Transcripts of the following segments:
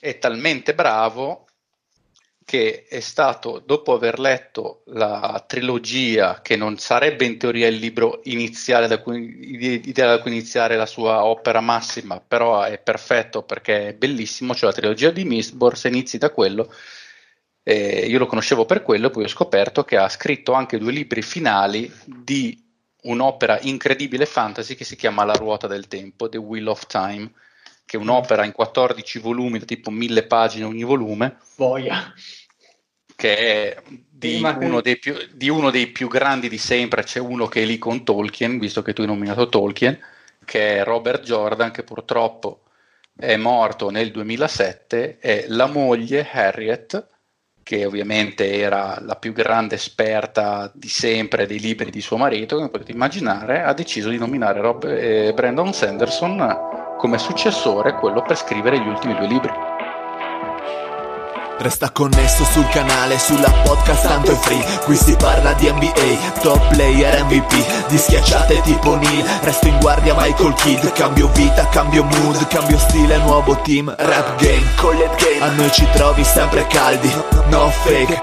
è talmente bravo che è stato, dopo aver letto la trilogia, che non sarebbe in teoria il libro iniziale da cui, da cui iniziare la sua opera massima, però è perfetto perché è bellissimo, cioè la trilogia di Mistborn, se inizi da quello, eh, io lo conoscevo per quello, poi ho scoperto che ha scritto anche due libri finali di un'opera incredibile fantasy che si chiama La ruota del tempo, The Wheel of Time, che è un'opera in 14 volumi, da tipo mille pagine ogni volume. Boia che è di, uno più, di, uno dei più grandi di sempre, c'è uno che è lì con Tolkien, visto che tu hai nominato Tolkien, che è Robert Jordan, che purtroppo è morto nel 2007, e la moglie Harriet, che ovviamente era la più grande esperta di sempre dei libri di suo marito, come potete immaginare, ha deciso di nominare Rob, eh, Brandon Sanderson come successore, quello per scrivere gli ultimi due libri. Resta connesso sul canale, sulla podcast tanto è free. Qui si parla di NBA, top player MVP Di schiacciate tipo Neil, resto in guardia Michael Kidd Cambio vita, cambio mood, cambio stile, nuovo team Rap game, collet game. A noi ci trovi sempre caldi, no fake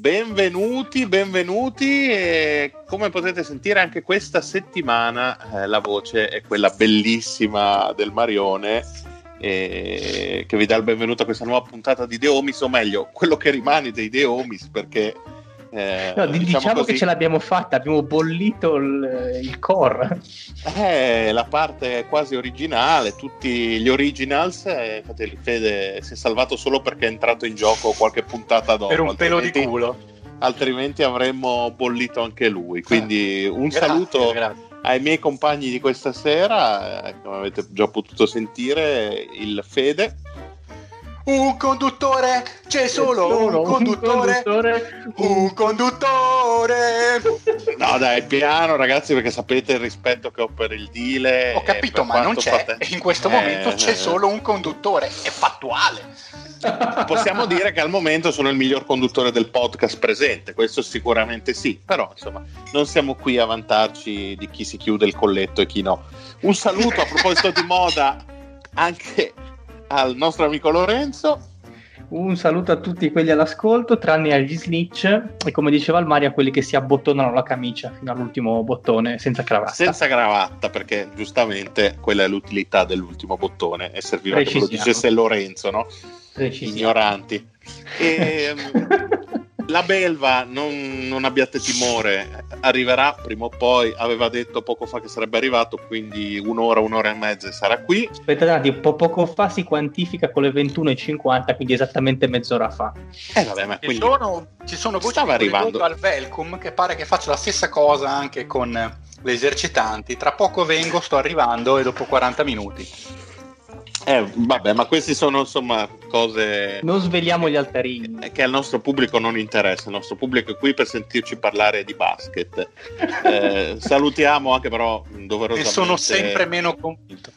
Benvenuti, benvenuti e come potete sentire anche questa settimana eh, la voce è quella bellissima del Marione eh, che vi dà il benvenuto a questa nuova puntata di The Omis, o meglio, quello che rimane dei The Omis perché eh, no, diciamo, diciamo che ce l'abbiamo fatta, abbiamo bollito il, il, core. Eh, la parte quasi originale, tutti gli originals, eh, infatti il Fede si è salvato solo perché è entrato in gioco qualche puntata dopo. Per un pelo di culo. Altrimenti avremmo bollito anche lui. Quindi un grazie, saluto grazie. ai miei compagni di questa sera, eh, come avete già potuto sentire, il Fede un conduttore, c'è solo, solo un, conduttore, un conduttore, un conduttore. No, dai, piano, ragazzi, perché sapete il rispetto che ho per il Dile. Ho capito, ma non c'è. Fate... In questo eh, momento c'è solo un conduttore, è fattuale. Possiamo dire che al momento sono il miglior conduttore del podcast presente, questo sicuramente sì, però insomma non siamo qui a vantarci di chi si chiude il colletto e chi no. Un saluto a proposito di moda anche al nostro amico Lorenzo. Un saluto a tutti quelli all'ascolto, tranne agli snitch e come diceva il Mario, a quelli che si abbottonano la camicia fino all'ultimo bottone senza cravatta. Senza cravatta, perché giustamente quella è l'utilità dell'ultimo bottone e serviva che lo dicesse Lorenzo, no? Ignoranti. E, ehm, la belva, non, non, abbiate timore, arriverà prima o poi. Aveva detto poco fa che sarebbe arrivato, quindi un'ora, un'ora e mezza sarà qui. Aspetta un attimo, po- poco fa si quantifica con le 21.50, quindi esattamente mezz'ora fa. Eh vabbè, ma quindi... Ci sono, ci sono voci Stava arrivando al Velcom che pare che faccia la stessa cosa anche con le esercitanti. Tra poco vengo, sto arrivando e dopo 40 minuti. Eh, vabbè, ma questi sono insomma cose. Non sveliamo gli altarini. Che al nostro pubblico non interessa. Il nostro pubblico è qui per sentirci parlare di basket. Eh, salutiamo anche, però, doverosamente. E sono sempre meno convinto.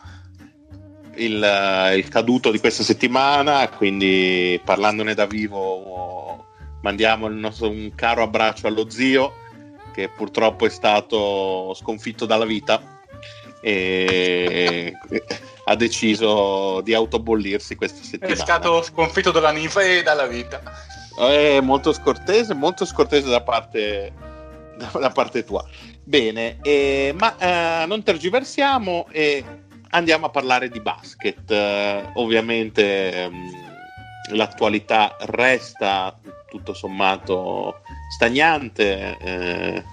Il, eh, il, caduto di questa settimana, quindi parlandone da vivo, mandiamo nostro, un caro abbraccio allo zio che purtroppo è stato sconfitto dalla vita. E ha deciso di autobollirsi questa settimana. È stato sconfitto dalla ninfa e dalla vita. È molto scortese, molto scortese da parte, da, da parte tua. Bene, eh, ma eh, non tergiversiamo e andiamo a parlare di basket. Eh, ovviamente ehm, l'attualità resta tutto sommato stagnante, eh,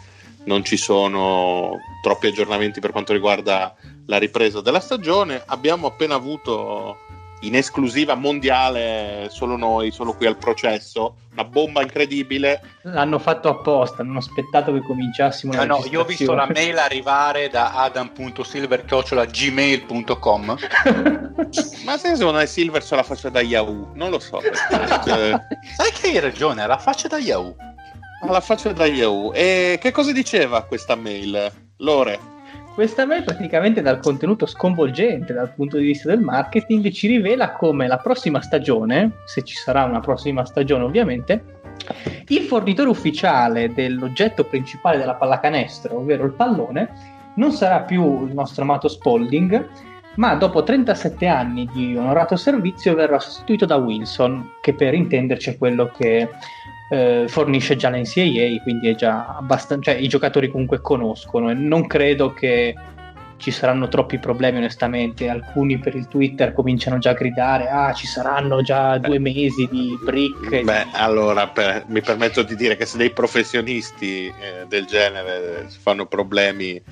non ci sono troppi aggiornamenti per quanto riguarda la ripresa della stagione. Abbiamo appena avuto in esclusiva mondiale, solo noi, solo qui al processo, una bomba incredibile. L'hanno fatto apposta, hanno aspettato che cominciassimo no, no, io ho visto la mail arrivare da adam.silver.gmail.com Ma se secondo me Silver se la faccia da Yahoo? Non lo so. cioè... Sai che hai ragione, la faccia da Yahoo. La faccia da Yahoo. E che cosa diceva questa mail? Lore? Questa mail praticamente dal contenuto sconvolgente dal punto di vista del marketing ci rivela come la prossima stagione, se ci sarà una prossima stagione ovviamente, il fornitore ufficiale dell'oggetto principale della pallacanestro, ovvero il pallone, non sarà più il nostro amato Spalding, ma dopo 37 anni di onorato servizio verrà sostituito da Wilson, che per intenderci è quello che eh, fornisce già l'NCAA, quindi è già abbastanza, cioè, i giocatori comunque conoscono e non credo che ci saranno troppi problemi onestamente, alcuni per il Twitter cominciano già a gridare ah ci saranno già due mesi di brick. Beh allora per, mi permetto di dire che se dei professionisti eh, del genere fanno problemi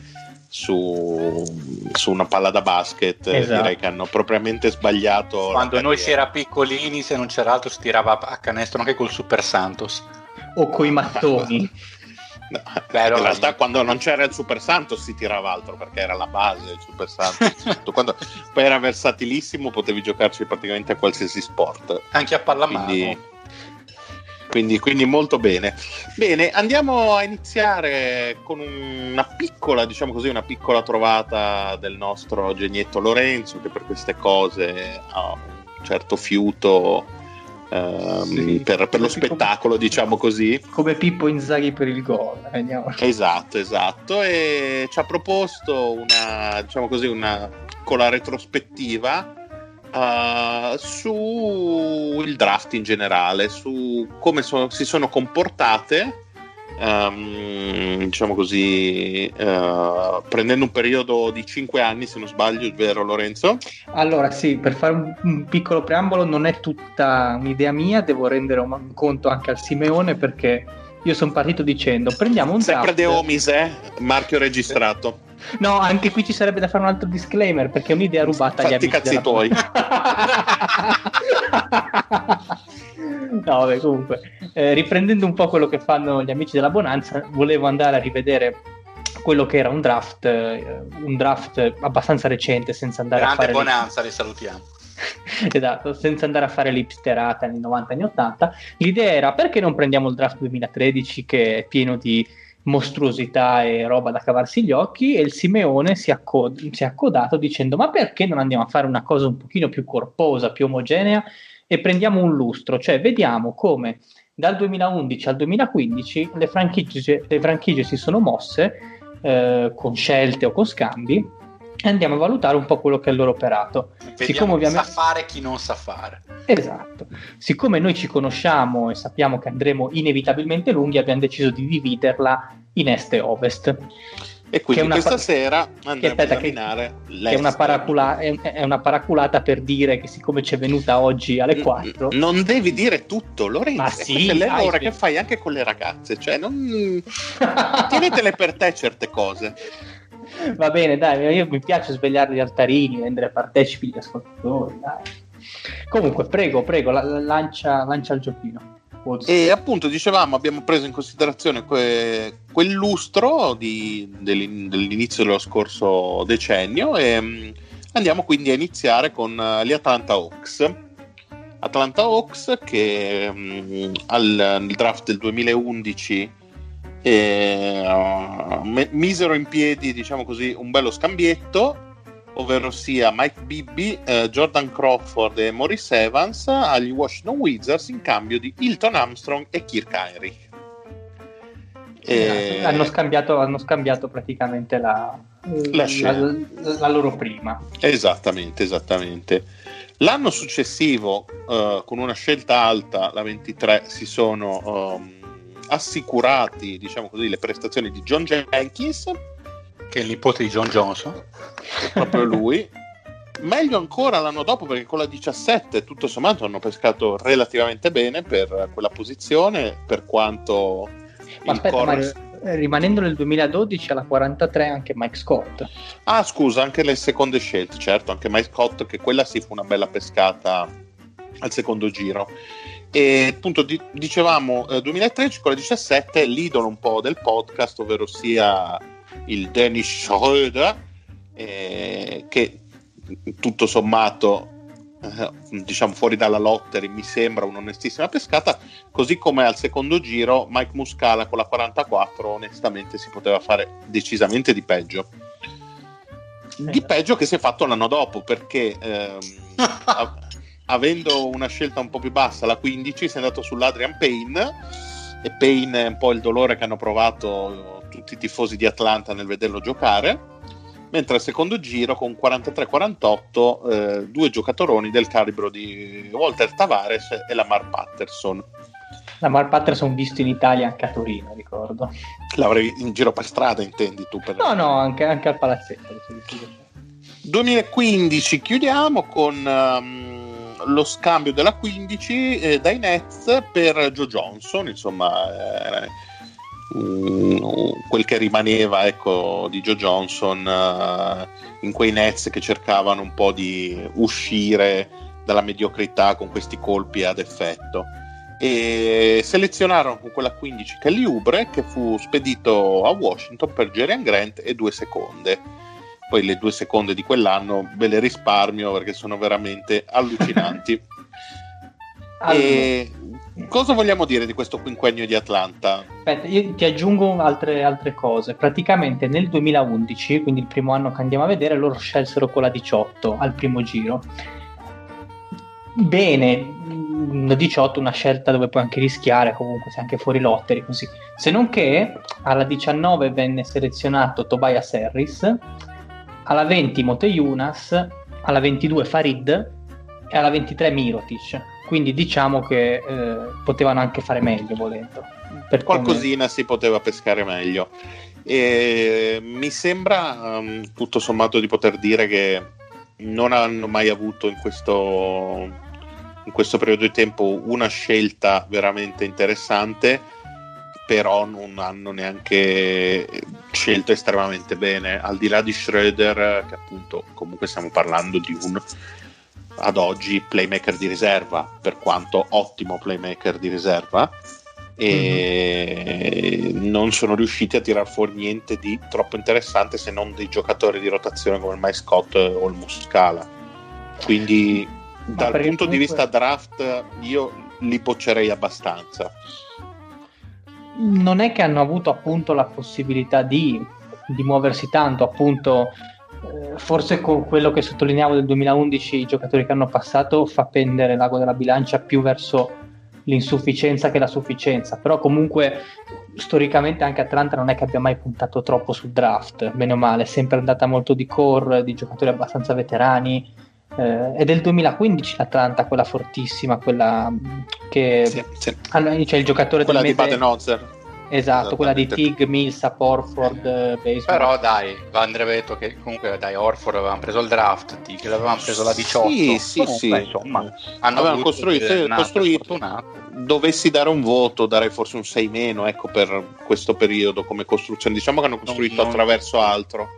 su, su, una palla da basket esatto. direi che hanno propriamente sbagliato quando noi si era piccolini se non c'era altro si tirava a canestro anche col Super Santos. O coi mattoni. No, Però, in realtà quando non c'era il Super Santos si tirava altro perché era la base del Super Santos quando, poi era versatilissimo potevi giocarci praticamente a qualsiasi sport. Anche a pallamano. Quindi, quindi, quindi, molto bene. Bene, andiamo a iniziare con una piccola, diciamo così, una piccola trovata del nostro genietto Lorenzo, che per queste cose ha un certo fiuto ehm, sì, per, per lo spettacolo, come, diciamo così. Come Pippo Inzaghi per il gol. Andiamo. Esatto, esatto. E ci ha proposto una, diciamo così, una piccola retrospettiva uh, sul draft in generale, su come so- si sono comportate. Um, diciamo così, uh, prendendo un periodo di 5 anni, se non sbaglio, vero Lorenzo? Allora, sì, per fare un, un, piccolo preambolo, non è tutta un'idea mia, devo rendere un conto anche al Simeone perché io sono partito dicendo prendiamo un Sempre draft. Sempre De Omis, eh? Marchio registrato. No, anche qui ci sarebbe da fare un altro disclaimer perché è un'idea rubata agli amici cazzi tuoi. no, vabbè, comunque, eh, riprendendo un po' quello che fanno gli amici della Bonanza, volevo andare a rivedere quello che era un draft, eh, un draft abbastanza recente, senza andare Grande a fare. Bonanza, li salutiamo. esatto, senza andare a fare l'ipsterata anni 90 anni 80. L'idea era perché non prendiamo il draft 2013 che è pieno di mostruosità e roba da cavarsi gli occhi e il Simeone si, accod- si è accodato dicendo ma perché non andiamo a fare una cosa un pochino più corposa, più omogenea e prendiamo un lustro, cioè vediamo come dal 2011 al 2015 le franchigie, le franchigie si sono mosse eh, con scelte o con scambi e andiamo a valutare un po' quello che è il loro operato. Vediamo Siccome ovviamente... sa fare chi non sa fare. Esatto. Siccome noi ci conosciamo e sappiamo che andremo inevitabilmente lunghi, abbiamo deciso di dividerla in est e ovest. E quindi questa pa- sera andremo che, aspetta, a esaminare che, è, una paracula- è, è, una paraculata per dire che siccome ci è venuta oggi alle 4 non devi dire tutto Lorenzo ma sì, è l'ora che fai anche con le ragazze cioè non tienitele per te certe cose Va bene, dai, io mi piace svegliare gli altarini, rendere partecipi gli ascoltatori, dai. Comunque, prego, prego, la, la, lancia, lancia il giochino. E appunto dicevamo, abbiamo preso in considerazione que, quel lustro di, dell'inizio dello scorso decennio e um, andiamo quindi a iniziare con uh, gli Atlanta Hawks. Atlanta Hawks che um, al, nel draft del 2011 e, uh, misero in piedi, diciamo così, un bello scambietto, ovvero sia Mike Bibby, eh, Jordan Crawford e Maurice Evans agli Washington Wizards in cambio di Hilton Armstrong e Kirk Heinrich. E... Hanno, scambiato, hanno, scambiato, praticamente la, la, la, la, loro prima. Esattamente, esattamente. L'anno successivo, uh, con una scelta alta, la 23, si sono um, assicurati, diciamo così, le prestazioni di John Jenkins, che è il nipote di John Johnson, proprio lui, meglio ancora l'anno dopo perché con la 17 tutto sommato hanno pescato relativamente bene per quella posizione, per quanto... Ma aspetta. Mario, eh, rimanendo nel 2012 alla 43 anche Mike Scott. Ah scusa, anche le seconde scelte, certo, anche Mike Scott che quella sì fu una bella pescata al secondo giro. E appunto di, dicevamo eh, 2013 con la 17 l'idolo un po' del podcast, ovvero sia il Dennis Schröder, eh, che tutto sommato eh, diciamo fuori dalla lottery mi sembra un'onestissima pescata così come al secondo giro Mike Muscala con la 44 onestamente si poteva fare decisamente di peggio. Di peggio che si è fatto l'anno dopo perché ehm, avendo una scelta un po' più bassa la 15 si è andato sull'Adrian Payne e Payne è un po' il dolore che hanno provato tutti i tifosi di Atlanta nel vederlo giocare mentre al secondo giro con 43-48 eh, due giocatoroni del calibro di Walter Tavares e Lamar Patterson. Lamar Patterson visto in Italia anche a Torino, ricordo. L'avrei in giro per strada, intendi tu? Per no, no, anche, anche al palazzetto. 2015 chiudiamo con um, lo scambio della 15 eh, dai Nets per Joe Johnson, insomma... Eh, quel che rimaneva ecco, di Joe Johnson uh, in quei Nets che cercavano un po' di uscire dalla mediocrità con questi colpi ad effetto. E selezionarono con quella 15 Kelly Ubre che fu spedito a Washington per Jerian Grant e due seconde poi le due seconde di quell'anno ve le risparmio perché sono veramente allucinanti allora. e Cosa vogliamo dire di questo quinquennio di Atlanta? Aspetta, io ti aggiungo altre, altre, cose. Praticamente nel 2011, quindi il primo anno che andiamo a vedere, loro scelsero con la 18 al primo giro. Bene, la 18 una scelta dove puoi anche rischiare, comunque sei anche fuori lotteri così. Se non che alla 19 venne selezionato Tobias Harris, alla 20 Mote Yunas, alla 22 Farid e alla 23 Mirotic quindi diciamo che eh, potevano anche fare meglio volendo. Per Qualcosina come... si poteva pescare meglio. E mi sembra um, tutto sommato di poter dire che non hanno mai avuto in questo, in questo periodo di tempo una scelta veramente interessante, però non hanno neanche scelto estremamente bene. Al di là di Schroeder, che appunto comunque stiamo parlando di un ad oggi playmaker di riserva, per quanto ottimo playmaker di riserva, e mm-hmm. non sono riusciti a tirar fuori niente di troppo interessante se non dei giocatori di rotazione come il Mike Scott o il Muscala. Quindi Ma dal punto comunque... di vista draft io li boccerei abbastanza. Non è che hanno avuto appunto la possibilità di, di muoversi tanto, appunto eh, forse con quello che sottolineavo del 2011 i giocatori che hanno passato fa pendere l'ago della bilancia più verso l'insufficienza che la sufficienza. Però comunque storicamente anche Atlanta non è che abbia mai puntato troppo sul draft. Bene o male è sempre andata molto di core di giocatori abbastanza veterani eh, è del 2015 l'Atlanta quella fortissima quella che sì, sì. Allora, c'è il giocatore quella del di Baden-Holzer Esatto, quella di Tig, Millsap, Orford, eh, Però dai, va andrebbe detto che comunque dai, Orford avevamo preso il draft, Tig l'avevamo preso la 18. Sì, sì, comunque, sì. Insomma, hanno avevano costruito, costruito dovessi dare un voto, darei forse un 6 meno, ecco, per questo periodo come costruzione. Diciamo che hanno costruito non, non... attraverso altro.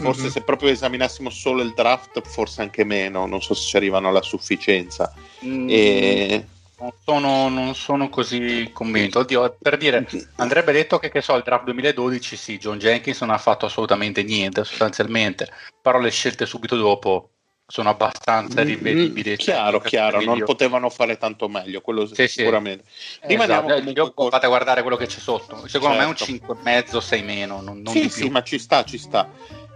Forse mm-hmm. se proprio esaminassimo solo il draft, forse anche meno, non so se ci arrivano alla sufficienza. Mm. E non sono, non sono, così convinto. Oddio, per dire, andrebbe detto che, che so, il draft 2012 sì, John Jenkins non ha fatto assolutamente niente sostanzialmente, però le scelte subito dopo sono abbastanza mm, rivedibili. Mm, chiaro, chiaro, non potevano fare tanto meglio, quello sì, sicuramente. Sì. Rimaniamo esatto. comunque... Cor- fate guardare quello che c'è sotto, secondo certo. me è un 5,5, certo. 6 meno, non, non sì, sì, ma ci sta, ci sta.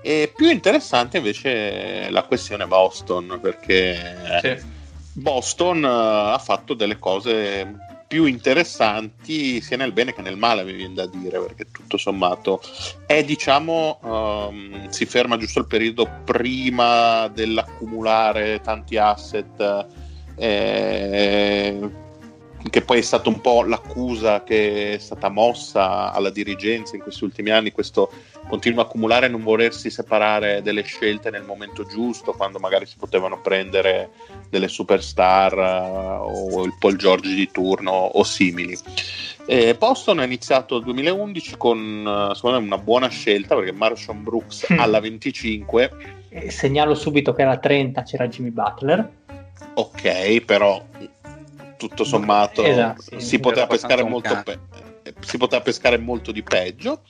E più interessante invece la questione Boston, perché... Sì Boston uh, ha fatto delle cose più interessanti sia nel bene che nel male, mi viene da dire, perché tutto sommato è, diciamo, um, si ferma giusto il periodo prima dell'accumulare tanti asset. Eh, che poi è stata un po' l'accusa che è stata mossa alla dirigenza in questi ultimi anni, questo continua a accumulare e non volersi separare delle scelte nel momento giusto, quando magari si potevano prendere delle superstar uh, o il Paul George di turno o simili. E Boston ha iniziato il 2011 con uh, secondo me una buona scelta perché Marshall Brooks mm. alla 25 e segnalo subito che alla 30 c'era Jimmy Butler ok però tutto sommato esatto, sì, si, poteva pescare molto pe- si poteva pescare molto di peggio.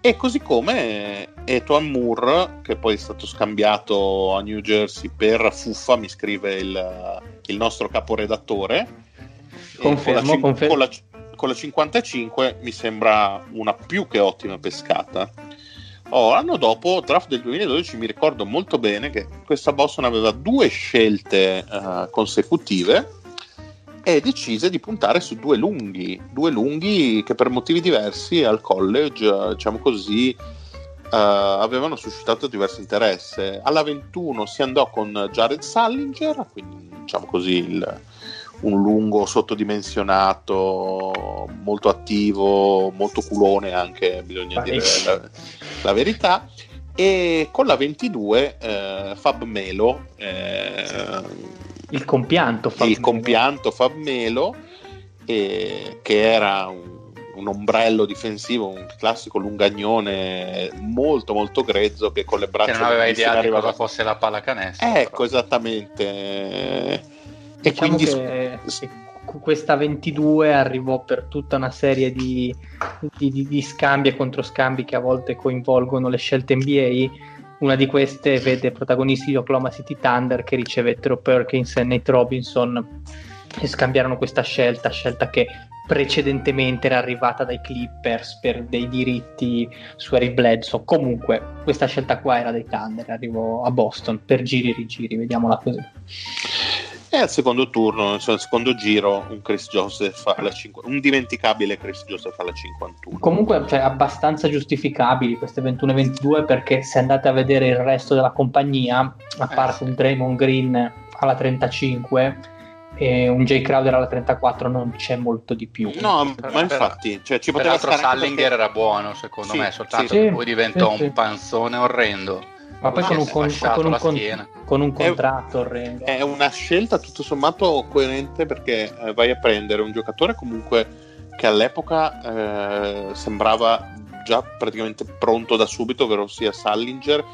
E così come Etoan Moore che poi è stato scambiato a New Jersey per Fuffa mi scrive il, il nostro caporedattore. Confermo, con, la, confermo. Con, la, con la 55 mi sembra una più che ottima pescata. Oh, l'anno dopo, draft del 2012, mi ricordo molto bene che questa Boston aveva due scelte uh, consecutive e decise di puntare su due lunghi, due lunghi che per motivi diversi al college, diciamo così, uh, avevano suscitato diverso interesse. Alla 21 si andò con Jared Sallinger, quindi diciamo così il, un lungo sottodimensionato, molto attivo, molto culone anche, bisogna dire la, la, verità. E con la 22 eh, Fab Melo eh, il compianto Fab il compianto Fab Melo eh, che era un, un, ombrello difensivo un classico lungagnone molto molto grezzo che con le braccia che non aveva idea di cosa fosse la pallacanestro ecco però. esattamente. E diciamo quindi che, sì, questa 22 arrivò per tutta una serie di, di, di, di scambi e controscambi che a volte coinvolgono le scelte NBA una di queste vede protagonisti di Oklahoma City Thunder che ricevettero Perkins e Nate Robinson e scambiarono questa scelta, scelta che precedentemente era arrivata dai Clippers per dei diritti su Eric Bledsoe. Comunque, questa scelta qua era dei Thunder, arrivò a Boston per giri e rigiri, vediamola così. E al secondo turno, al secondo giro, un Chris Joseph alla 5, un dimenticabile Chris Joseph alla 51. Comunque, cioè, abbastanza giustificabili queste 21 e 22 perché se andate a vedere il resto della compagnia, a parte eh, un Draymond Green alla 35 e un Jay Crowder alla 34 non c'è molto di più. No, ma infatti, cioè, ci poteva stare Sallinger perché... era buono secondo sì, me, soltanto sì, che poi diventò sì, un panzone orrendo. Ma poi con un, con, con, un con, con un, contratto orrendo. È una scelta tutto sommato coerente perché eh, vai a prendere un giocatore comunque che all'epoca eh, sembrava già praticamente pronto da subito, ovvero sia Sallinger,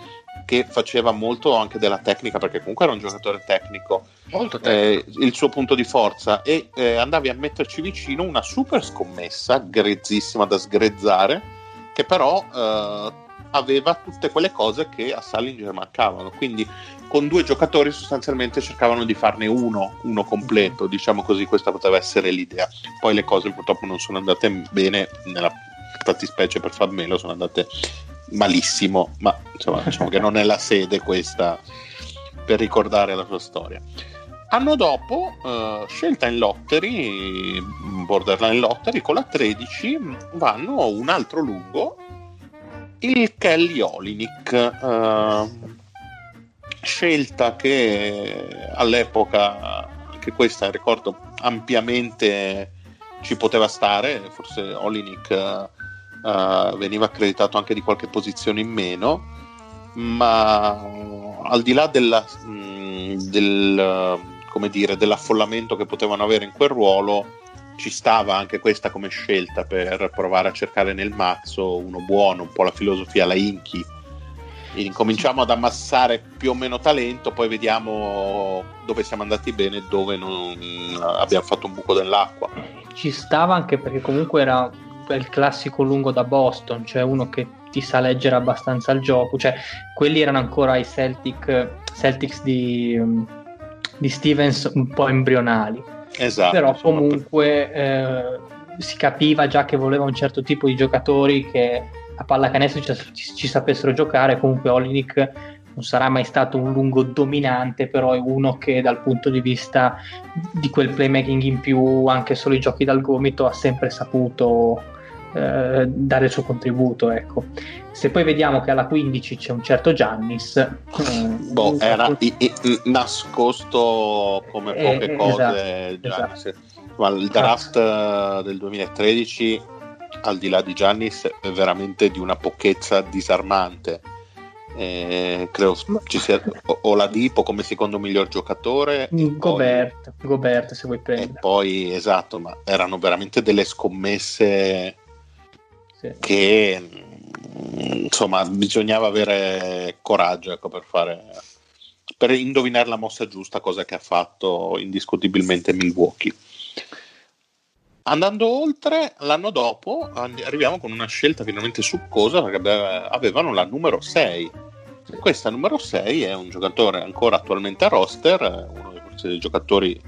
che faceva molto anche della tecnica, perché comunque era un giocatore tecnico, molto tecnico. Eh, il suo punto di forza, e eh, andavi a metterci vicino una super scommessa, grezzissima da sgrezzare, che però eh, aveva tutte quelle cose che a Salinger mancavano. Quindi con due giocatori sostanzialmente cercavano di farne uno, uno completo, diciamo così, questa poteva essere l'idea. Poi le cose purtroppo non sono andate bene, nella fattispecie per Fabmelo sono andate malissimo, ma insomma diciamo che non è la sede questa per ricordare la sua storia. Anno dopo, uh, scelta in lottery, borderline lottery, con la 13 vanno un altro lungo il Kelly Olinick, uh, scelta che all'epoca, anche questa ricordo ampiamente ci poteva stare, forse Olinick uh, veniva accreditato anche di qualche posizione in meno, ma al di là della, mh, mm, del, dire, dell'affollamento che potevano avere in quel ruolo, ci stava anche questa come scelta per provare a cercare nel mazzo uno buono, un po' la filosofia la Inchi. Incominciamo ad ammassare più o meno talento, poi vediamo dove siamo andati bene e dove non abbiamo fatto un buco dell'acqua. Ci stava anche perché comunque era il classico lungo da Boston, cioè uno che ti sa leggere abbastanza il gioco, cioè quelli erano ancora i Celtic, Celtics di, di Stevens un po' embrionali Esatto, però comunque eh, si capiva già che voleva un certo tipo di giocatori che a pallacanestro ci, ci, ci sapessero giocare, comunque Olinik non sarà mai stato un lungo dominante, però è uno che dal punto di vista di quel playmaking in più, anche solo i giochi dal gomito, ha sempre saputo eh, dare il suo contributo. Ecco. Se poi vediamo che alla 15 c'è un certo Giannis, eh, boh, era i, i, nascosto come poche eh, cose. Esatto, esatto. Ma il draft uh, del 2013, al di là di Giannis, è veramente di una pochezza disarmante. Eh, credo ci sia Oladipo come secondo miglior giocatore Gobert, poi, Gobert se vuoi prendere e poi esatto ma erano veramente delle scommesse sì. che insomma bisognava avere coraggio ecco, per fare per indovinare la mossa giusta, cosa che ha fatto indiscutibilmente Milwaukee. Andando oltre, l'anno dopo arriviamo con una scelta finalmente succosa perché avevano la numero 6. Questa numero 6 è un giocatore ancora attualmente a roster, uno dei giocatori,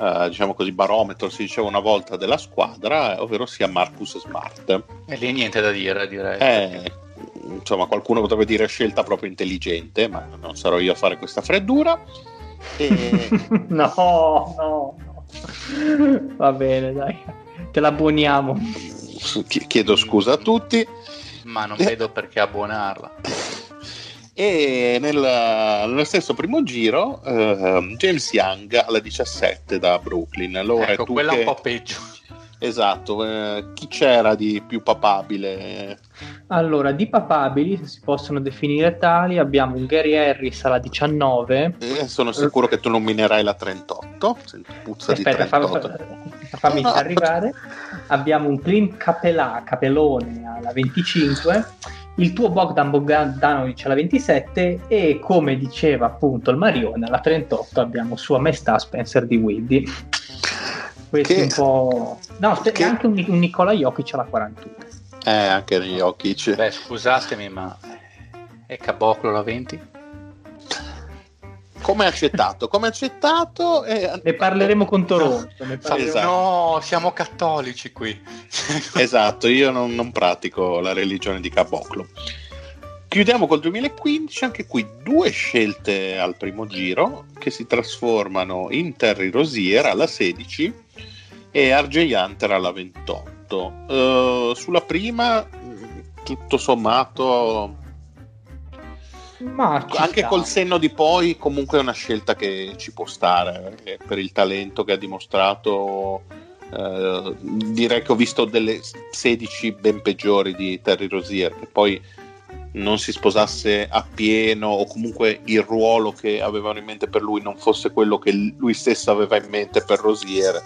eh, diciamo così, barometro, si diceva una volta, della squadra, ovvero sia Marcus Smart. E lì niente da dire, direi. Eh, insomma, qualcuno potrebbe dire scelta proprio intelligente, ma non sarò io a fare questa freddura. E... no, no, no. Va bene, dai, te l'abboniamo. Chiedo scusa a tutti. Ma non vedo perché abbonarla. E nel, nello stesso primo giro, uh, James Young alla 17 da Brooklyn. Allora, ecco, quella che... un po' peggio Esatto, eh, chi c'era di più papabile? Allora, di papabili, se si possono definire tali, abbiamo un Gary Harris alla 19. Eh, sono sicuro che tu nominerai la 38, puzza Aspetta, di 38. Fammi, fammi arrivare. Abbiamo un Clint Capelà, Capellone alla 25 il tuo Bogdan Bogdanovic alla 27 e come diceva appunto il Marione alla 38 abbiamo Sua Maestà Spencer di Widdy questo che, un po'... No, che... anche un, un Nicola Jokic alla 41. Eh, anche Jokic. Beh, scusatemi, ma è Caboclo la 20? Come accettato, come accettato e... ne parleremo con Toronto. Parleremo... Esatto. No, siamo cattolici qui. esatto, io non, non, pratico la religione di Caboclo. Chiudiamo col 2015, anche qui due scelte al primo giro che si trasformano in Terry Rosier alla 16 e RJ Hunter alla 28. Uh, eh, sulla prima, tutto sommato, anche col senno di poi, comunque è una scelta che ci può stare per il talento che ha dimostrato. Uh, direi che ho visto delle 16 ben peggiori di Terry Rosier, che poi non si sposasse appieno o comunque il ruolo che avevano in mente per lui non fosse quello che lui stesso aveva in mente per Rosier.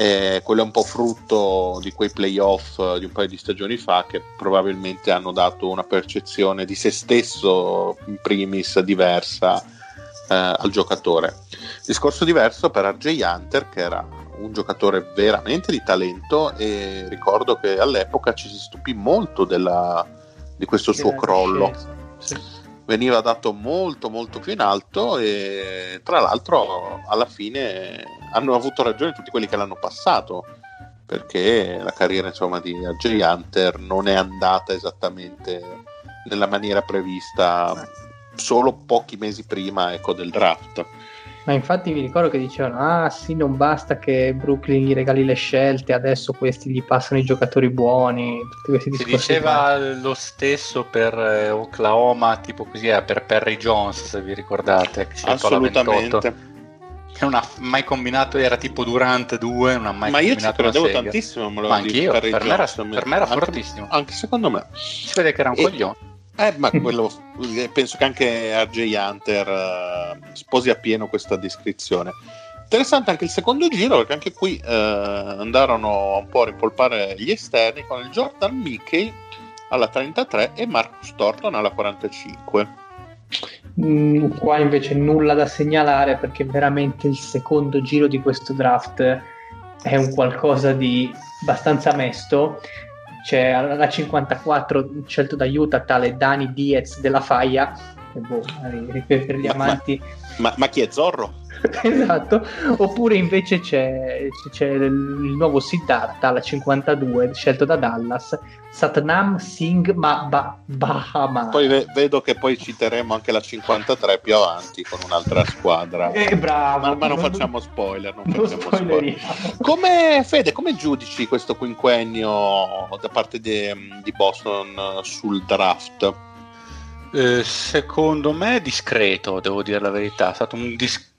Eh, quello è un po' frutto di quei playoff di un paio di stagioni fa che probabilmente hanno dato una percezione di se stesso in primis diversa eh, al giocatore. Discorso diverso per RJ Hunter che era un giocatore veramente di talento e ricordo che all'epoca ci si stupì molto della, di questo suo crollo. Sì. Veniva dato molto molto più in alto e tra l'altro alla fine hanno avuto ragione tutti quelli che l'hanno passato perché la carriera insomma, di Jay Hunter non è andata esattamente nella maniera prevista solo pochi mesi prima ecco, del draft. Ma infatti mi ricordo che dicevano: Ah, sì, non basta che Brooklyn gli regali le scelte, adesso questi gli passano i giocatori buoni. Tutti questi si diceva qua. lo stesso per eh, Oklahoma, tipo così, eh, per Perry Jones, se vi ricordate. Che Assolutamente. Che non ha mai combinato, era tipo Durante 2, non ha mai Ma io ci credevo tantissimo, me lo Ma anch'io, per, me era, per me era anche, fortissimo. Anche secondo me. Si vede che era un e... coglione. Eh, ma quello, penso che anche RJ Hunter uh, sposi appieno questa descrizione. Interessante anche il secondo giro, perché anche qui uh, andarono un po' a rimpolpare gli esterni con il Jordan Mickey alla 33 e Marcus Thornton alla 45. Mm, qua invece nulla da segnalare perché veramente il secondo giro di questo draft è un qualcosa di abbastanza mesto c'è alla 54 scelto da Utah tale Dani Diez della Faia boh, per gli amanti ma, ma, ma chi è Zorro? esatto. Oppure invece c'è, c'è il nuovo Siddhartha alla 52 scelto da Dallas Satnam Singh Ma Bahama. Poi ve- vedo che poi citeremo anche la 53 più avanti con un'altra squadra. Eh, bravo. Ma, ma non, non facciamo spoiler non, non facciamo spoiler. come Fede come giudici questo quinquennio da parte di, di Boston sul draft? Eh, secondo me discreto devo dire la verità. È stato un dis-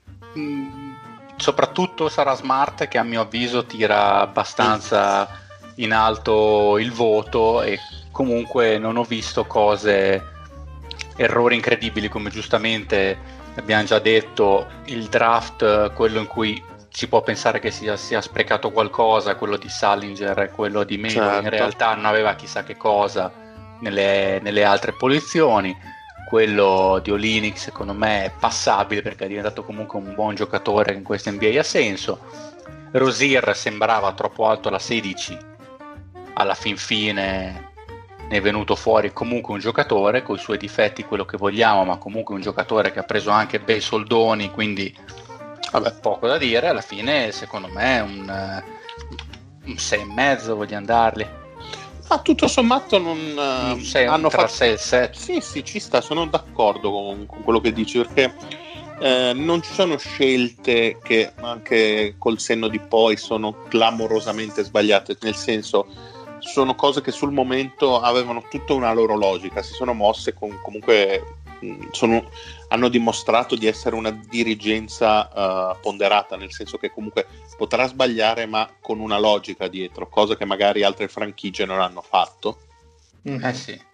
soprattutto sarà Smart che a mio avviso tira abbastanza in alto il voto e comunque non ho visto cose, errori incredibili come giustamente abbiamo già detto, il draft, quello in cui si può pensare che sia, sia sprecato qualcosa, quello di Salinger e quello di Melo, certo. in realtà non aveva chissà che cosa nelle, nelle altre posizioni quello di Olinic secondo me è passabile perché è diventato comunque un buon giocatore in questo NBA ha senso. Rosier sembrava troppo alto alla 16 alla fin fine ne è venuto fuori comunque un giocatore con i suoi difetti quello che vogliamo ma comunque un giocatore che ha preso anche bei soldoni quindi vabbè, poco da dire. Alla fine secondo me un, un 6,5 vogliamo darli ma tutto sommato non uh, sei, hanno tra fatto 6 e 7. Sì, sì, ci sta, sono d'accordo con, con quello che dici perché eh, non ci sono scelte che anche col senno di poi sono clamorosamente sbagliate, nel senso sono cose che sul momento avevano tutta una loro logica, si sono mosse con comunque sono, hanno dimostrato di essere una dirigenza uh, ponderata, nel senso che comunque potrà sbagliare ma con una logica dietro, cosa che magari altre franchigie non hanno fatto. Mm. Eh sì.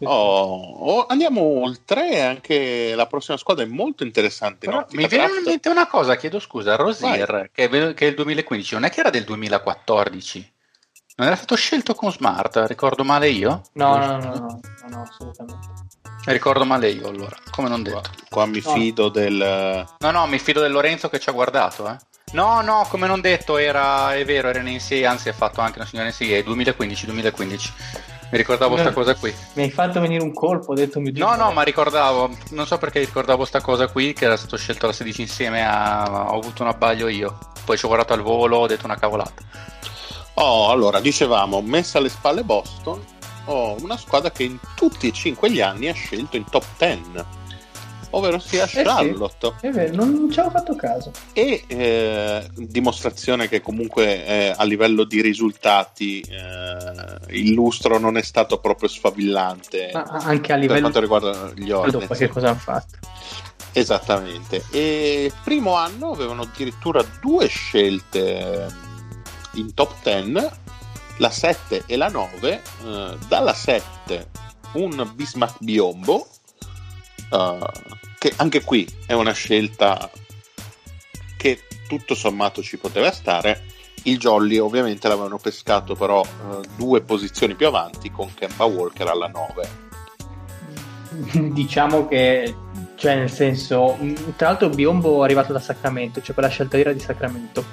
Oh, oh, andiamo oltre, anche la prossima squadra è molto interessante. mi viene in mente una cosa, chiedo scusa, Rosier, che è, che è il 2015, non è che era del 2014? Non era stato scelto con Smart, ricordo male io? No, no, no, no, no, no assolutamente. Ricordo male io allora, come non detto. Qua, qua mi no. fido del... No, no, mi fido del Lorenzo che ci ha guardato, eh. No, no, come non detto, era, è vero, era in NCA, anzi ha fatto anche una signora NCA, 2015-2015. Mi ricordavo questa cosa qui. Mi hai fatto venire un colpo, ho detto Dio. No, no, ma ricordavo, non so perché ricordavo questa cosa qui, che era stato scelto la 16 insieme a... Ho avuto un abbaglio io. Poi ci ho guardato al volo, ho detto una cavolata. Oh, allora, dicevamo, messa alle spalle Boston, ho una squadra che in tutti e cinque gli anni ha scelto in top 10, ovvero sia eh Charlotte. Sì, vero, non ci avevo fatto caso. E eh, dimostrazione che comunque eh, a livello di risultati eh, il lustro non è stato proprio sfavillante. Ma anche a livello... Per quanto riguarda gli. Dopo che cosa hanno fatto. Esattamente. E primo anno avevano addirittura due scelte in top 10 la 7 e la 9 eh, dalla 7 un Bismarck Biombo eh, che anche qui è una scelta che tutto sommato ci poteva stare. Il Jolly ovviamente l'avevano pescato però eh, due posizioni più avanti con Kemba Walker alla 9 diciamo che cioè nel senso tra l'altro Biombo è arrivato da Sacramento cioè quella scelta era di Sacramento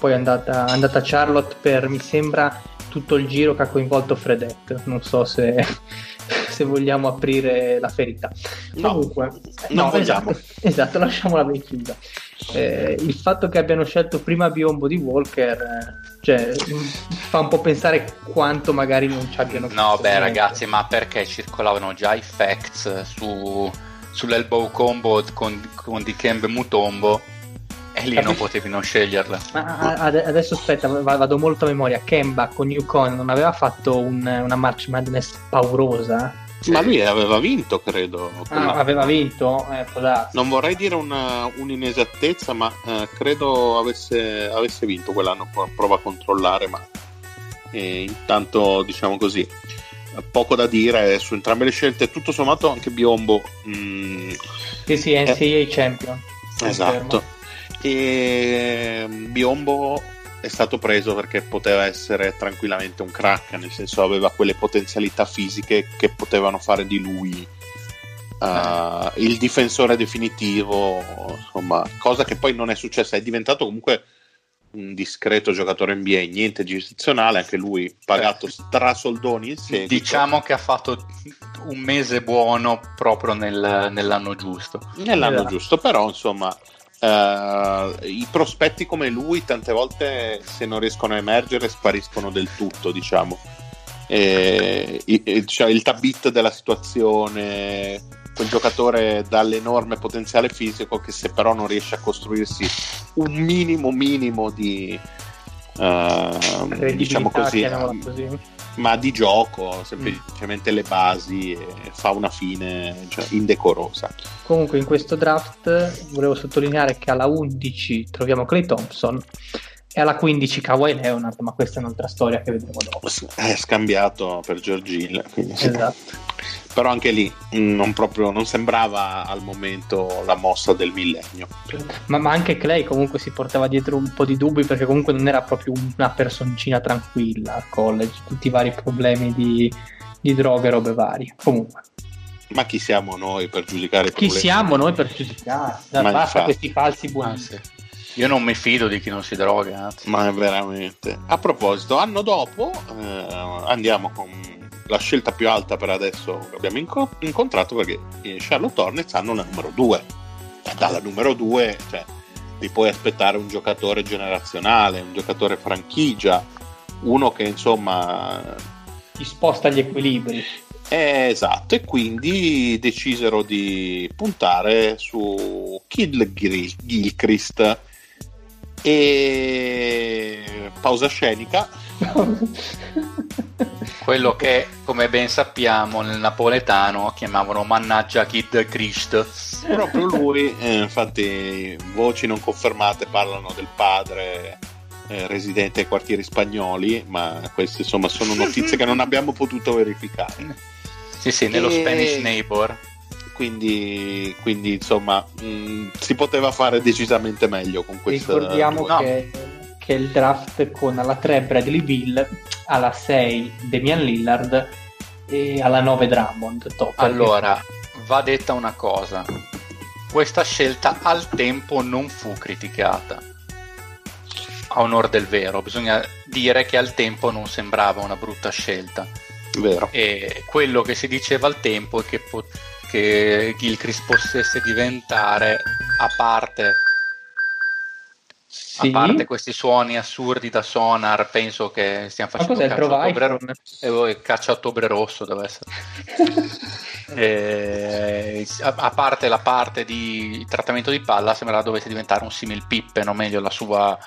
poi è andata, è andata Charlotte per, mi sembra, tutto il giro che ha coinvolto Fredette. Non so se, se vogliamo aprire la ferita. No, Comunque, no, esatto, esatto, lasciamola ben chiusa. Eh, il fatto che abbiano scelto prima Biombo di Walker eh, cioè, fa un po' pensare quanto magari non ci abbiano no beh ragazzi ma perché circolavano già i facts su, sull'elbow combo con, con Dikembe Mutombo e lì non potevi non sceglierla. Ma adesso aspetta, vado molto a memoria. Kemba con Yukon non aveva fatto un, una March Madness paurosa? Sì. Ma lui aveva vinto, credo. Ah, aveva vinto? Eh, non vorrei dire una, un'inesattezza, ma eh, credo avesse, avesse, vinto quell'anno. Prova a controllare, ma eh, intanto diciamo così. Poco da dire su entrambe le scelte. Tutto sommato, anche Biombo. Mm, sì, sì, NCAA eh, Champion. Esatto e mm, Biombo è stato preso perché poteva essere tranquillamente un crack, nel senso aveva quelle potenzialità fisiche che potevano fare di lui uh, il difensore definitivo, insomma, cosa che poi non è successa, è diventato comunque un discreto giocatore NBA, niente di eccezionale, anche lui pagato eh. strasoldoni in seguito. Diciamo che ha fatto un mese buono proprio nel, nell'anno giusto. Nell'anno esatto. giusto, però insomma Uh, I prospetti come lui tante volte se non riescono a emergere spariscono del tutto, diciamo. E, e, cioè, il tabit della situazione, quel giocatore dall'enorme potenziale fisico che se però non riesce a costruirsi un minimo minimo di uh, diciamo così, così, ma di gioco, semplicemente mm. le basi fa una fine cioè, indecorosa. Comunque in questo draft volevo sottolineare che alla 11 troviamo Clay Thompson e alla 15 Kawhi Leonard, ma questa è un'altra storia che vedremo dopo. È scambiato per George Hill, esatto. Però anche lì mm, non, proprio, non sembrava al momento la mossa del millennio. Ma, ma, anche Clay comunque si portava dietro un po' di dubbi perché comunque non era proprio una personcina tranquilla al college, tutti i vari problemi di, di droga e robe varie. Comunque. Ma chi siamo noi per giudicare? Chi siamo noi per giudicare? Basta infatti. questi falsi buoni. Ah, sì. Io non mi fido di chi non si droga. Anzi. Ma veramente. A proposito, anno dopo eh, andiamo con la scelta più alta per adesso che abbiamo inco- incontrato perché in Charlotte Hornets hanno la numero 2. Dalla numero 2 cioè, ti puoi aspettare un giocatore generazionale, un giocatore franchigia, uno che insomma ti sposta gli equilibri. Eh, esatto, e quindi decisero di puntare su Kid Gilchrist, e pausa scenica. Quello che, come ben sappiamo, nel napoletano chiamavano Mannaggia Kid Christ. Proprio lui, eh, infatti, voci non confermate parlano del padre eh, residente ai quartieri spagnoli, ma queste insomma sono notizie che non abbiamo potuto verificare. Sì, sì, nello e... Spanish Neighbor quindi, quindi insomma mh, mm, si poteva fare decisamente meglio con questo. Ricordiamo no. che, che, il draft con alla 3 Bradley Bill, alla 6 Damian Lillard e alla 9 Drummond. Top, allora, perché... va detta una cosa, questa scelta al tempo non fu criticata. A onore del vero, bisogna dire che al tempo non sembrava una brutta scelta. Vero. E quello che si diceva al tempo è che pot- che Gilchrist potesse diventare a parte sì. a parte questi suoni assurdi da sonar penso che stiamo facendo caccia ottobre, e caccia ottobre rosso deve essere. E, a, a, parte la parte di trattamento di palla sembrava dovesse diventare un simil pippe o meglio la sua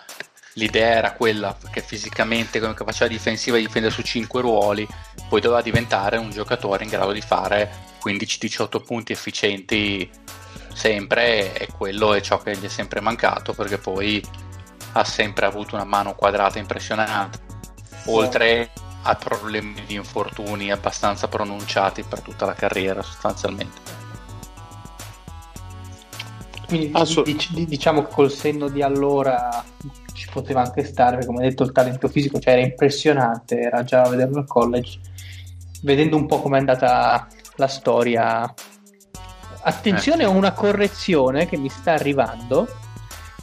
l'idea era quella che fisicamente come capacità difensiva di difendere su 5 ruoli poi doveva diventare un giocatore in grado di fare 15-18 punti efficienti sempre e quello è ciò che gli è sempre mancato perché poi ha sempre avuto una mano quadrata impressionante. Oltre a problemi di infortuni abbastanza pronunciati per tutta la carriera sostanzialmente. Quindi dic- diciamo che col senno di allora ci poteva anche stare perché come detto il talento fisico cioè era impressionante era già a vederlo al college. Vedendo un po' come è andata la storia. Attenzione a una correzione che mi sta arrivando.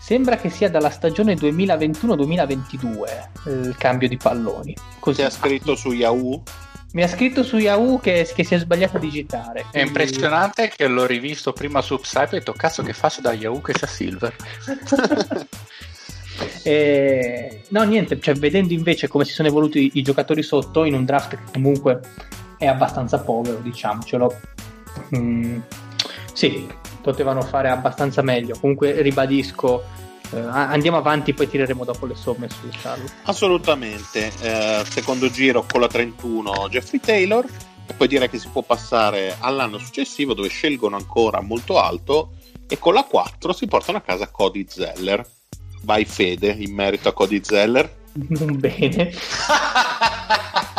Sembra che sia dalla stagione 2021-2022 eh, il cambio di palloni. Così. Ti ha scritto su Yahoo? Mi ha scritto su Yahoo che, che si è sbagliato a digitare. Quindi... È impressionante che l'ho rivisto prima su Psype e ho detto cazzo che faccio da Yahoo che c'è Silver. e... No, niente, cioè, vedendo invece come si sono evoluti i, i giocatori sotto in un draft che comunque è abbastanza povero, diciamocelo. Mm, sì, potevano fare abbastanza meglio. Comunque ribadisco, eh, andiamo avanti, poi tireremo dopo le somme su Charlo. Assolutamente. Eh, secondo giro con la 31 Jeffrey Taylor. E poi direi che si può passare all'anno successivo dove scelgono ancora molto alto e con la 4 si portano a casa Cody Zeller. Vai Fede in merito a Cody Zeller. Bene.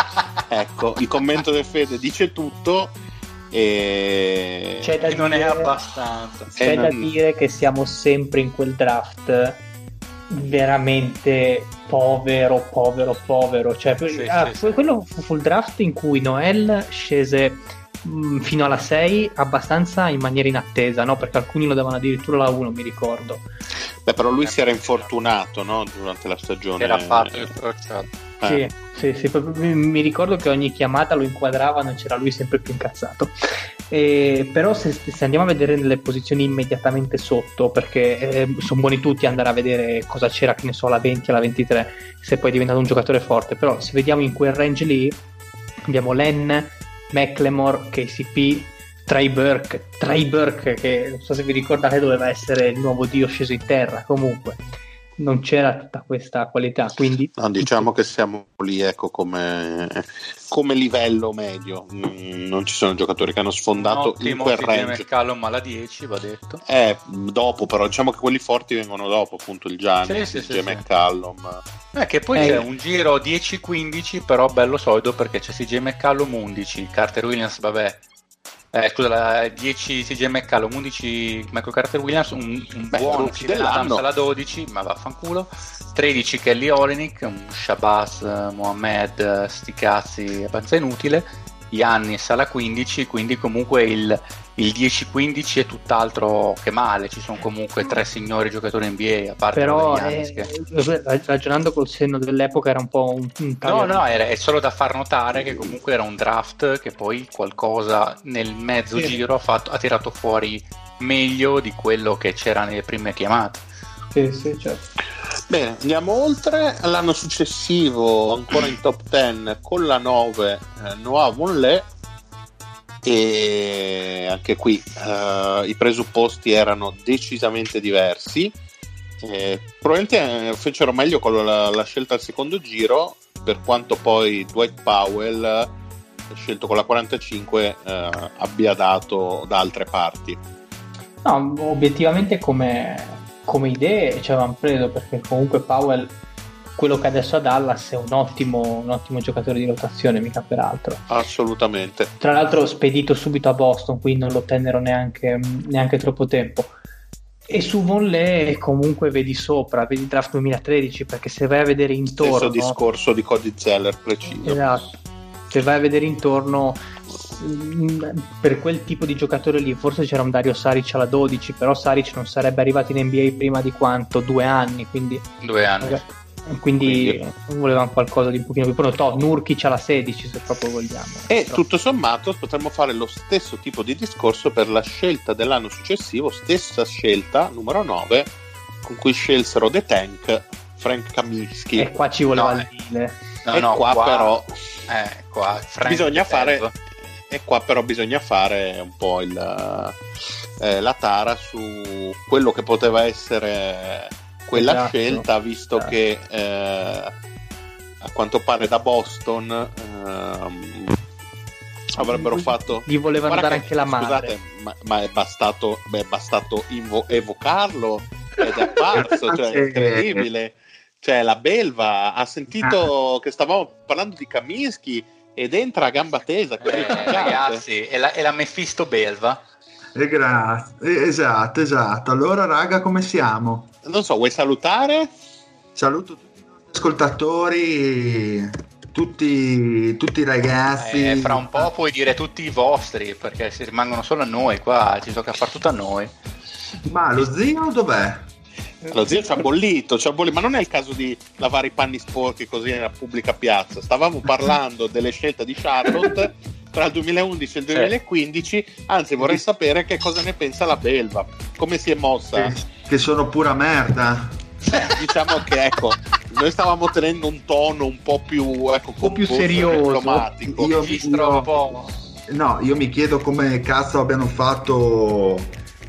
ecco, il commento del Fede dice tutto. E... C'è da e non dire, è abbastanza. C'è da dire che siamo sempre in quel draft veramente povero, povero, povero. Cioè, sì, ah, sì, quello sì. fu il draft in cui Noel scese mh, mm, fino alla 6 abbastanza in maniera inattesa, no? Perché alcuni lo davano addirittura la 1, mi ricordo. Beh, però lui si era infortunato, no? Durante la stagione. Era fatto il crociato. Sì, sì, sì, mi ricordo che ogni chiamata lo inquadravano e c'era lui sempre più incazzato. E, però se, se, andiamo a vedere nelle posizioni immediatamente sotto, perché eh, sono buoni tutti andare a vedere cosa c'era, che ne so, alla 20, alla 23, se poi è diventato un giocatore forte, però se vediamo in quel range lì, abbiamo Len, McLemore, KCP, Trey Burke, Trey Burke che non so se vi ricordate doveva essere il nuovo dio sceso in terra, comunque non c'era tutta questa qualità. Quindi... No, diciamo che siamo lì ecco, come, come livello medio. Mm, non ci sono giocatori che hanno sfondato no, il quel range. Callum alla 10, va detto. Eh, dopo però, diciamo che quelli forti vengono dopo, appunto il Gianni, sì, sì, il sì, McCallum. Eh, che poi eh. c'è un giro 10-15, però bello solido perché c'è CJ McCallum 11, Carter Williams, vabbè, eh, scusa, la 10 CJ McCallum, 11 Michael Carter Williams, un, un Beh, buon dell'anno alla 12, ma vaffanculo. 13 Kelly Olenik, un Shabazz, Mohamed, sti cazzi abbastanza inutile. Yannis alla 15, quindi comunque il, il 10-15 è tutt'altro che male, ci sono comunque tre signori giocatori NBA, a parte Però è, che... ragionando col senno dell'epoca era un po' un, un No, no, era, è solo da far notare che comunque era un draft che poi qualcosa nel mezzo sì. giro ha, fatto, ha tirato fuori meglio di quello che c'era nelle prime chiamate. Sì, sì, certo. Bene, andiamo oltre. L'anno successivo, ancora in top 10, con la 9, eh, Noah Vonleh. E anche qui eh, i presupposti erano decisamente diversi. Eh, probabilmente eh, fecero meglio con la, la, scelta al secondo giro, per quanto poi Dwight Powell, scelto con la 45, eh, abbia dato da altre parti. No, obiettivamente come come idee ci avevamo preso perché comunque Powell quello che adesso ha Dallas è un ottimo, un ottimo giocatore di rotazione, mica peraltro. Assolutamente. Tra l'altro spedito subito a Boston, quindi non lo tennero neanche, neanche troppo tempo. E su Vonleh comunque vedi sopra, vedi draft 2013, perché se vai a vedere intorno... Stesso discorso di Cody Zeller, preciso. Esatto. Se vai a vedere intorno per quel tipo di giocatore lì forse c'era un Dario Saric alla 12 però Saric non sarebbe arrivato in NBA prima di quanto? due anni quindi due anni quindi, quindi volevamo qualcosa di un pochino più pronto. Nurkic alla 16 se proprio vogliamo. E però. tutto sommato potremmo fare lo stesso tipo di discorso per la scelta dell'anno successivo stessa scelta numero 9 con cui scelsero The Tank Frank Kaminsky e qua ci voleva no, il deal no, e no, qua, qua però eh, qua bisogna fare e qua però bisogna fare un po' il, eh, la tara su quello che poteva essere quella esatto, scelta, visto esatto. che eh, a quanto pare da Boston eh, avrebbero fatto. Gli volevano dare anche la mano. Scusate, ma, ma, è bastato, beh, è bastato invo- evocarlo ed è apparso, cioè è incredibile. Cioè, la belva ha sentito ah. che stavamo parlando di Kaminsky ed entra a gamba tesa. Eh, ragazzi, è la, è la Mephisto Belva. Eh, grazie, esatto, esatto. Allora, raga, come siamo? Non so, vuoi salutare? Saluto tutti i nostri ascoltatori, tutti, tutti i ragazzi. Eh, fra un po' puoi dire tutti i vostri, perché si rimangono solo a noi qua, ci tocca far tutto a noi. Ma lo zio dov'è? Lo zio ci ha bollito, ci ha bollito, ma non è il caso di lavare i panni sporchi così nella pubblica piazza. Stavamo parlando delle scelte di Charlotte tra il 2011 e il 2015, anzi vorrei sapere che cosa ne pensa la Belva, come si è mossa. Che, che sono pura merda. Eh, diciamo che ecco, noi stavamo tenendo un tono un po' più, ecco, un po più serioso, diplomatico. Io, io, no, io mi chiedo come cazzo abbiano fatto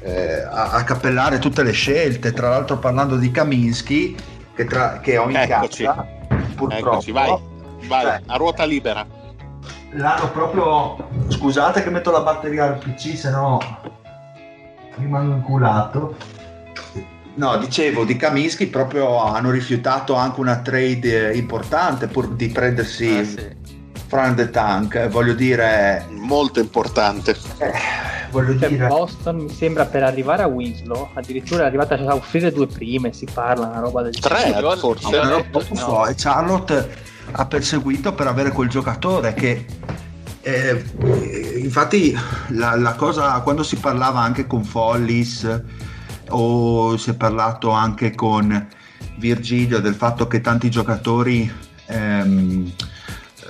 eh, a, a, cappellare tutte le scelte. Tra l'altro, parlando di Kaminsky, che, tra, che ho in Eccoci. casa, purtroppo. Eccoci, vai, vai cioè, a ruota libera. L'hanno proprio. Scusate che metto la batteria al PC, se no rimango inculato. No, dicevo di Kaminsky proprio hanno rifiutato anche una trade importante pur di prendersi ah, sì. Frank the Tank, voglio dire molto importante. Eh, voglio cioè, dire Boston mi sembra per arrivare a Winslow, addirittura è arrivata a offrire due prime, si parla una roba del genere. Tre forse. No, no, no. E Charlotte ha perseguito per avere quel giocatore che eh, infatti la, la, cosa quando si parlava anche con Follis o si è parlato anche con Virgilio del fatto che tanti giocatori ehm,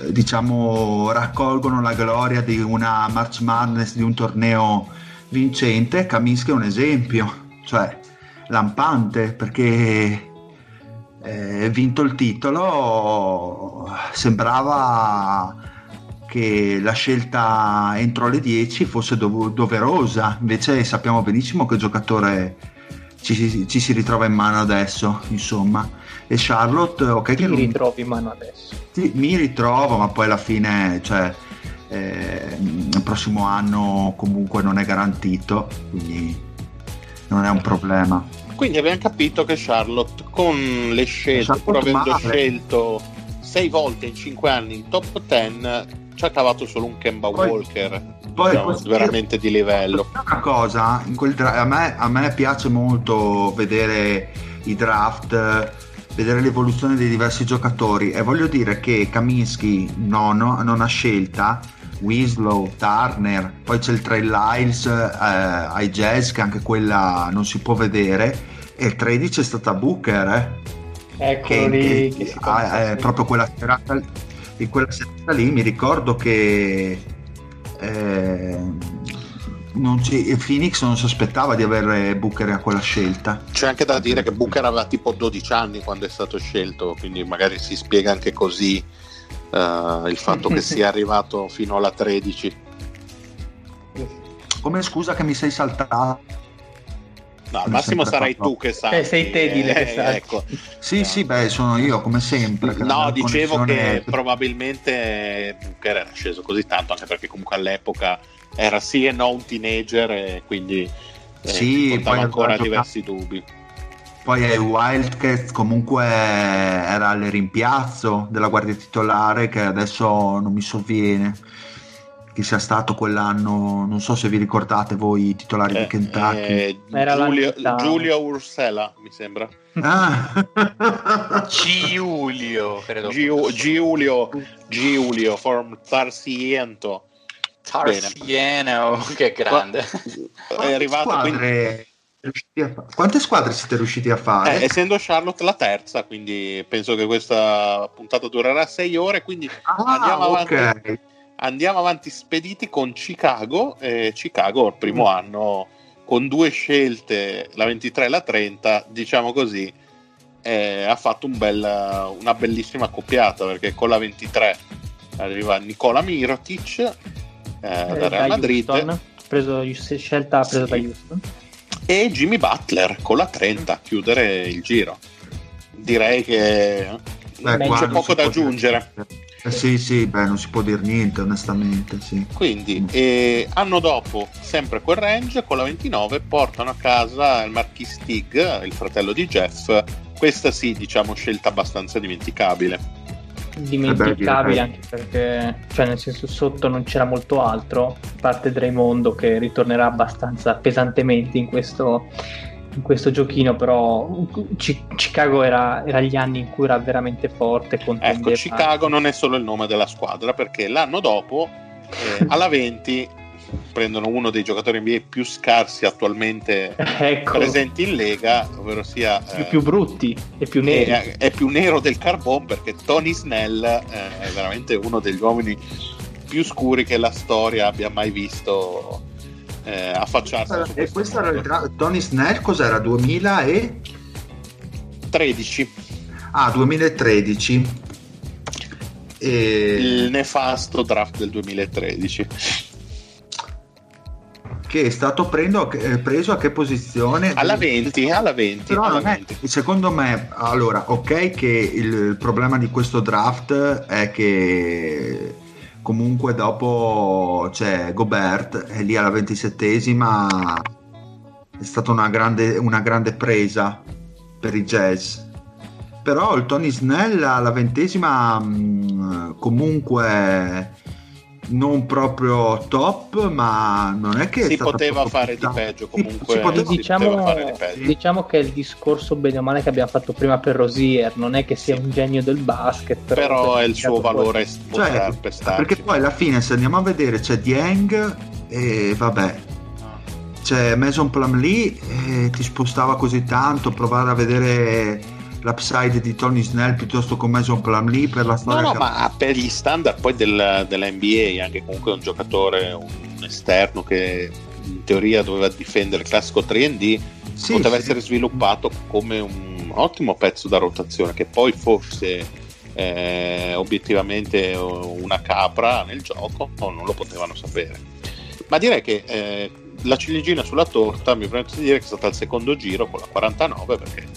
diciamo raccolgono la gloria di una March Madness di un torneo vincente Kaminsky è un esempio cioè lampante perché eh, vinto il titolo sembrava che la scelta entro le 10 fosse dov- doverosa invece sappiamo benissimo che giocatore ci, ci, si ritrova in mano adesso, insomma. E Charlotte, ok, Ti che ritrovi in mano adesso? Sì, mi ritrovo, ma poi alla fine, cioè, eh, il prossimo anno comunque non è garantito, quindi non è un problema. Quindi abbiamo capito che Charlotte con le scelte, pur avendo male. scelto sei volte in cinque anni in top 10, ci ha cavato solo un Kemba poi, Walker poi, diciamo, veramente di livello una cosa dra- a, me, a, me, piace molto vedere i draft vedere l'evoluzione dei diversi giocatori e voglio dire che Kaminsky nono, non ha scelta Winslow, Turner poi c'è il Trey Lyles eh, ai Jazz che anche quella non si può vedere e il 13 è stata Booker eh? Eccolo lì, che, che ah, è proprio quella serata in quella serata lì mi ricordo che eh, non ci, Phoenix non si aspettava di avere Booker a quella scelta. C'è anche da dire che Booker aveva tipo 12 anni quando è stato scelto, quindi magari si spiega anche così uh, il fatto che sia arrivato fino alla 13. Come scusa che mi sei saltato? No, al massimo sarai tu che sai. Eh, sei te dire eh, sai. Ecco. Sì, no. sì, beh, sono io come sempre. No, dicevo che probabilmente Booker era sceso così tanto, anche perché comunque all'epoca era sì e no un teenager e quindi eh, sì, poi ancora diversi dubbi. Poi ai Wildcats comunque era il rimpiazzo della guardia titolare che adesso non mi sovviene che sia stato quell'anno, non so se vi ricordate voi i titolari eh, di Kentucky. Eh, Giulio, Giulio Ursela, mi sembra. Ah. Giulio, credo. Giulio, Giulio, Giulio from Tarsiento. Tarsieno, che grande. È arrivato squadre... quindi... Quante squadre siete riusciti a fare? Eh, essendo Charlotte la terza, quindi penso che questa puntata durerà sei ore, quindi ah, andiamo avanti. Okay andiamo avanti spediti con Chicago. Eh, Chicago il primo mm. anno con due scelte, la 23 e la 30, diciamo così, eh, ha fatto un bel, una bellissima accoppiata perché con la 23 arriva Nicola Mirotic eh, eh, da Real Madrid. Houston, preso, scelta presa sì. da Houston. E Jimmy Butler con la 30 a chiudere il giro. Direi che Beh, c'è poco da aggiungere. Eh sì, sì, beh, non si può dire niente, onestamente. Sì. Quindi, mm. eh, anno dopo, sempre quel range, con la 29, portano a casa il Marquis Stig, il fratello di Jeff. Questa sì, diciamo, scelta abbastanza dimenticabile. Dimenticabile anche perché, cioè, nel senso, sotto non c'era molto altro, a parte Draimondo che ritornerà abbastanza pesantemente in questo in questo giochino, però Chicago era, era, gli anni in cui era veramente forte. Ecco, Chicago non è solo il nome della squadra, perché l'anno dopo, eh, alla 20, prendono uno dei giocatori NBA più scarsi attualmente ecco. presenti in Lega, ovvero sia eh, più brutti e più neri. È, è, più nero del carbone perché Tony Snell eh, è veramente uno degli uomini più scuri che la storia abbia mai visto eh, affacciarsi. E questo era il dra- Tony Snell, cos'era? 2013. Ah, 2013. E... Il nefasto draft del 2013 che è stato prendo, eh, preso a che posizione? Alla 20, alla 20. Però alla 20. È, secondo me, allora, ok che il, il, problema di questo draft è che comunque dopo c'è Gobert e lì alla ventisettesima è stata una grande, una grande presa per i jazz però il Tony Snell alla ventesima mm, comunque non proprio top, ma non è che si poteva fare di peggio comunque. Si, poteva, diciamo, di peggio. diciamo, che il discorso bene o male che abbiamo fatto prima per Rosier non è che sia sì. un genio del basket, però, però è il suo valore cioè, perché poi alla fine se andiamo a vedere c'è Dieng e vabbè c'è Mason Plumlee e ti spostava così tanto provare a vedere l'upside di Tony Snell piuttosto che Mason Plumlee per la storia. No, no, ma per gli standard poi del, della NBA, anche comunque un giocatore, un esterno che in teoria doveva difendere il classico 3D, sì, poteva sì. essere sviluppato come un ottimo pezzo da rotazione che poi fosse eh, obiettivamente una capra nel gioco non lo potevano sapere. Ma direi che eh, la ciliegina sulla torta mi permetto di dire che è stata al secondo giro con la 49 perché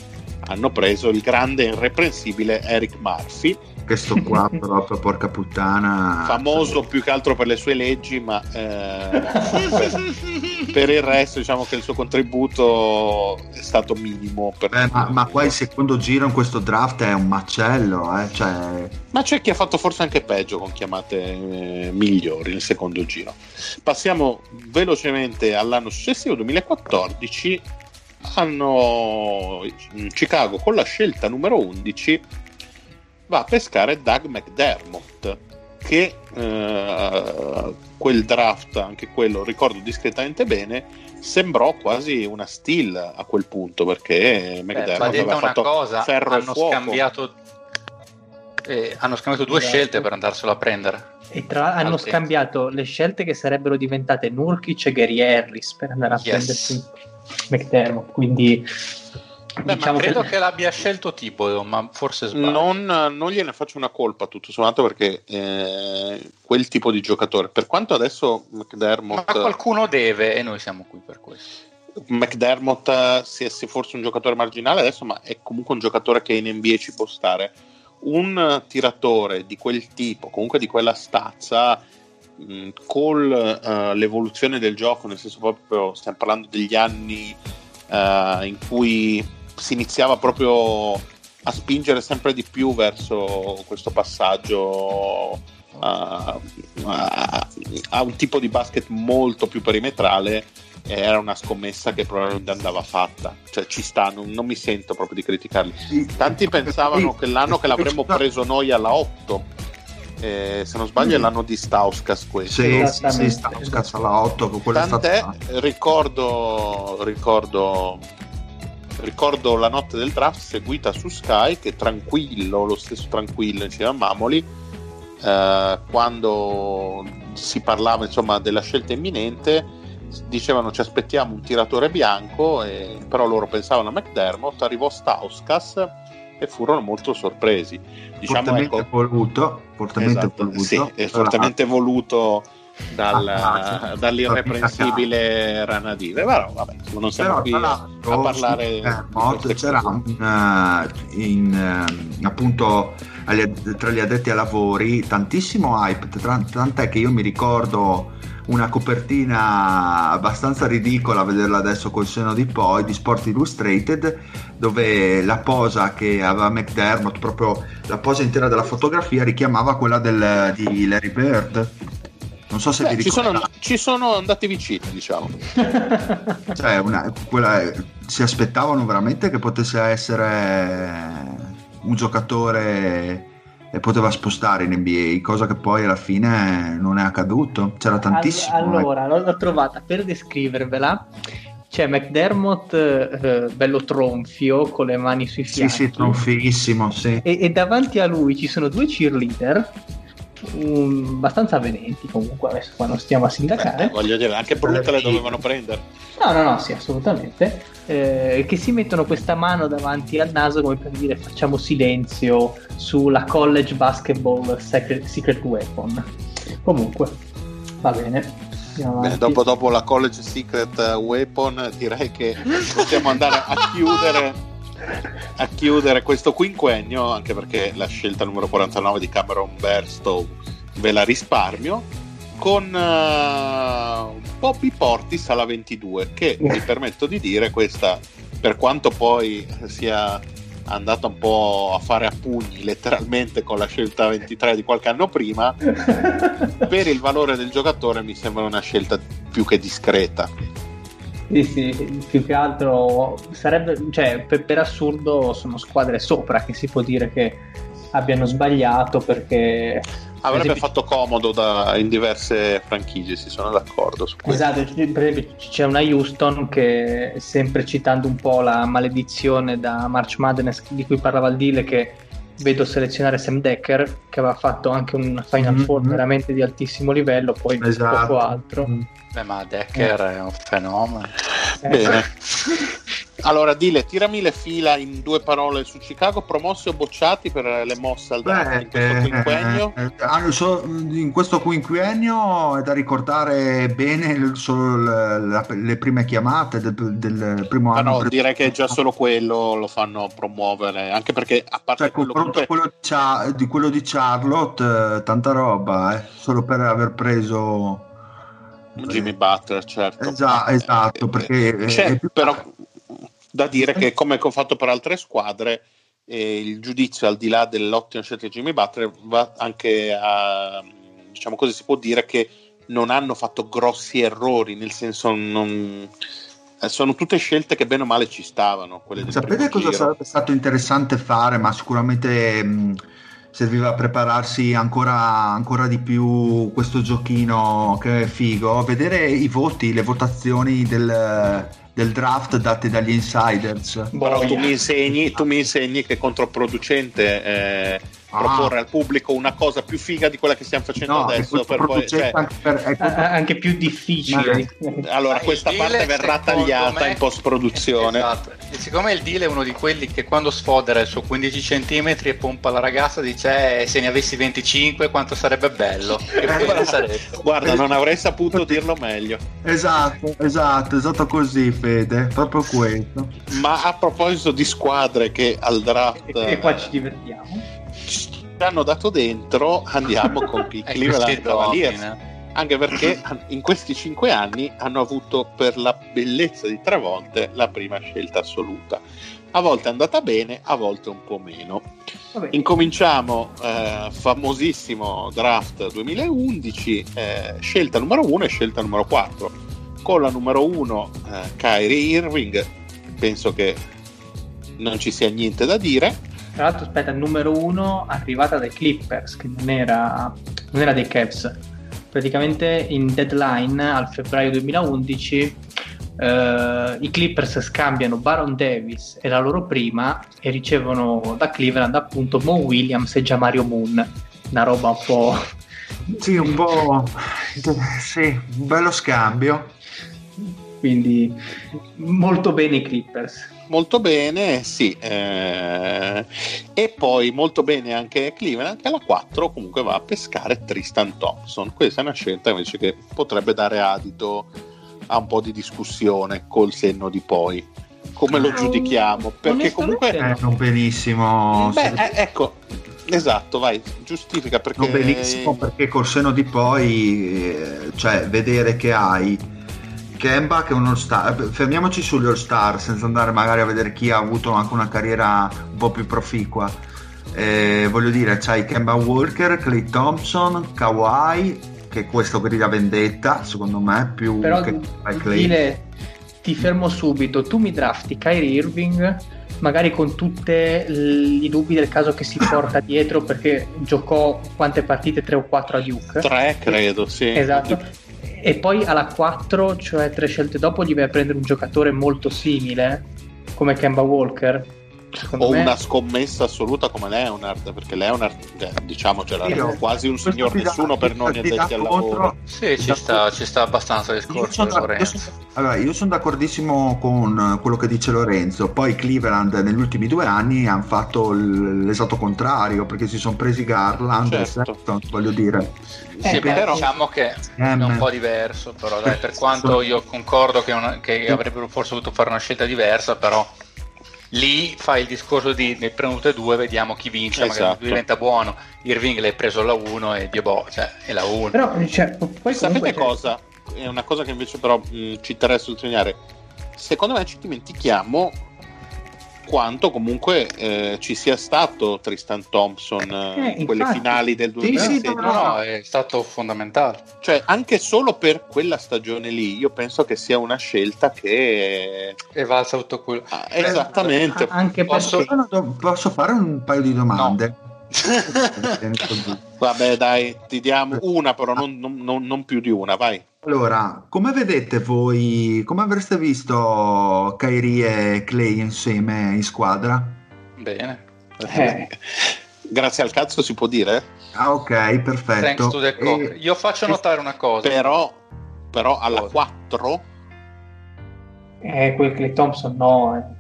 hanno preso il grande e irreprensibile Eric Murphy questo qua proprio porca puttana. famoso più che altro per le sue leggi ma eh, per, per, il resto diciamo che il suo contributo è stato minimo eh, ma, ma, poi il secondo giro in questo draft è un macello eh? cioè... ma c'è chi ha fatto forse anche peggio con chiamate eh, migliori nel secondo giro. Passiamo velocemente all'anno successivo 2014 hanno Chicago con la scelta numero 11 va a pescare Doug McDermott che eh, quel draft, anche quello ricordo discretamente bene, sembrò quasi una steal a quel punto perché McDermott Beh, aveva fatto cosa, ferro hanno scambiato, eh, hanno scambiato due esatto. scelte per andarselo a prendere. E tra l'altro hanno scambiato le scelte che sarebbero diventate Nurkic e Gary Harris per andare a yes. prendersi McDermott, quindi Beh, diciamo credo che... che... l'abbia scelto tipo, ma forse sbaglio. Non, non gliene faccio una colpa tutto sommato perché eh, quel tipo di giocatore, per quanto adesso McDermott... Ma qualcuno deve e noi siamo qui per questo. McDermott sia, sia forse un giocatore marginale adesso, ma è comunque un giocatore che in NBA ci può stare. Un tiratore di quel tipo, comunque di quella stazza, mh, con uh, l'evoluzione del gioco, nel senso proprio stiamo parlando degli anni uh, in cui si iniziava proprio a spingere sempre di più verso questo passaggio a, a, a un tipo di basket molto più perimetrale era una scommessa che probabilmente andava fatta. Cioè ci sta, non, non mi sento proprio di criticarli. Tanti pensavano che l'anno che l'avremmo preso noi alla 8 eh, se non sbaglio è l'anno di Stauskas questo. Sì, sì, sì Stauskas alla 8 tant'è ricordo ricordo ricordo la notte del draft seguita su Sky che tranquillo, lo stesso tranquillo insieme a Mamoli eh, quando si parlava insomma della scelta imminente dicevano ci aspettiamo un tiratore bianco e, però loro pensavano a McDermott arrivò Stauskas e furono molto sorpresi. Diciamo, fortemente ecco, voluto fortemente esatto, voluto. sì, fortemente voluto dal, ah, dall'irreprensibile Ranadive. Però vabbè, non siamo Però, qui a parlare eh, c'era un, uh, in, uh, appunto tra gli addetti ai lavori tantissimo hype, tant'è che io mi ricordo una copertina abbastanza ridicola a vederla adesso col seno di poi di Sport Illustrated dove la posa che aveva McDermott proprio la posa intera della fotografia richiamava quella del, di Larry Bird non so se Beh, vi ci sono, ci sono andati vicini, diciamo. cioè, una, quella, si aspettavano veramente che potesse essere un giocatore e poteva spostare in NBA, cosa che poi alla fine non è accaduto. C'era tantissimo. Allora, l'ho trovata per descrivervela. C'è McDermott eh, bello tronfio con le mani sui fianchi. Sì, sì, tronfissimo, sì. E, e davanti a lui ci sono due cheerleader um, abbastanza avvenenti comunque adesso qua non stiamo a sindacare. Beh, voglio dire anche brutte le dovevano prendere. No no no sì assolutamente. Eh, che si mettono questa mano davanti al naso come per dire facciamo silenzio sulla college basketball secret, secret weapon. Comunque va bene. Beh, dopo, dopo la college secret weapon direi che possiamo andare a chiudere a chiudere questo quinquennio, anche perché la scelta numero 49 di Cameron Berstow ve la risparmio, con uh, Bobby Portis alla 22, che mi permetto di dire questa, per quanto poi sia andata un po' a fare a pugni letteralmente con la scelta 23 di qualche anno prima, per il valore del giocatore mi sembra una scelta più che discreta. Sì, sì, più che altro sarebbe, cioè, per, per, assurdo sono squadre sopra che si può dire che abbiano sbagliato perché... Avrebbe esempio, fatto comodo da, in diverse franchigie, si sono d'accordo su questo. Esatto, per esempio c'è una Houston che, sempre citando un po' la maledizione da March Madness di cui parlava il Dile, che vedo selezionare Sam Decker, che aveva fatto anche un Final mm-hmm. Four veramente di altissimo livello, poi esatto. poco altro. Mm Beh, ma Decker eh. è un fenomeno. Eh. Bene. Allora, Dile, tirami le fila in due parole su Chicago, promossi o bocciati per le mosse al Beh, in questo eh, quinquennio? Eh, eh, in questo quinquennio è da ricordare bene solo le, prime chiamate del, del primo Ma anno. No, direi che già solo quello lo fanno promuovere, anche perché a parte cioè, quello, comunque... quello, di, Char- di, quello di Charlotte, tanta roba, eh, solo per aver preso... Jimmy Butler, certo. Esatto, esatto perché... C'è, più... però da dire che come ho fatto per altre squadre eh, il giudizio al di là dell'ottima scelta di Jimmy Butler va anche a diciamo così si può dire che non hanno fatto grossi errori nel senso non eh, sono tutte scelte che bene o male ci stavano sapete cosa giro. sarebbe stato interessante fare ma sicuramente mh, serviva a prepararsi ancora, ancora di più questo giochino che è figo vedere i voti le votazioni del del draft date dagli insiders. Però tu mi insegni, tu mi insegni che è controproducente eh, ah. proporre al pubblico una cosa più figa di quella che stiamo facendo no, adesso. Per poi, cioè... anche, per, è contro... anche, più difficile. Allora, questa parte verrà tagliata me... in post produzione. Esatto. E siccome il deal è uno di quelli che quando sfodera il suo 15 cm e pompa la ragazza dice eh, se ne avessi 25 quanto sarebbe bello. Eh, sarebbe. Guarda, non avrei saputo dirlo meglio. Esatto, esatto, esatto così Fede, proprio questo. Ma a proposito di squadre che al draft... E, e qua ci divertiamo ci hanno dato dentro, andiamo con i Cleveland Cavaliers. Anche perché in questi cinque anni hanno avuto per la bellezza di tre volte la prima scelta assoluta. A volte è andata bene, a volte un po' meno. Vabbè. Incominciamo, eh, famosissimo draft 2011, eh, scelta numero 1 e scelta numero 4. Con la numero 1 eh, Kyrie Irving, penso che non ci sia niente da dire tra l'altro, aspetta, numero uno arrivata dai Clippers, che non era, non era dei Cavs. Praticamente in deadline al febbraio 2011 Uh, i Clippers scambiano Baron Davis e la loro prima e ricevono da Cleveland appunto Mo Williams e già Mario Moon una roba un po' sì un po' sì un bello scambio quindi molto bene i Clippers molto bene, sì. Eh, e poi molto bene anche Cleveland che alla 4 comunque va a pescare Tristan Thompson. Questa è una scelta invece che potrebbe dare adito a un po' di discussione col senno di poi. Come lo giudichiamo? Perché comunque... Eh, non benissimo. Beh, eh, ecco, Esatto, vai, giustifica perché... Non benissimo perché col seno di poi, eh, cioè vedere che hai Kemba che è un all star fermiamoci sugli all star senza andare magari a vedere chi ha avuto anche una carriera un po' più proficua. Eh, voglio dire c'hai Kemba Walker Clay Thompson Kawhi che è questo grida vendetta secondo me più Però che Clay Dile, ti fermo subito. Tu mi drafti Kyrie Irving magari con tutti i dubbi del caso che si porta dietro perché giocò quante partite? 3 o 4 a Duke? 3 credo sì. Esatto e poi alla 4, cioè tre scelte dopo, gli vai a prendere un giocatore molto simile come Kemba Walker. O me... una scommessa assoluta come Leonard, perché Leonard, diciamo, c'era Io, quasi un signor nessuno per non addetti al lavoro. Sì, ci sta, ci sta abbastanza il discorso. Io sono, io sono, allora, io sono d'accordissimo con quello che dice Lorenzo. Poi Cleveland negli ultimi due anni hanno fatto l'esatto contrario, perché si sono presi Garland certo. e Sexton, voglio dire. Sì, eh, però diciamo che è un po' diverso, però dai, per quanto io concordo che, una, che avrebbero forse dovuto fare una scelta diversa, però lì fai il discorso di ne prendo tutte e due, vediamo chi vince, esatto. magari diventa buono. Irving l'hai preso la 1 e Dio boh, cioè è la 1. Però cioè, poi sapete cosa? È una cosa che invece però mh, ci interessa sottolineare. Secondo me ci dimentichiamo quanto comunque eh, ci sia stato Tristan Thompson eh, in quelle finali del 2016. Sì, sì, no, no, è stato fondamentale. Cioè, anche solo per quella stagione lì, io penso che sia una scelta che è valsa tutto quello. Ah, esattamente. Ah, anche posso... posso fare un paio di domande? No. Vabbè, dai, ti diamo una, però non, non, non più di una, vai. Allora, come vedete voi, come avreste visto Kyrie e Clay insieme in squadra? Bene. Eh. Grazie al cazzo si può dire? Ah, ok, perfetto. E... Io faccio notare una cosa. Però, però alla 4 Eh, quel Clay Thompson no. Eh.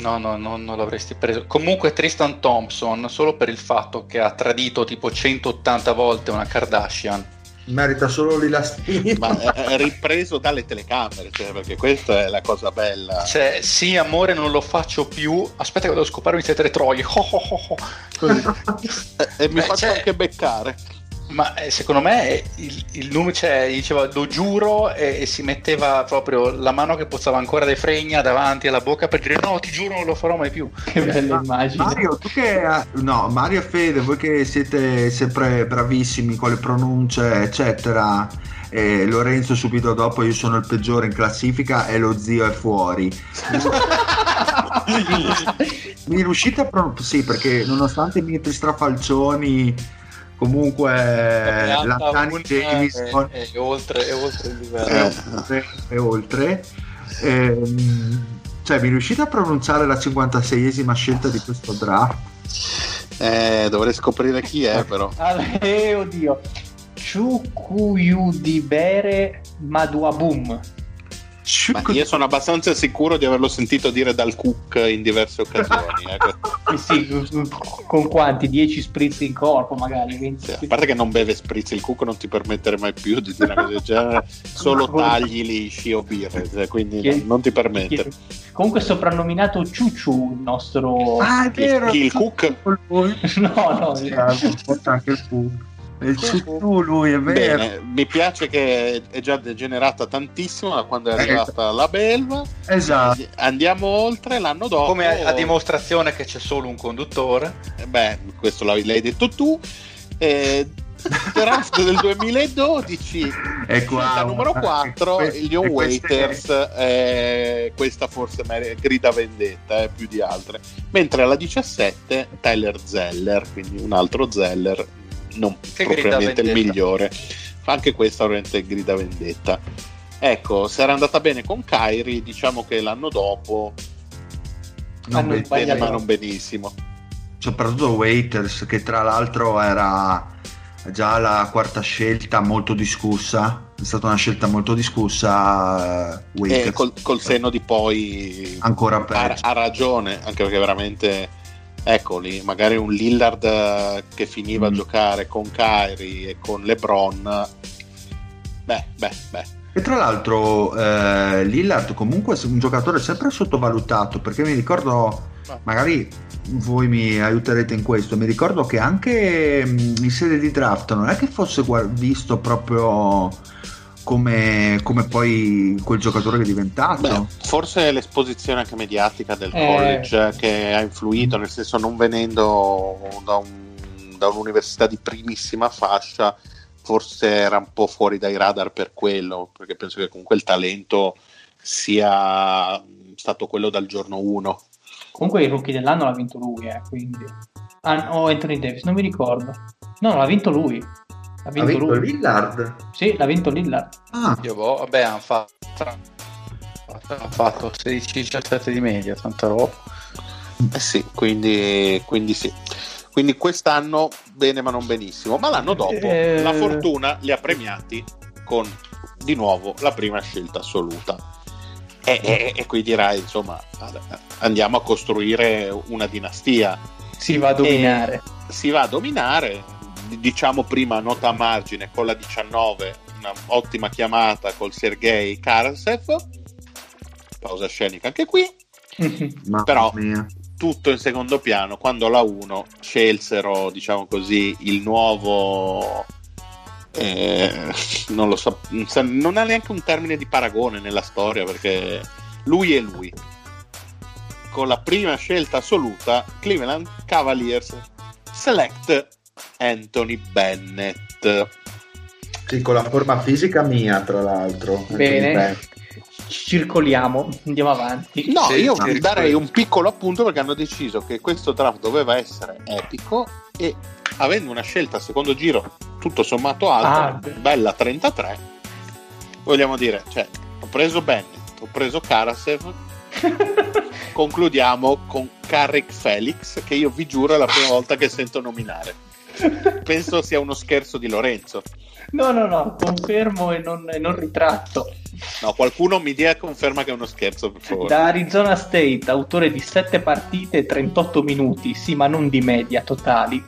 No, no, no, non l'avresti preso. Comunque Tristan Thompson, solo per il fatto che ha tradito tipo 180 volte una Kardashian, merita solo l'elastino. Ma è ripreso dalle telecamere, cioè, perché questa è la cosa bella. Cioè, sì, amore, non lo faccio più. Aspetta che devo scopare mi siete le troie. Oh, oh, oh. e, e mi Beh, faccio cioè... anche beccare. Ma eh, secondo me il, il numero, cioè, diceva lo giuro e, e, si metteva proprio la mano che pozzava ancora dei fregna davanti alla bocca per dire no, ti giuro non lo farò mai più. Che bella immagine. Mario, tu che no, Mario e Fede, voi che siete sempre bravissimi con le pronunce, eccetera. E Lorenzo subito dopo io sono il peggiore in classifica e lo zio è fuori. mi riuscite a pronunciare? Sì, perché nonostante i miei strafalcioni comunque la Tani Jameson è, è, oltre, è oltre il livello. È, è oltre. Ehm, cioè mi riuscite a pronunciare la 56esima scelta di questo draft? Eh, dovrei scoprire chi è però. Eh, oddio. Chukuyudibere Maduabum ma io sono abbastanza sicuro di averlo sentito dire dal Cook in diverse occasioni. Eh. sì, con quanti? 10 spritz in corpo, magari. Sì, a parte che non beve spritz, il Cook non ti permettere mai più di dire una cosa del genere, solo tagli lisci o birre, cioè, quindi Chied- non ti permette. Comunque è soprannominato Ciuciu il nostro... Ah, è vero! Il, il Cook? no, no, sì, anche il Cook. Il Cthulhu, lui è vero. Bene, mi piace che è già degenerata tantissimo da quando è eh, arrivata la belva. Esatto. Andiamo oltre l'anno dopo. Come a, dimostrazione che c'è solo un conduttore. Eh, beh, questo l'hai detto tu. Eh, draft del 2012 e qua numero 4 que- gli Waiters eh, questa forse grida vendetta eh, più di altre mentre alla 17 Tyler Zeller quindi un altro Zeller non che propriamente il migliore. Anche questa ovviamente grida vendetta. Ecco, se era andata bene con Kairi, diciamo che l'anno dopo non bene, bene ma non benissimo. Soprattutto Waiters, che tra l'altro era già la quarta scelta molto discussa. È stata una scelta molto discussa. Uh, e col, col, senno di poi ancora peggio. Ha, ha ragione, anche perché veramente eccoli, magari un Lillard eh, che finiva mm. a giocare con Kyrie e con LeBron. Beh, beh, beh. E tra l'altro eh, Lillard comunque è un giocatore sempre sottovalutato perché mi ricordo, magari voi mi aiuterete in questo, mi ricordo che anche mm, in sede di draft non è che fosse visto proprio come, come, poi quel giocatore che è diventato. Beh, forse l'esposizione anche mediatica del eh. college che ha influito, nel senso non venendo da, un, da, un'università di primissima fascia, forse era un po' fuori dai radar per quello, perché penso che comunque il talento sia stato quello dal giorno 1. Comunque il rookie dell'anno l'ha vinto lui, eh, quindi... Ah, o Anthony Davis, non mi ricordo. No, l'ha vinto lui. Ha vinto, ha vinto. Lillard? Sì, l'ha vinto Lillard. Ah. Io boh, vabbè, hanno fatto, hanno fatto 16-17 di media, tanta roba. Eh sì, quindi, quindi sì. Quindi quest'anno bene ma non benissimo, ma l'anno dopo eh... la fortuna li ha premiati con di nuovo la prima scelta assoluta. E, e, e qui dirai, insomma, andiamo a costruire una dinastia. Si va a dominare. E si va a dominare, diciamo prima nota a margine con la 19 una ottima chiamata col Sergei Karasev. Pausa scenica anche qui. Però mia. tutto in secondo piano quando la 1 scelsero diciamo così il nuovo eh, non lo so non ha neanche un termine di paragone nella storia perché lui è lui. Con la prima scelta assoluta Cleveland Cavaliers select Anthony Bennett. Sì, con la forma fisica mia, tra l'altro. Bene. Circoliamo, andiamo avanti. No, sì, io no, darei un piccolo appunto perché hanno deciso che questo draft doveva essere epico e avendo una scelta a secondo giro tutto sommato alta, ah, bella 33, vogliamo dire, cioè, ho preso Bennett, ho preso Karasev, concludiamo con Carrick Felix, che io vi giuro è la prima volta che sento nominare. penso sia uno scherzo di Lorenzo. No, no, no, confermo e non, e non ritratto. No, qualcuno mi dia conferma che è uno scherzo, per favore. Da Arizona State, autore di 7 partite e 38 minuti, sì, ma non di media totali.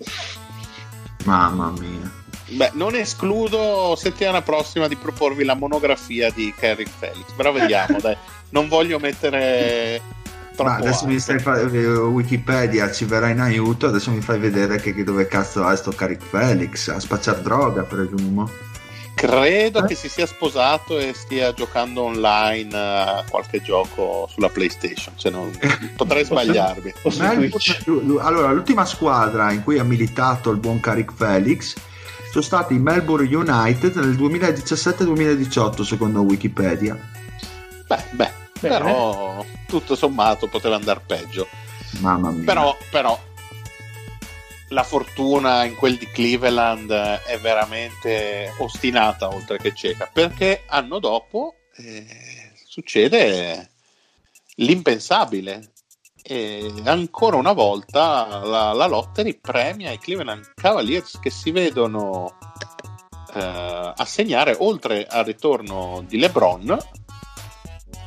Mamma mia. Beh, non escludo settimana prossima di proporvi la monografia di Kerry Felix, però vediamo, dai. Non voglio mettere ma adesso mi stai fa- eh, Wikipedia ci verrà in aiuto adesso mi fai vedere che, dove cazzo è sto Caric Felix a spacciare droga presumo. Credo eh? che si sia sposato e stia giocando online a qualche gioco sulla PlayStation cioè non... potrei sbagliarmi. allora l'ultima squadra in cui ha militato il buon Caric Felix sono stati i Melbourne United nel 2017-2018 secondo Wikipedia. Beh beh Bene. però tutto sommato poteva andare peggio. Mamma mia. Però, però la fortuna in quel di Cleveland è veramente ostinata oltre che cieca perché anno dopo eh, succede l'impensabile e ancora una volta la, la lottery premia i Cleveland Cavaliers che si vedono eh, assegnare oltre al ritorno di LeBron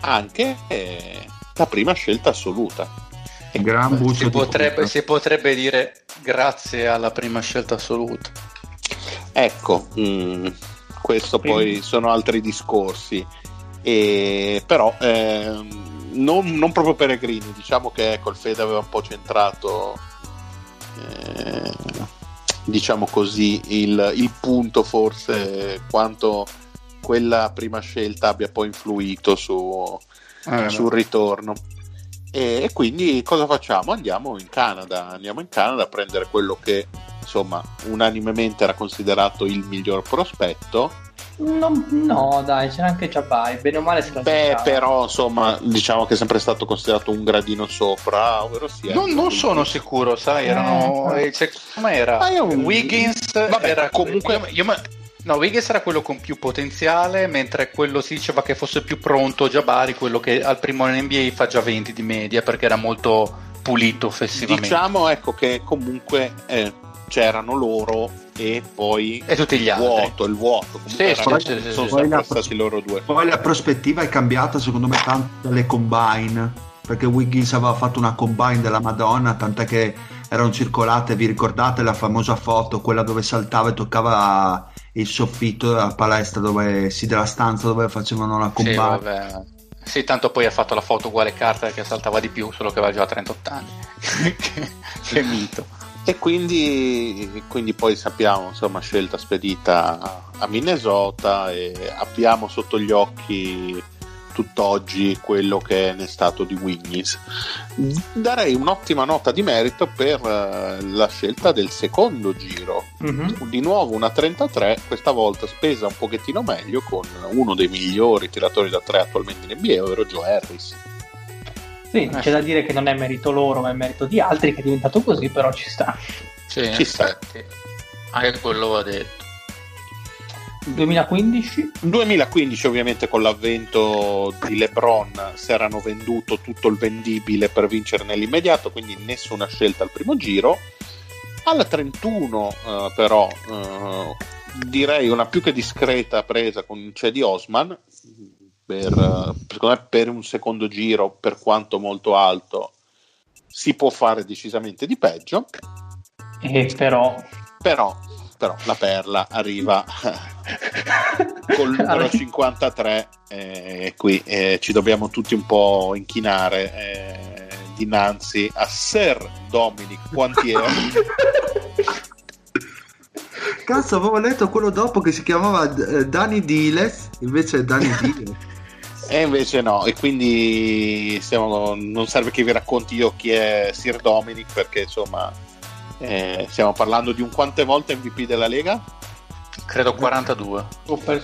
anche eh, la prima scelta assoluta. Gran si, potrebbe, si potrebbe dire grazie alla prima scelta assoluta. Ecco, mh, mm, questo poi sono altri discorsi, e, però eh, non, non, proprio peregrini, diciamo che ecco, il Fede aveva un po' centrato, eh, diciamo così, il, il punto forse quanto quella prima scelta abbia poi influito su, eh, sul ritorno. E, e, quindi cosa facciamo? Andiamo in Canada, andiamo in Canada a prendere quello che insomma unanimemente era considerato il miglior prospetto. No, no dai, c'era anche Jabai, bene o male si Beh, però insomma, diciamo che è sempre stato considerato un gradino sopra, ovvero sia. Non, non sono sicuro, sai, erano. Eh, secondo me era ah, un... Wiggins. Vabbè, era comunque. Io, io, No, Wiggins era quello con più potenziale, mentre quello si diceva che fosse più pronto Jabari, quello che al primo NBA fa già 20 di media perché era molto pulito offensivamente. Diciamo ecco che comunque eh, c'erano loro e poi e tutti gli altri. Vuoto, il vuoto. Sì, poi, sì, sì, sono sì, stati loro due. Poi la prospettiva è cambiata secondo me tanto dalle combine, perché Wiggins aveva fatto una combine della Madonna, tant'è che erano circolate, vi ricordate la famosa foto, quella dove saltava e toccava il soffitto della palestra dove sì, della stanza dove facevano la combatta. Sì, sì, tanto poi ha fatto la foto uguale carta che saltava di più, solo che aveva già 38 anni. che, che mito. E quindi, quindi, poi sappiamo, insomma, scelta spedita a Minnesota e abbiamo sotto gli occhi tutt'oggi quello che ne è stato di Wiggins. Darei un'ottima nota di merito per uh, la scelta del secondo giro. Mm-hmm. Di nuovo una 33, questa volta spesa un pochettino meglio con uno dei migliori tiratori da tre attualmente in NBA, ovvero Joe Harris. Sì, eh. c'è da dire che non è merito loro, ma è merito di altri che è diventato così, però ci sta. Sì, ci sta. Anche quello va detto. 2015? 2015 ovviamente con l'avvento di LeBron si erano venduto tutto il vendibile per vincere nell'immediato, quindi nessuna scelta al primo giro. Alla 31 uh, però uh, direi una più che discreta presa con Cedi Osman per, secondo me per un secondo giro per quanto molto alto si può fare decisamente di peggio. E però però però la perla arriva col numero 53 e qui eh, ci dobbiamo tutti un po' inchinare eh, dinanzi a Sir Dominic Quantier. Cazzo avevo letto quello dopo che si chiamava eh, Dani Diles invece è Dani Diles. E invece no, e quindi stiamo, non serve che vi racconti io chi è Sir Dominic perché insomma eh, stiamo parlando di un quante volte MVP della Lega? Credo 42. Eh,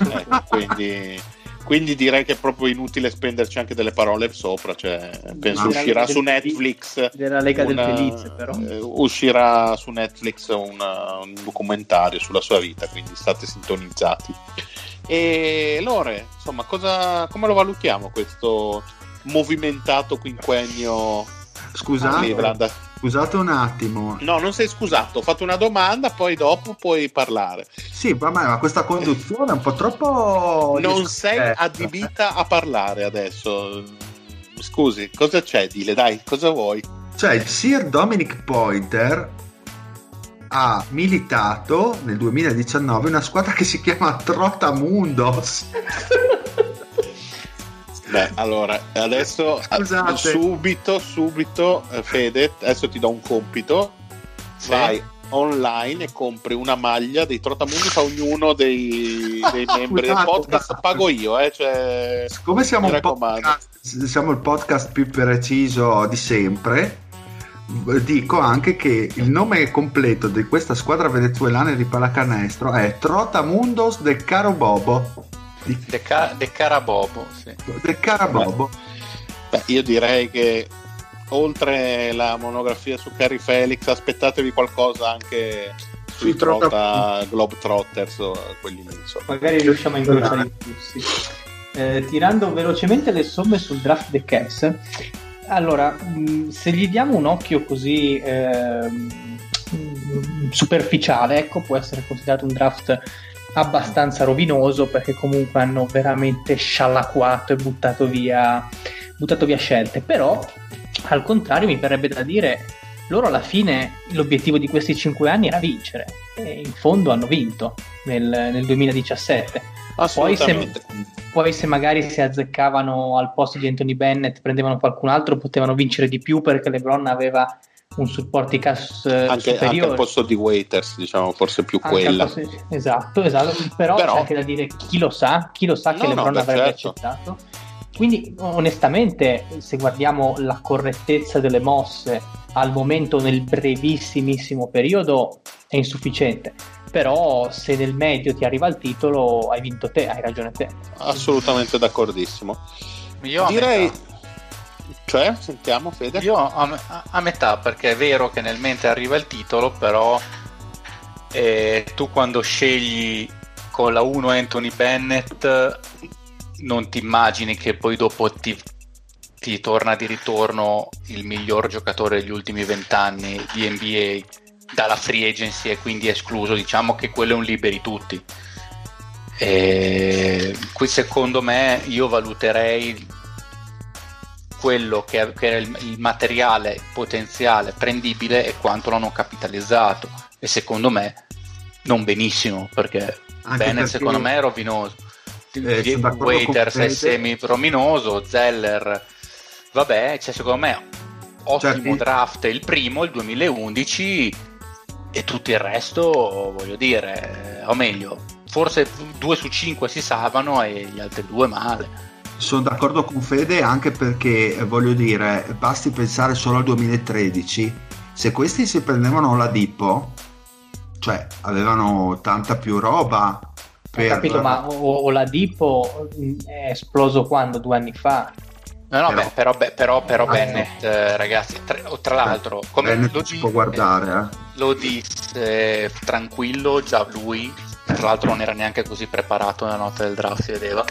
quindi, quindi, direi che è proprio inutile spenderci anche delle parole sopra. Cioè, penso no, uscirà su Netflix. Della Lega una, del Felice, però. Eh, uscirà su Netflix una, un documentario sulla sua vita, quindi state sintonizzati. E Lore, insomma, cosa, come lo valutiamo questo movimentato quinquennio Scusa, Scusate un attimo. No, non sei scusato, ho fatto una domanda, poi dopo puoi parlare. Sì, vabbè, ma questa conduzione è un po' troppo... Non sei adibita a parlare adesso. Scusi, cosa c'è? Dile, dai, cosa vuoi? Cioè, il Sir Dominic Pointer ha militato nel 2019 una squadra che si chiama Trotamundos. Beh, allora, adesso Scusate. subito, subito, eh, Fede, adesso ti do un compito. Sì. Vai online e compri una maglia dei Trotamundos a ognuno dei, dei membri del podcast. Pago io, eh, cioè, Siccome siamo, podcast, siamo il podcast più preciso di sempre, dico anche che il nome completo di questa squadra venezuelana di pallacanestro è Trotamundos de Caro Bobo. De, ca- de Carabobo, sì. De Carabobo. Beh, io direi che oltre la monografia su Carrie Felix, aspettatevi qualcosa anche sui Trota Globetrotters o quelli lì. Insomma. Magari riusciamo a incrociare i flussi. Eh, tirando velocemente le somme sul draft The Cass, allora, mm, se gli diamo un occhio così eh, superficiale, ecco, può essere considerato un draft abbastanza rovinoso perché comunque hanno veramente sciallacquato e buttato via, buttato via scelte. Però, al contrario, mi verrebbe da dire loro alla fine l'obiettivo di questi cinque anni era vincere e in fondo hanno vinto nel, nel 2017. Poi se, poi se, magari si azzeccavano al posto di Anthony Bennett, prendevano qualcun altro, potevano vincere di più perché LeBron aveva un supporti cast eh, anche, anche, al posto di waiters diciamo forse più anche quella. posto, esatto esatto. Però, però, c'è anche da dire chi lo sa chi lo sa no, che LeBron no, avrebbe certo. accettato. Quindi onestamente se guardiamo la correttezza delle mosse al momento nel brevissimissimo periodo è insufficiente. Però se nel medio ti arriva il titolo hai vinto te hai ragione te. Assolutamente d'accordissimo. Io direi cioè, sentiamo Fede. Io a, a, metà, perché è vero che nel mente arriva il titolo, però eh, tu quando scegli con la 1 Anthony Bennett non ti immagini che poi dopo ti, ti torna di ritorno il miglior giocatore degli ultimi vent'anni di NBA dalla free agency e quindi escluso, diciamo che quello è un liberi tutti. E qui secondo me io valuterei quello che, che era il, il, materiale potenziale prendibile e quanto l'hanno capitalizzato. E secondo me non benissimo perché Anche Bennett perché... secondo me è rovinoso. Eh, Waiters è semi-rominoso Zeller vabbè cioè secondo me ottimo cioè, draft il primo il 2011 e tutto il resto voglio dire o meglio forse due su cinque si salvano e gli altri due male sono d'accordo con Fede anche perché eh, voglio dire, basti pensare solo al 2013, se questi si prendevano la Dippo, cioè avevano tanta più roba. Per... Ho capito, ma o, o la Dippo mm, è esploso quando? Due anni fa? No, no, però, beh, però, beh, però, però ah, Bennett, eh, ragazzi, tra, tra l'altro, come Bennett lo si può guardare, eh. lo disse eh, tranquillo già lui, tra l'altro non era neanche così preparato nella notte del draft, si vedeva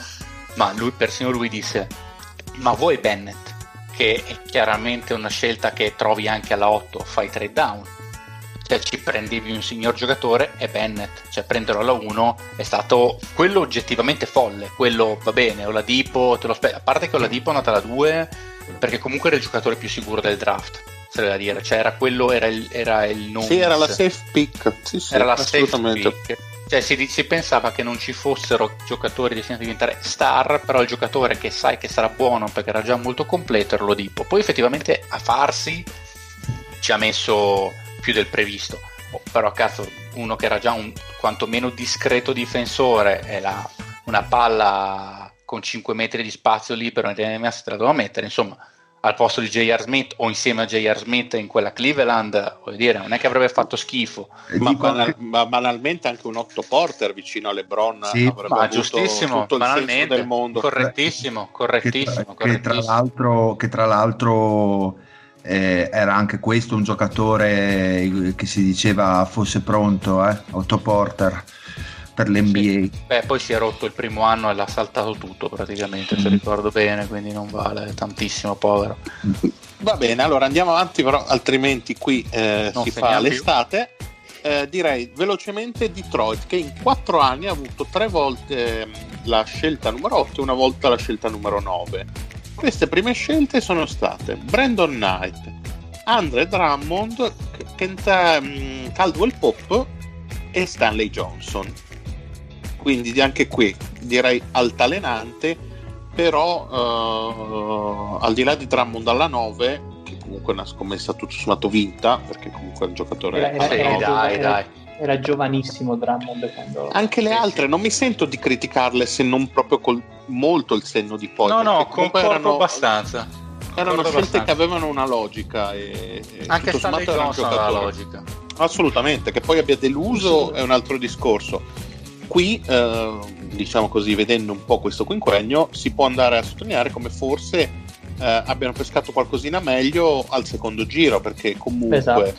ma lui, persino lui disse, ma vuoi Bennett, che è chiaramente una scelta che trovi anche alla 8, fai trade down, cioè ci prendevi un signor giocatore e Bennett, cioè prenderlo alla 1 è stato quello oggettivamente folle, quello va bene, o la Dipo, te lo spe- a parte che la Dipo è nata alla 2 perché comunque era il giocatore più sicuro del draft se da dire, cioè era quello, era il, era il non Sì, era la safe pick, sì, sì, era la safe pick cioè si, si, pensava che non ci fossero giocatori destinati a diventare star, però il giocatore che sai che sarà buono perché era già molto completo era l'Odipo. Poi effettivamente a farsi ci ha messo più del previsto. Oh, però cazzo, uno che era già un quantomeno discreto difensore e la, una palla con 5 metri di spazio libero NMA se la doveva mettere, insomma al posto di J.R. Smith o insieme a J.R. Smith in quella Cleveland, voglio dire, non è che avrebbe fatto schifo. Ma, banal, ma banalmente anche un Otto Porter vicino a LeBron sì, avrebbe ma giustissimo, tutto il del mondo. Correttissimo, correttissimo. Che, correttissimo. Che tra l'altro, che tra l'altro eh, era anche questo un giocatore che si diceva fosse pronto, eh? Otto Porter per l'NBA. Sì. Beh, poi si è rotto il primo anno e l'ha saltato tutto praticamente, mm. se ricordo bene, quindi non vale tantissimo, povero. Va bene, allora andiamo avanti, però altrimenti qui eh, si fa l'estate. Eh, direi velocemente Detroit che in quattro anni ha avuto tre volte ehm, la scelta numero 8 e una volta la scelta numero 9. Queste prime scelte sono state Brandon Knight, Andre Drummond, Kenta, um, Caldwell Pop e Stanley Johnson. Quindi anche qui direi altalenante, però uh, al di là di Drummond alla 9, che comunque è una scommessa tutto sommato vinta, perché comunque è un giocatore... Era, era, era, dai, dai. era giovanissimo Drummond quando... Anche le altre, non mi sento di criticarle se non proprio col molto il senno di poi. No, no, concordo erano, abbastanza. Erano scelte abbastanza. che avevano una logica e, e anche Stanley Johnson aveva logica. Assolutamente, che poi abbia deluso è un altro discorso. Qui, eh, diciamo così, vedendo un po' questo quinquennio, si può andare a sottolineare come forse eh, abbiano pescato qualcosina meglio al secondo giro, perché comunque, esatto.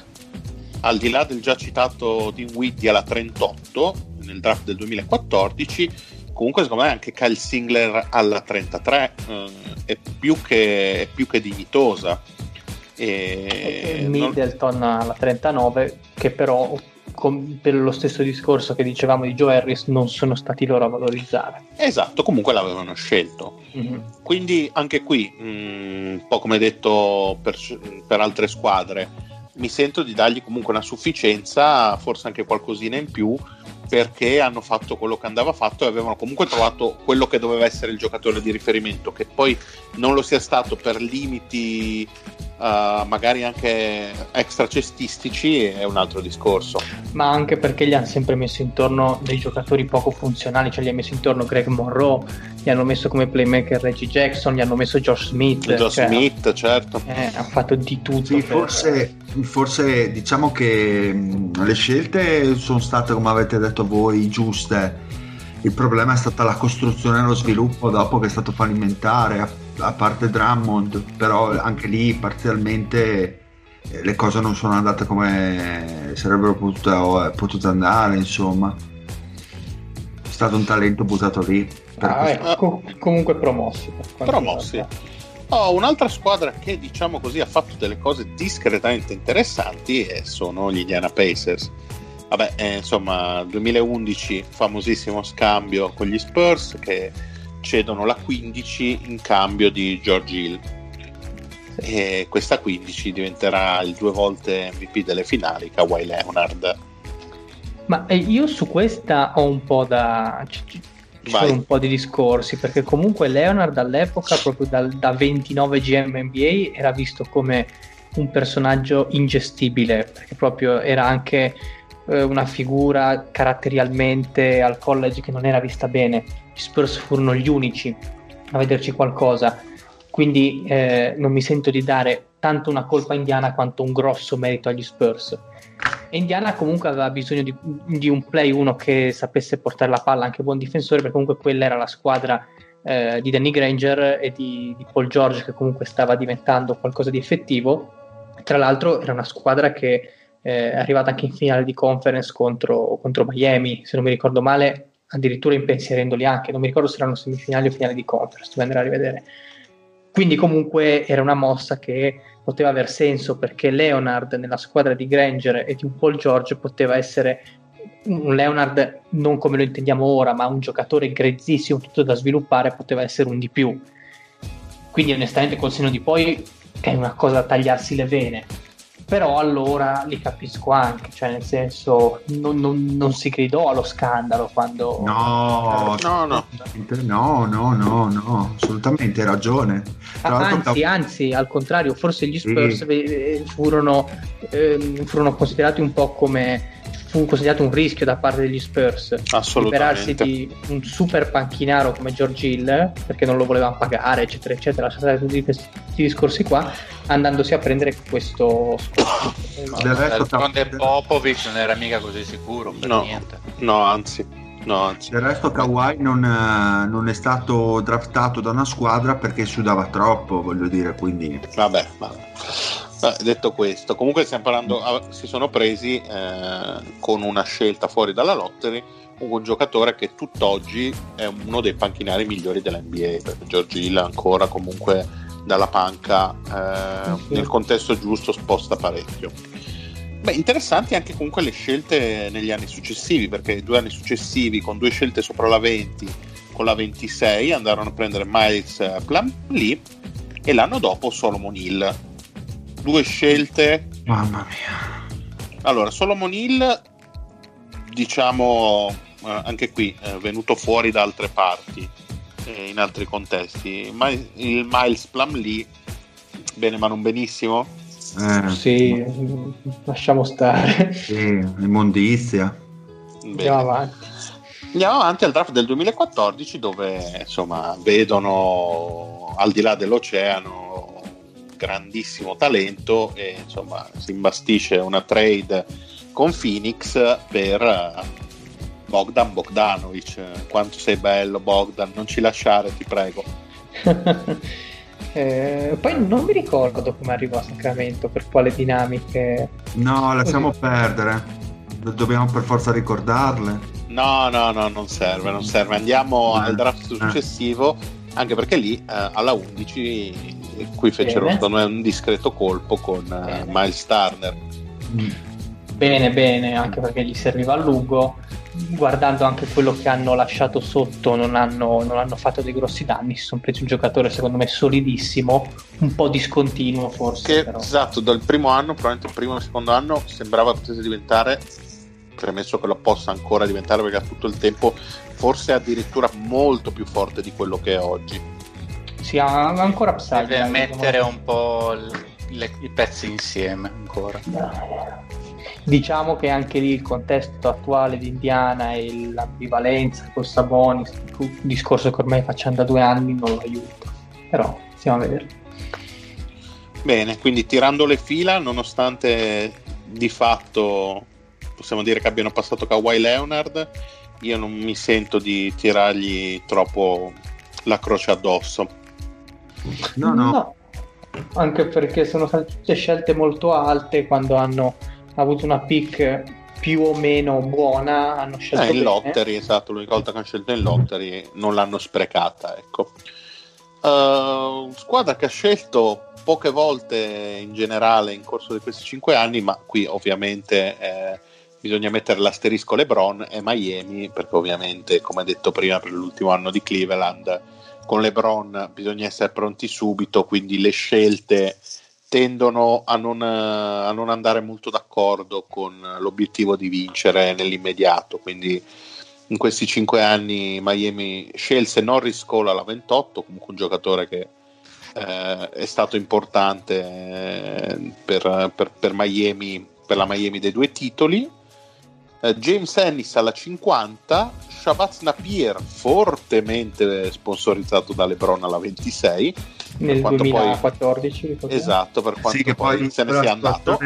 al di là del già citato Dinwiddie alla 38 nel draft del 2014, comunque secondo me anche Kyle Singler alla 33 eh, è, più che, è, più che, dignitosa e, e Middleton non... alla 39 che però con, per lo stesso discorso che dicevamo di Joe Harris non sono stati loro a valorizzare esatto comunque l'avevano scelto mm-hmm. quindi anche qui mh, mm, un po' come detto per, per altre squadre mi sento di dargli comunque una sufficienza forse anche qualcosina in più perché hanno fatto quello che andava fatto e avevano comunque trovato quello che doveva essere il giocatore di riferimento, che poi non lo sia stato per limiti uh, magari anche extra cestistici è un altro discorso. Ma anche perché gli hanno sempre messo intorno dei giocatori poco funzionali, cioè gli hanno messo intorno Greg Monroe, gli hanno messo come playmaker Reggie Jackson, gli hanno messo Josh Smith. Josh cioè, Smith, certo. Eh, hanno fatto di tutto. Sì, per... forse, forse diciamo che mh, le scelte sono state, come avete detto voi, giuste. Il problema è stata la costruzione e lo sviluppo dopo che è stato fallimentare a parte Drummond, però anche lì parzialmente eh, le cose non sono andate come sarebbero potute, potute andare, insomma. È stato un talento buttato lì. Ah, ecco, comunque promossi. Promossi. Oh, un'altra squadra che diciamo così ha fatto delle cose discretamente interessanti sono gli Indiana Pacers. Vabbè, eh, insomma, 2011 famosissimo scambio con gli Spurs che cedono la 15 in cambio di George Hill. E questa 15 diventerà il due volte MVP delle finali, Kawhi Leonard. Ma eh, io su questa ho un po' da. Ci sono un po' di discorsi perché comunque Leonard all'epoca, proprio dal, da 29 GM NBA, era visto come un personaggio ingestibile perché proprio era anche eh, una figura caratterialmente al college che non era vista bene. Gli Spurs furono gli unici a vederci qualcosa, quindi eh, non mi sento di dare tanto una colpa Indiana quanto un grosso merito agli Spurs. Indiana comunque aveva bisogno di, di, un play uno che sapesse portare la palla, anche buon difensore, perché comunque quella era la squadra eh, di Danny Granger e di, di Paul George che comunque stava diventando qualcosa di effettivo. Tra l'altro era una squadra che è arrivata anche in finale di conference contro, contro Miami, se non mi ricordo male, addirittura impensierendoli anche, non mi ricordo se erano semifinali o finali di conference, devo andare a rivedere. Quindi comunque era una mossa che poteva aver senso perché Leonard nella squadra di Granger e di un Paul George poteva essere un Leonard non come lo intendiamo ora, ma un giocatore grezzissimo, tutto da sviluppare, poteva essere un di più. Quindi onestamente col seno di poi è una cosa da tagliarsi le vene però allora li capisco anche, cioè nel senso non, non, non si gridò allo scandalo quando... No, no, no, no, no, no, no assolutamente hai ragione. Tra anzi, anzi, al contrario, forse gli Spurs sì. furono, eh, furono considerati un po' come fu considerato un rischio da parte degli Spurs liberarsi di un super panchinaro come George Hill perché non lo volevano pagare eccetera eccetera lasciate tutti questi discorsi qua andandosi a prendere questo del resto D'altronde Popovic non era mica così sicuro per no, niente no anzi No, anzi. Del resto Kawhi non, non, è stato draftato da una squadra perché sudava troppo, voglio dire, quindi... Vabbè, vabbè. Detto questo, comunque stiamo parlando, si sono presi eh, con una scelta fuori dalla lottery un giocatore che tutt'oggi è uno dei panchinari migliori dell'NBA, perché George Hill ancora comunque dalla panca eh, sì. nel contesto giusto sposta parecchio. Beh, interessanti anche comunque le scelte negli anni successivi, perché due anni successivi con due scelte sopra la 20, con la 26 andarono a prendere Miles Plumlee e l'anno dopo Solomon Hill. Due scelte. Mamma mia. Allora, Solomon Hill, diciamo, eh, anche qui è venuto fuori da altre parti, eh, in altri contesti. Ma il Miles Plumlee, bene ma non benissimo eh. Sì, lasciamo stare. Sì, immondizia. Andiamo avanti. Andiamo avanti al draft del 2014 dove insomma vedono al di là dell'oceano grandissimo talento e insomma si imbastisce una trade con Phoenix per eh, Bogdan Bogdanovic. Quanto sei bello Bogdan, non ci lasciare ti prego. Eh, poi non mi ricordo come arrivò a Sacramento, per quale dinamiche. No, lasciamo Così. perdere. Dobbiamo per forza ricordarle. No, no, no, non serve, non serve. Andiamo eh. al draft eh. successivo, eh. anche perché lì eh, alla 11 qui fecero secondo me un discreto colpo con uh, Miles Turner. Bene, bene, anche perché gli serviva a lungo guardando anche quello che hanno lasciato sotto, non hanno, non hanno fatto dei grossi danni. Si sono presi un giocatore, secondo me, solidissimo, un po' discontinuo forse. Che, però. Esatto, dal primo anno, probabilmente il primo e il secondo anno, sembrava potesse diventare, premesso che lo possa ancora diventare perché ha tutto il tempo, forse addirittura molto più forte di quello che è oggi. Sì, ha ancora upside. Deve mettere un po' le, i pezzi insieme ancora. Diciamo che anche lì il contesto attuale di Indiana e l'ambivalenza con Sabonis, un discorso che ormai facciamo da due anni, non lo aiuta. Però stiamo a vedere. Bene, quindi tirando le fila, nonostante di fatto possiamo dire che abbiano passato Kawhi Leonard, io non mi sento di tirargli troppo la croce addosso. No, no. no. Anche perché sono state tutte scelte molto alte quando hanno ha avuto una pick più o meno buona, hanno scelto eh, in lottery, esatto, l'unica volta che hanno scelto in lottery non l'hanno sprecata, ecco. Uh, squadra che ha scelto poche volte in generale in corso di questi cinque anni, ma qui ovviamente eh, bisogna mettere l'asterisco LeBron e Miami, perché ovviamente, come detto prima, per l'ultimo anno di Cleveland, con LeBron bisogna essere pronti subito, quindi le scelte tendono a non, a non, andare molto d'accordo con l'obiettivo di vincere nell'immediato. Quindi in questi cinque anni Miami scelse Norris Cole alla 28, comunque un giocatore che eh, è stato importante eh, per, per, per, Miami, per la Miami dei due titoli. Eh, James Ennis alla 50, Shabazz Napier fortemente sponsorizzato da LeBron alla 26 nel 2014 poi... esatto per quanto sì, che poi, poi se ne sia andato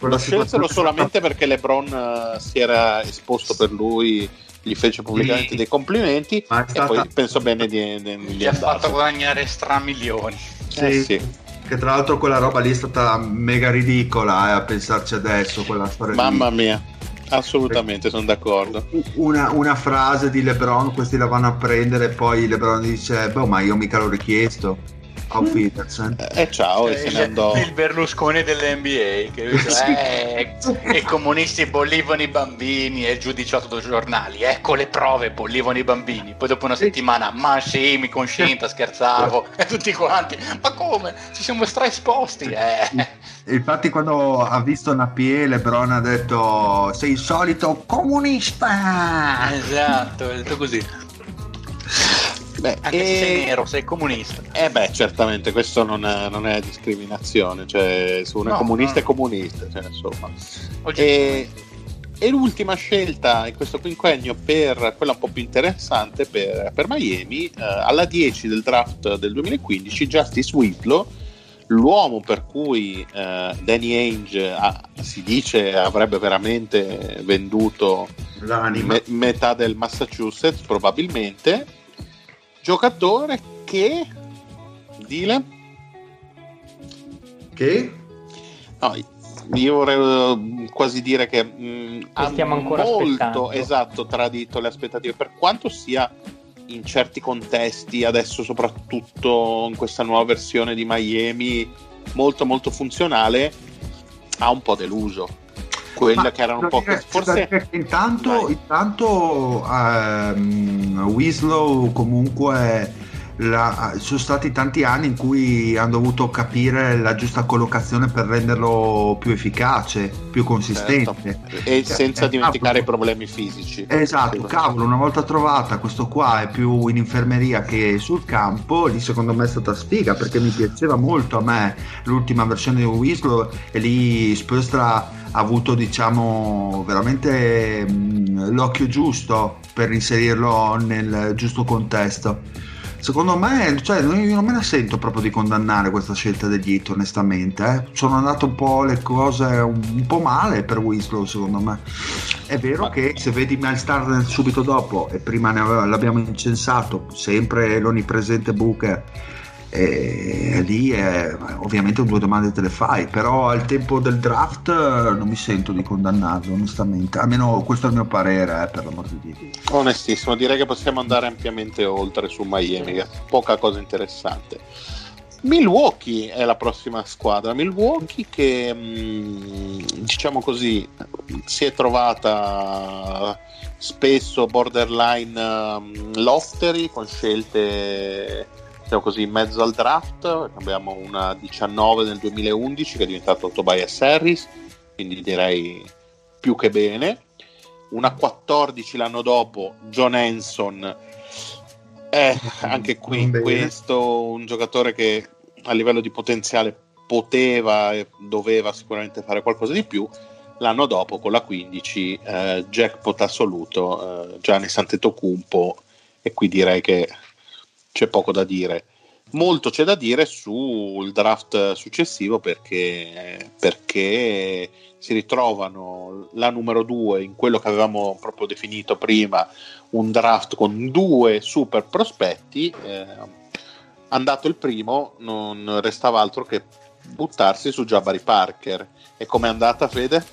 lo scelsero solamente perché LeBron uh, si era esposto per lui gli fece pubblicamente sì. dei complimenti e stata... poi penso bene di, di, di gli ha fatto guadagnare stramilioni sì, eh, sì. che tra l'altro quella roba lì è stata mega ridicola eh, a pensarci adesso quella storia mamma lì. mia Assolutamente, sono d'accordo. Una, una, frase di LeBron, questi la vanno a prendere, e poi LeBron dice: Boh, ma io mica l'ho richiesto. Auf Wiedersehen. Eh, ciao, e se ne andò. Il Berlusconi dell'NBA che dice, eh, i comunisti bollivano i bambini e il giudice dei giornali. Ecco le prove, bollivano i bambini. Poi dopo una settimana, ma sì, mi conscinta, scherzavo. E tutti quanti, ma come? Ci siamo straesposti. Eh. Infatti quando ha visto Napier, Lebron ha detto sei il solito comunista. Esatto, ha detto così. Beh, Anche e... se sei nero, sei comunista. Eh beh, certamente, questo non è, non è discriminazione, cioè se uno no, è comunista no. è comunista, cioè, insomma. E, e, l'ultima scelta in questo quinquennio per quella un po' più interessante per, per Miami, eh, alla 10 del draft del 2015, Justice Whitlow, l'uomo per cui eh, Danny Ainge ha, si dice avrebbe veramente venduto me, metà del Massachusetts, probabilmente giocatore che Dile che no, io vorrei uh, quasi dire che mh, mm, ha stiamo ancora molto aspettando. esatto tradito le aspettative per quanto sia in certi contesti, adesso soprattutto in questa nuova versione di Miami, molto molto funzionale, ha un po' deluso. Quella che era un po' dire, forse intanto, intanto um, Winslow comunque la, sono stati tanti anni in cui hanno dovuto capire la giusta collocazione per renderlo più efficace, più consistente. Certo. E cioè, senza dimenticare i problemi fisici. Esatto, cavolo, una volta trovata questo qua è più in infermeria che sul campo, lì secondo me è stata sfiga perché mi piaceva molto a me l'ultima versione di Winslow e lì Spöstra ha avuto diciamo veramente mh, l'occhio giusto per inserirlo nel giusto contesto secondo me, cioè, io non me la sento proprio di condannare questa scelta degli hit, onestamente. Eh. Sono andate un po' le cose un, po' male per Winslow, secondo me. È vero Ma... che se vedi Milestar subito dopo, e prima ne l'abbiamo incensato, sempre l'onnipresente Booker e lì è, ovviamente due domande te le fai, però al tempo del draft non mi sento di condannarlo onestamente, almeno questo è il mio parere eh, per l'amor di Dio. Onestissimo, direi che possiamo andare ampiamente oltre su Miami, che poca cosa interessante. Milwaukee è la prossima squadra, Milwaukee che mm, diciamo così si è trovata spesso borderline um, lottery con scelte siamo così in mezzo al draft, abbiamo una 19 nel 2011 che è diventato Tobias Harris, quindi direi più che bene. Una 14 l'anno dopo, John Henson, eh, anche qui questo un giocatore che a livello di potenziale poteva e doveva sicuramente fare qualcosa di più. L'anno dopo, con la 15, eh, jackpot assoluto, eh, Gianni Santetocumpo, e qui direi che c'è poco da dire. Molto c'è da dire sul draft successivo perché, perché si ritrovano la numero due in quello che avevamo proprio definito prima, un draft con due super prospetti. Eh, andato il primo, non restava altro che buttarsi su Jabari Parker. E com'è andata, Fede?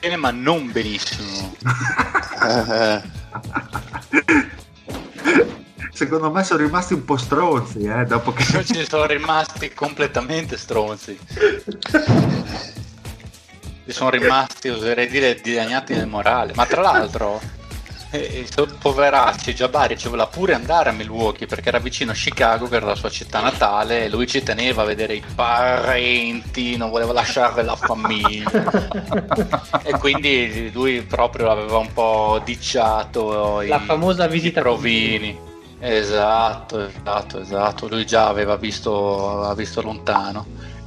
Bene, ma non benissimo. secondo me sono rimasti un po' stronzi eh, dopo che Io ci sono rimasti completamente stronzi. Ci sono rimasti oserei dire dilaniati nel morale. Ma tra l'altro eh, poveracci Jabari ci voleva pure andare a Milwaukee perché era vicino a Chicago che era la sua città natale e lui ci teneva a vedere i parenti non voleva lasciare la famiglia. E quindi lui proprio aveva un po' dicciato la i, famosa visita i provini Esatto, esatto, esatto. Lui già aveva visto, aveva visto lontano.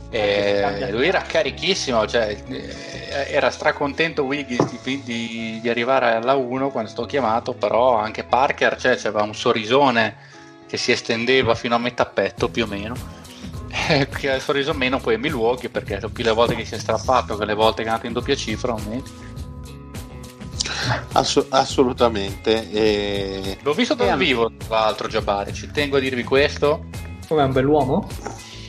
E lui era carichissimo, cioè, eh, era stracontento Wiggins di, di, di, arrivare alla 1 quando sto chiamato, però anche Parker cioè, aveva un sorrisone che si estendeva fino a metà petto più o meno. E che il sorriso meno poi Milwaukee perché più le volte che si è strappato che le volte che è andato in doppia cifra aumenti. Ass- assolutamente. E... L'ho visto dal vivo, tra l'altro, Giabari. Ci tengo a dirvi questo. Come è un bell'uomo?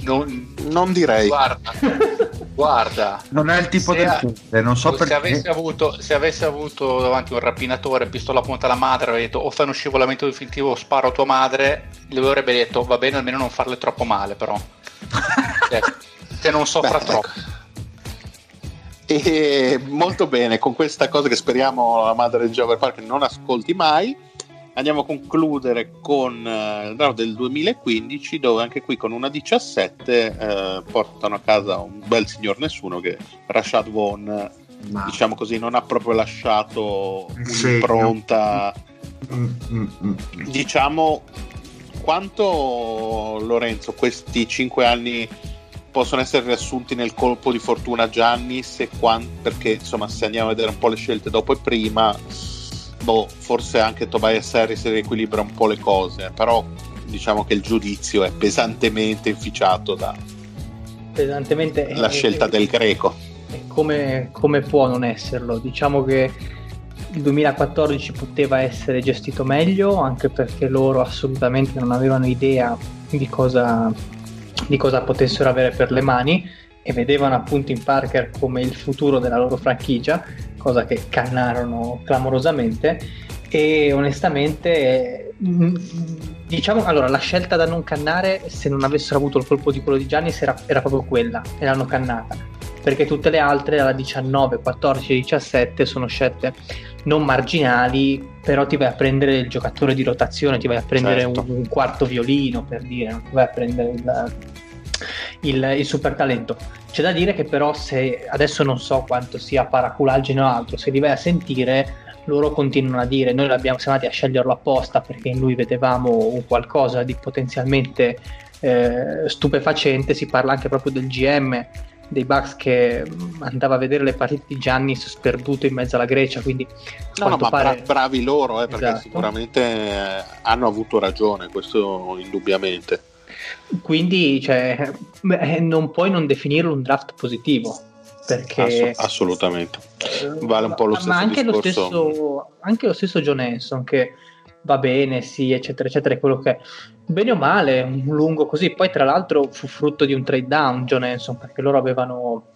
Non, non direi. Guarda, guarda. Non è il tipo del a, non so se perché. Avesse avuto, se avesse avuto davanti un rapinatore, pistola a punta alla madre, avrebbe detto o fai uno scivolamento definitivo o sparo a tua madre, le avrebbe detto va bene, almeno non farle troppo male, però. cioè, se non soffra Beh, troppo. Ecco. E molto bene, con questa cosa che speriamo la madre di Jover Park non ascolti mai, andiamo a concludere con eh, il draft del 2015 dove anche qui con una 17 eh, portano a casa un bel signor nessuno che Rashad Vaughn Ma... diciamo così non ha proprio lasciato un'impronta. Mm, mm, mm, diciamo quanto Lorenzo questi 5 anni possono essere riassunti nel colpo di fortuna Giannis quant- perché insomma se andiamo a vedere un po' le scelte dopo e prima boh, forse anche Tobias Harris riequilibra un po' le cose però diciamo che il giudizio è pesantemente inficiato da pesantemente la scelta del greco. come, come può non esserlo. Diciamo che il 2014 poteva essere gestito meglio anche perché loro assolutamente non avevano idea di cosa di cosa potessero avere per le mani e vedevano appunto in Parker come il futuro della loro franchigia, cosa che cannarono clamorosamente. E onestamente mm, diciamo allora la scelta da non cannare se non avessero avuto il colpo di quello di Giannis era, era proprio quella e l'hanno cannata perché tutte le altre alla 19, 14 17 sono scelte non marginali però ti vai a prendere il giocatore di rotazione ti vai a prendere certo. un, un, quarto violino per dire non ti vai a prendere il, il, il super talento c'è da dire che però se adesso non so quanto sia paraculagine o altro se li vai a sentire loro continuano a dire noi l'abbiamo, siamo andati a sceglierlo apposta perché in lui vedevamo un qualcosa di potenzialmente eh, stupefacente, si parla anche proprio del GM dei Bucks che andava a vedere le partite di Giannis sperduto in mezzo alla Grecia quindi no, no ma pare... bravi loro eh, perché esatto. sicuramente eh, hanno avuto ragione questo indubbiamente. Quindi cioè, non puoi non definirlo un draft positivo perché Ass- assolutamente. Vale un po' lo stesso ma anche lo stesso anche lo stesso John Henson che va bene sì eccetera eccetera è quello che è bene o male un lungo così. Poi tra l'altro fu frutto di un trade down John Henson perché loro avevano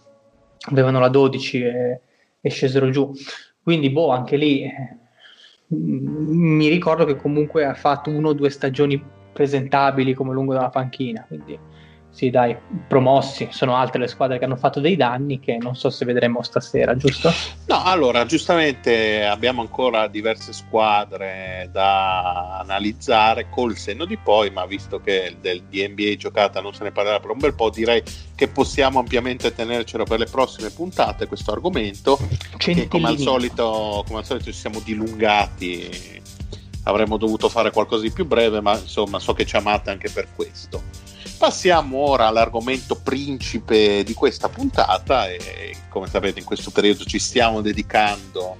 avevano la 12 e, e scesero giù. Quindi boh anche lì eh, mi ricordo che comunque ha fatto uno o due stagioni presentabili come lungo della panchina quindi sì, dai, promossi, sono altre le squadre che hanno fatto dei danni che non so se vedremo stasera, giusto? No, allora, giustamente abbiamo ancora diverse squadre da analizzare col senno di poi, ma visto che del, di NBA giocata non se ne parlerà per un bel po', direi che possiamo ampiamente tenercelo per le prossime puntate questo argomento, che come al, solito, come al solito ci siamo dilungati, avremmo dovuto fare qualcosa di più breve, ma insomma so che ci amate anche per questo. Passiamo ora all'argomento principe di questa puntata e come sapete in questo periodo ci stiamo dedicando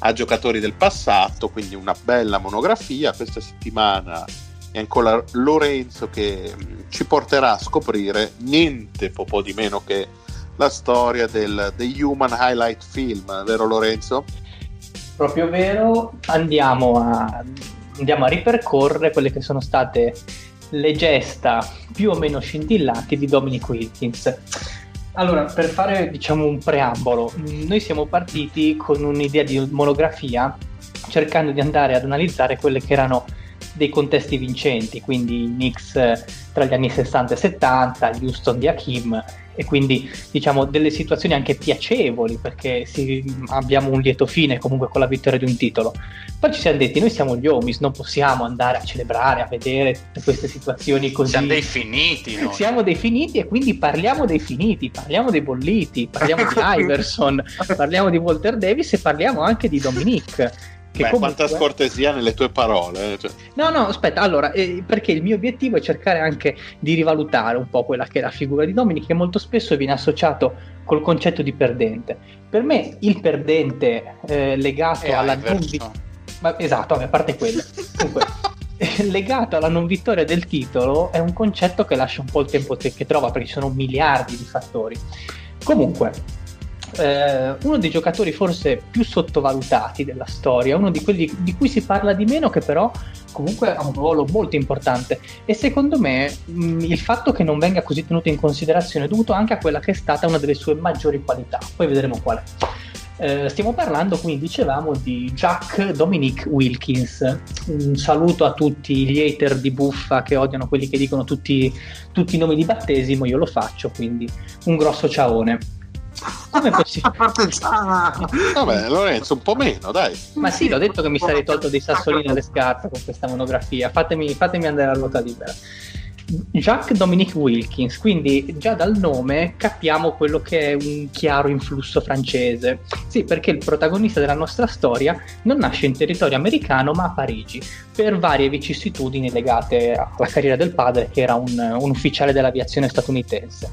a giocatori del passato, quindi una bella monografia. Questa settimana è ancora Lorenzo che mm, ci porterà a scoprire niente po' di meno che la storia del The Human Highlight Film, vero Lorenzo? Proprio vero, andiamo a, andiamo a ripercorrere quelle che sono state le gesta più o meno scintillanti di Dominic Wilkins. Allora, per fare diciamo un preambolo, noi siamo partiti con un'idea di monografia cercando di andare ad analizzare quelle che erano dei contesti vincenti, quindi i Knicks tra gli anni 60 e 70, gli Houston di Hakim e quindi diciamo delle situazioni anche piacevoli perché si, abbiamo un lieto fine comunque con la vittoria di un titolo. Poi ci siamo detti, noi siamo gli Omis, non possiamo andare a celebrare, a vedere tutte queste situazioni così. Siamo dei finiti. Noi. Siamo dei finiti e quindi parliamo dei finiti, parliamo dei bolliti, parliamo di Iverson, parliamo di Walter Davis e parliamo anche di Dominique che Beh, comunque... quanta scortesia nelle tue parole. Eh, cioè. No, no, aspetta, allora, eh, perché il mio obiettivo è cercare anche di rivalutare un po' quella che è la figura di Dominic, che molto spesso viene associato col concetto di perdente. Per me il perdente eh, legato e alla non vittoria... Esatto, a parte quello. Comunque, legato alla non vittoria del titolo è un concetto che lascia un po' il tempo che trova, perché ci sono miliardi di fattori. Comunque, eh, uno dei giocatori forse più sottovalutati della storia, uno di quelli di cui si parla di meno, che però comunque ha un ruolo molto importante. E secondo me mh, il fatto che non venga così tenuto in considerazione è dovuto anche a quella che è stata una delle sue maggiori qualità. Poi vedremo qual è. Eh, stiamo parlando quindi, dicevamo, di Jack Dominic Wilkins. Un saluto a tutti gli hater di buffa che odiano quelli che dicono tutti, tutti i nomi di battesimo, io lo faccio, quindi un grosso ciaone. Come possibile? Vabbè, Lorenzo, un po' meno, dai. Ma sì, l'ho detto che mi sarei tolto dei sassolini alle scarpe con questa monografia. Fatemi, fatemi andare a ruota libera. Jacques Dominique Wilkins, quindi già dal nome capiamo quello che è un chiaro influsso francese. Sì, perché il protagonista della nostra storia non nasce in territorio americano ma a Parigi, per varie vicissitudini legate alla carriera del padre che era un, un ufficiale dell'aviazione statunitense.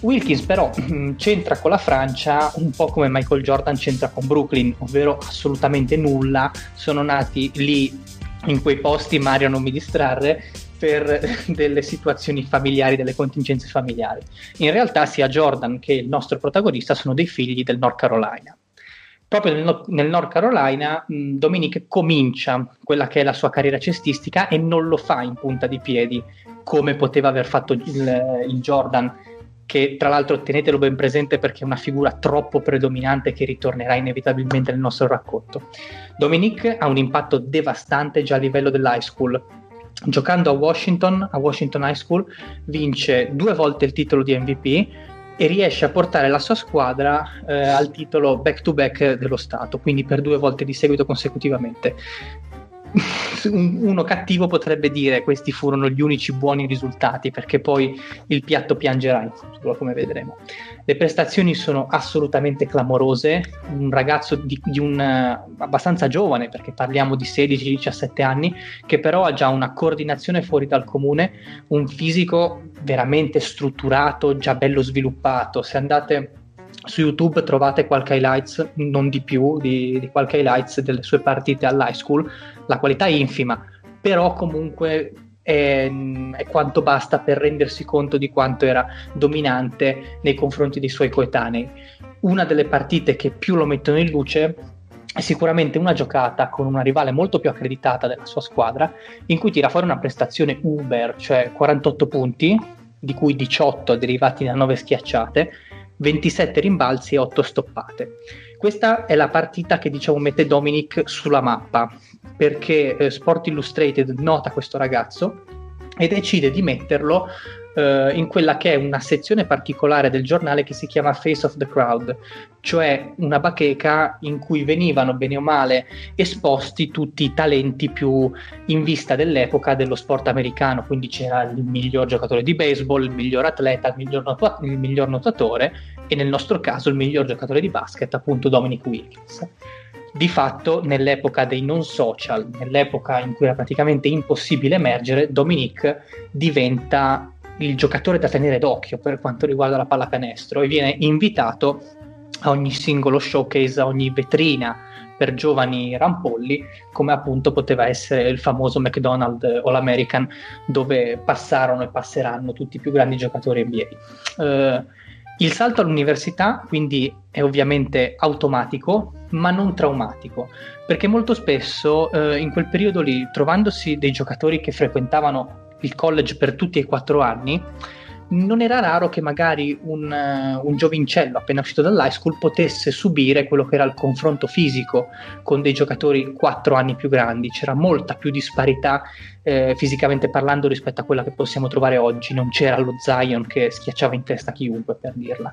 Wilkins però c'entra con la Francia un po' come Michael Jordan c'entra con Brooklyn, ovvero assolutamente nulla, sono nati lì in quei posti, Mario non mi distrarre, per delle situazioni familiari, delle contingenze familiari. In realtà sia Jordan che il nostro protagonista sono dei figli del North Carolina. Proprio nel, nel North Carolina mh, Dominic comincia quella che è la sua carriera cestistica e non lo fa in punta di piedi come poteva aver fatto il, il Jordan che tra l'altro tenetelo ben presente perché è una figura troppo predominante che ritornerà inevitabilmente nel nostro racconto. Dominique ha un impatto devastante già a livello dell'high school. Giocando a Washington, a Washington High School, vince due volte il titolo di MVP e riesce a portare la sua squadra eh, al titolo back to back dello Stato, quindi per due volte di seguito consecutivamente. Uno cattivo potrebbe dire questi furono gli unici buoni risultati perché poi il piatto piangerà in futuro come vedremo. Le prestazioni sono assolutamente clamorose, un ragazzo di, di un uh, abbastanza giovane perché parliamo di 16-17 anni che però ha già una coordinazione fuori dal comune, un fisico veramente strutturato, già bello sviluppato. Se andate su YouTube trovate qualche highlights, non di più, di, di qualche highlights delle sue partite all'high school. La qualità è infima, però comunque è, è, quanto basta per rendersi conto di quanto era dominante nei confronti dei suoi coetanei. Una delle partite che più lo mettono in luce è sicuramente una giocata con una rivale molto più accreditata della sua squadra, in cui tira fuori una prestazione uber, cioè 48 punti, di cui 18 derivati da 9 schiacciate, 27 rimbalzi e 8 stoppate. Questa è la partita che diciamo mette Dominic sulla mappa perché eh, Sport Illustrated nota questo ragazzo e decide di metterlo eh, in quella che è una sezione particolare del giornale che si chiama Face of the Crowd, cioè una bacheca in cui venivano bene o male esposti tutti i talenti più in vista dell'epoca dello sport americano, quindi c'era il miglior giocatore di baseball, il miglior atleta, il miglior, not- il miglior nuotatore e nel nostro caso il miglior giocatore di basket, appunto Dominic Wilkins di fatto nell'epoca dei non social, nell'epoca in cui era praticamente impossibile emergere, Dominic diventa il giocatore da tenere d'occhio per quanto riguarda la pallacanestro e viene invitato a ogni singolo showcase, a ogni vetrina per giovani rampolli, come appunto poteva essere il famoso McDonald's All American, dove passarono e passeranno tutti i più grandi giocatori NBA. Eh, il salto all'università quindi è ovviamente automatico, ma non traumatico, perché molto spesso uh, in quel periodo lì, trovandosi dei giocatori che frequentavano il college per tutti e quattro anni, non era raro che magari un, uh, un, giovincello appena uscito dall'high school potesse subire quello che era il confronto fisico con dei giocatori quattro anni più grandi. C'era molta più disparità eh, fisicamente parlando rispetto a quella che possiamo trovare oggi. Non c'era lo Zion che schiacciava in testa chiunque, per dirla.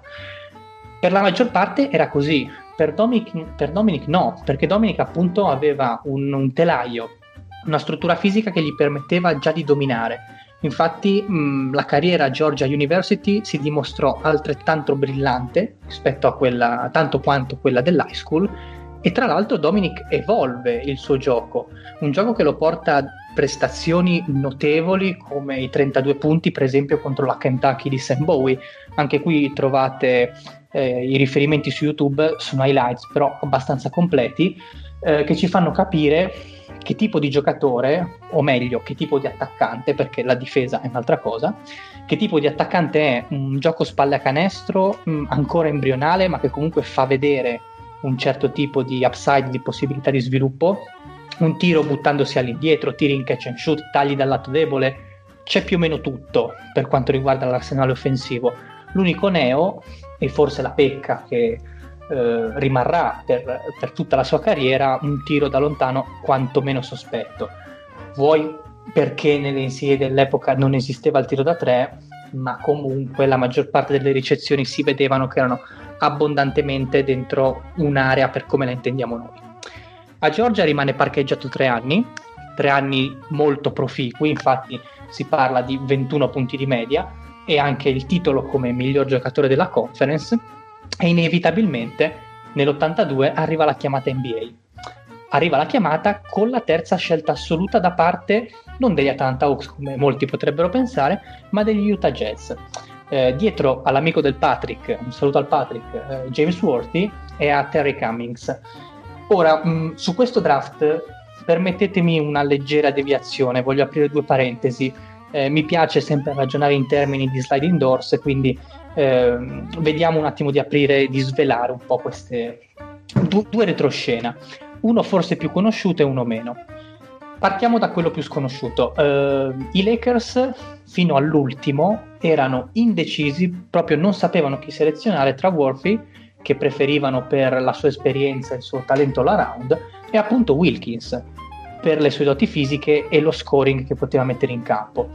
Per la maggior parte era così. Per Dominic, per Dominic no, perché Dominic appunto aveva un, un telaio una struttura fisica che gli permetteva già di dominare. Infatti mh, la carriera a Georgia University si dimostrò altrettanto brillante rispetto a quella, tanto quanto quella dell'high school e tra l'altro Dominic evolve il suo gioco, un gioco che lo porta a prestazioni notevoli come i 32 punti per esempio contro la Kentucky di Sam Bowie. Anche qui trovate eh, i riferimenti su YouTube, sono highlights però abbastanza completi, eh, che ci fanno capire che tipo di giocatore, o meglio, che tipo di attaccante, perché la difesa è un'altra cosa, che tipo di attaccante è un gioco spalle a canestro mh, mm, ancora embrionale, ma che comunque fa vedere un certo tipo di upside, di possibilità di sviluppo, un tiro buttandosi all'indietro, tiri in catch and shoot, tagli dal lato debole, c'è più o meno tutto per quanto riguarda l'arsenale offensivo. L'unico neo, e forse la pecca che eh, rimarrà per, per, tutta la sua carriera un tiro da lontano quantomeno sospetto. Vuoi perché nelle NCAA dell'epoca non esisteva il tiro da tre, ma comunque la maggior parte delle ricezioni si vedevano che erano abbondantemente dentro un'area per come la intendiamo noi. A Georgia rimane parcheggiato tre anni, tre anni molto proficui, infatti si parla di 21 punti di media e anche il titolo come miglior giocatore della conference e inevitabilmente nell'82 arriva la chiamata NBA. Arriva la chiamata con la terza scelta assoluta da parte non degli Atlanta Hawks come molti potrebbero pensare, ma degli Utah Jazz. Eh, dietro all'amico del Patrick, un saluto al Patrick, eh, James Worthy e a Terry Cummings. Ora, mh, mm, su questo draft permettetemi una leggera deviazione, voglio aprire due parentesi. Eh, mi piace sempre ragionare in termini di sliding doors, quindi eh, vediamo un attimo di aprire, di svelare un po' queste due, due retroscena, uno forse più conosciuto e uno meno. partiamo da quello più sconosciuto. Uh, I Lakers fino all'ultimo erano indecisi, proprio non sapevano chi selezionare tra Worthy, che preferivano per la sua esperienza e il suo talento all around, e appunto Wilkins, per le sue doti fisiche e lo scoring che poteva mettere in campo.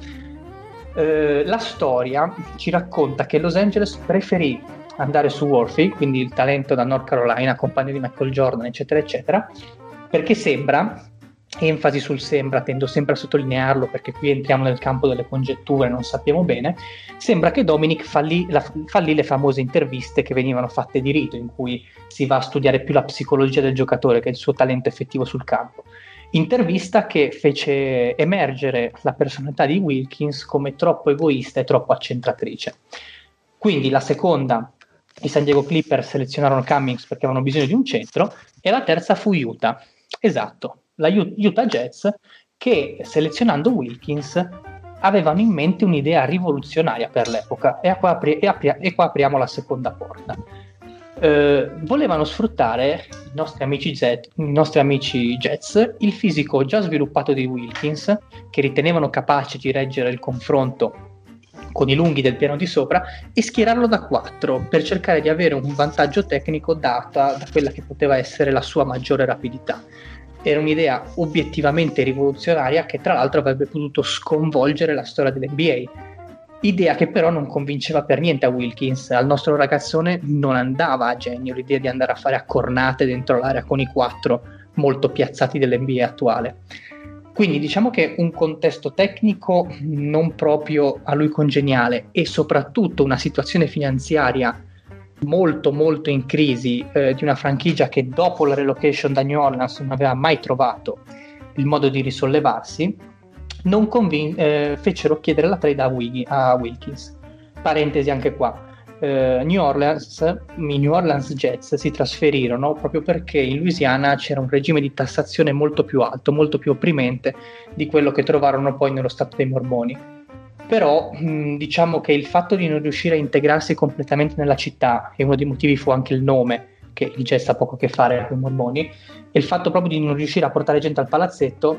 Uh, la storia ci racconta che Los Angeles preferì andare su Worthy, quindi il talento da North Carolina, compagno di Michael Jordan, eccetera, eccetera, perché sembra enfasi sul sembra, tendo sempre a sottolinearlo perché qui entriamo nel campo delle congetture, non sappiamo bene, sembra che Dominic fallì, la, fallì, le famose interviste che venivano fatte di rito, in cui si va a studiare più la psicologia del giocatore che il suo talento effettivo sul campo. Intervista che fece emergere la personalità di Wilkins come troppo egoista e troppo accentratrice. Quindi la seconda, i San Diego Clippers selezionarono Cummings perché avevano bisogno di un centro, e la terza fu Utah. Esatto, la Utah Jazz che selezionando Wilkins avevano in mente un'idea rivoluzionaria per l'epoca e, qua, apri- e, apri- e qua apriamo la seconda porta. Eh, volevano sfruttare i nostri, amici Jet, i nostri amici Jets il fisico già sviluppato di Wilkins che ritenevano capace di reggere il confronto con i lunghi del piano di sopra e schierarlo da 4 per cercare di avere un vantaggio tecnico data da quella che poteva essere la sua maggiore rapidità era un'idea obiettivamente rivoluzionaria che tra l'altro avrebbe potuto sconvolgere la storia dell'NBA. Idea che però non convinceva per niente a Wilkins, al nostro ragazzone non andava a genio l'idea di andare a fare accornate dentro l'area con i quattro molto piazzati dell'NBA attuale. Quindi diciamo che un contesto tecnico non proprio a lui congeniale e soprattutto una situazione finanziaria molto molto in crisi eh, di una franchigia che dopo la relocation da New Orleans non aveva mai trovato il modo di risollevarsi, non convin- eh, fecero chiedere la trade a, Wiggy, a Wilkins. Parentesi anche qua. Uh, New Orleans, i New Orleans Jets si trasferirono proprio perché in Louisiana c'era un regime di tassazione molto più alto, molto più opprimente di quello che trovarono poi nello Stato dei Mormoni però mh, diciamo che il fatto di non riuscire a integrarsi completamente nella città, e uno dei motivi fu anche il nome, che il jazz ha poco a che fare con i mormoni, e il fatto proprio di non riuscire a portare gente al palazzetto,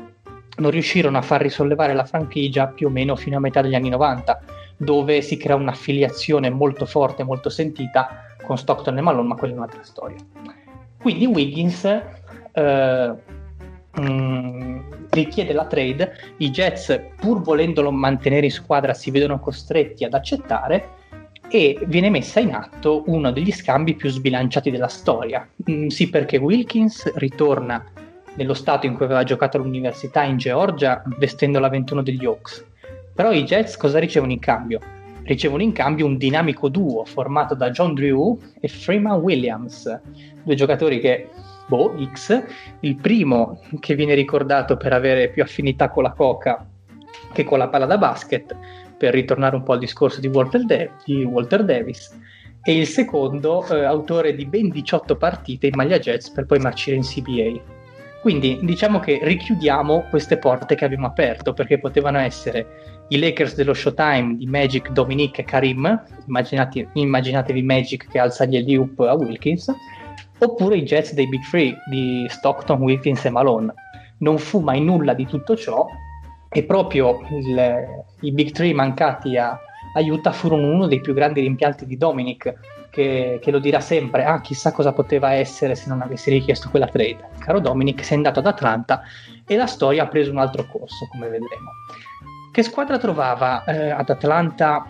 non riuscirono a far risollevare la franchigia più o meno fino a metà degli anni 90, dove si crea un'affiliazione molto forte, molto sentita con Stockton e Malone, ma quella è un'altra storia. Quindi Wiggins eh, mh, mm, richiede la trade, i Jets pur volendolo mantenere in squadra si vedono costretti ad accettare e viene messa in atto uno degli scambi più sbilanciati della storia. Mm, sì, perché Wilkins ritorna nello stato in cui aveva giocato all'università in Georgia vestendo la 21 degli Hawks. Però i Jets cosa ricevono in cambio? Ricevono in cambio un dinamico duo formato da John Drew e Freeman Williams, due giocatori che boh, X, il primo che viene ricordato per avere più affinità con la coca che con la palla da basket, per ritornare un po' al discorso di Walter, De- di Walter Davis, e il secondo eh, autore di ben 18 partite in maglia Jets per poi marcire in CBA. Quindi diciamo che richiudiamo queste porte che abbiamo aperto perché potevano essere i Lakers dello Showtime di Magic, Dominique e Karim, immaginatevi Magic che alza gli alley a Wilkins, oppure i Jets dei Big Free di Stockton, Wilkins e Malone. Non fu mai nulla di tutto ciò e proprio il, i Big Three mancati a, a, Utah furono uno dei più grandi rimpianti di Dominic, che, che, lo dirà sempre, ah chissà cosa poteva essere se non avessi richiesto quella trade. Caro Dominic, sei andato ad Atlanta e la storia ha preso un altro corso, come vedremo. Che squadra trovava eh, ad Atlanta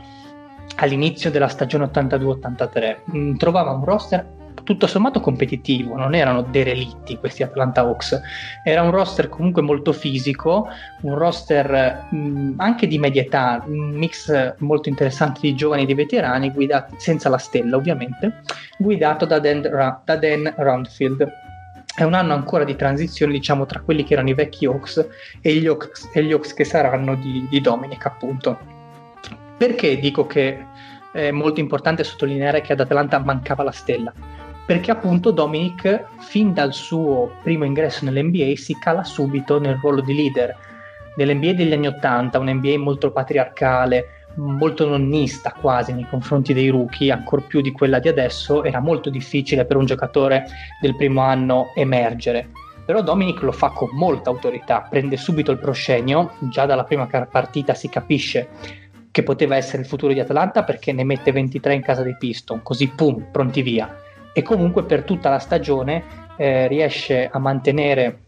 all'inizio della stagione 82-83? Mm, trovava un roster tutto sommato competitivo, non erano derelitti questi Atlanta Hawks, era un roster comunque molto fisico, un roster mh, anche di media età, un mix molto interessante di giovani e di veterani, guidati, senza la stella ovviamente, guidato da Dan, da Dan Roundfield. È un anno ancora di transizione, diciamo, tra quelli che erano i vecchi Hawks e gli Hawks, e gli Hawks che saranno di, di Dominic, appunto. Perché dico che è molto importante sottolineare che ad Atlanta mancava la stella? Perché appunto Dominic fin dal suo primo ingresso nell'NBA si cala subito nel ruolo di leader. Nell'NBA degli anni 80, un NBA molto patriarcale, molto nonnista quasi nei confronti dei rookie, ancor più di quella di adesso, era molto difficile per un giocatore del primo anno emergere. però Dominic lo fa con molta autorità, prende subito il proscenio, già dalla prima partita si capisce che poteva essere il futuro di Atlanta perché ne mette 23 in casa dei Piston, così pum, pronti via. E comunque per tutta la stagione eh, riesce a mantenere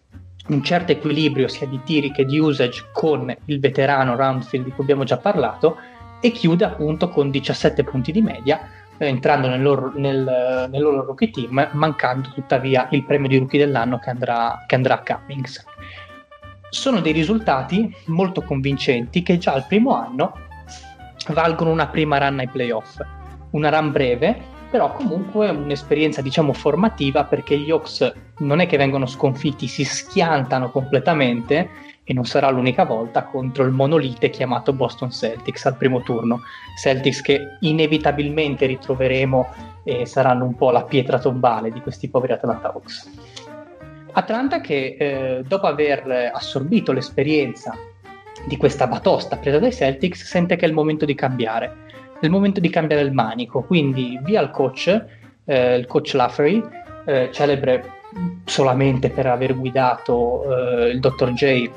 un certo equilibrio sia di tiri che di usage con il veterano Roundfield di cui abbiamo già parlato e chiude appunto con 17 punti di media eh, entrando nel loro, nel, nel loro, rookie team mancando tuttavia il premio di rookie dell'anno che andrà, che andrà a Cummings. Sono dei risultati molto convincenti che già al primo anno valgono una prima run ai playoff una run breve però comunque un'esperienza diciamo formativa perché gli Hawks non è che vengono sconfitti, si schiantano completamente e non sarà l'unica volta contro il monolite chiamato Boston Celtics al primo turno. Celtics che inevitabilmente ritroveremo e saranno un po' la pietra tombale di questi poveri Atlanta Hawks. Atlanta che eh, dopo aver assorbito l'esperienza di questa batosta presa dai Celtics sente che è il momento di cambiare è il momento di cambiare il manico, quindi via il coach, eh, il coach Lafferty, eh, celebre solamente per aver guidato eh, il Dr. J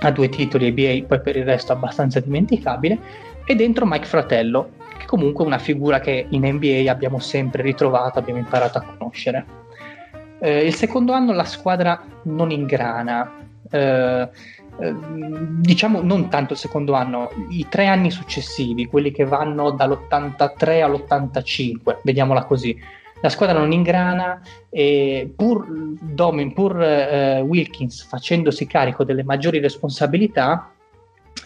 a due titoli ABA, poi per il resto abbastanza dimenticabile, e dentro Mike Fratello, che comunque è una figura che in NBA abbiamo sempre ritrovato, abbiamo imparato a conoscere. Eh, il secondo anno la squadra non ingrana, eh, diciamo non tanto il secondo anno, i tre anni successivi, quelli che vanno dall'83 all'85, vediamola così. La squadra non ingrana e pur Domin, pur eh, Wilkins facendosi carico delle maggiori responsabilità,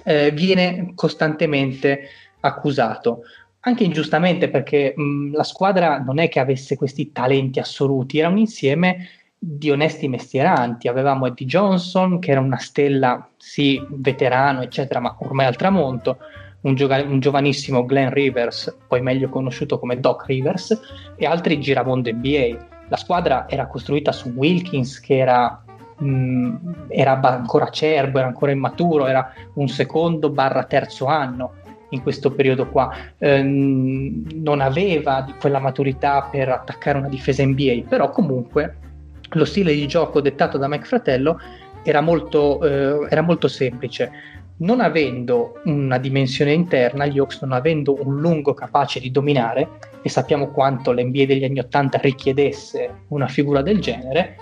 eh, viene costantemente accusato anche ingiustamente perché mh, la squadra non è che avesse questi talenti assoluti, era un insieme di onesti mestieranti. Avevamo Eddie Johnson, che era una stella, sì, veterano, eccetera, ma ormai al tramonto. Un, gioca- un, giovanissimo Glenn Rivers, poi meglio conosciuto come Doc Rivers, e altri giramondo NBA. La squadra era costruita su Wilkins, che era, mh, era ancora acerbo, era ancora immaturo, era un secondo barra terzo anno in questo periodo qua. Ehm, non aveva quella maturità per attaccare una difesa NBA, però comunque lo stile di gioco dettato da Mike Fratello era molto, eh, era molto semplice. Non avendo una dimensione interna, gli Hawks non avendo un lungo capace di dominare, e sappiamo quanto l'NBA degli anni 80 richiedesse una figura del genere,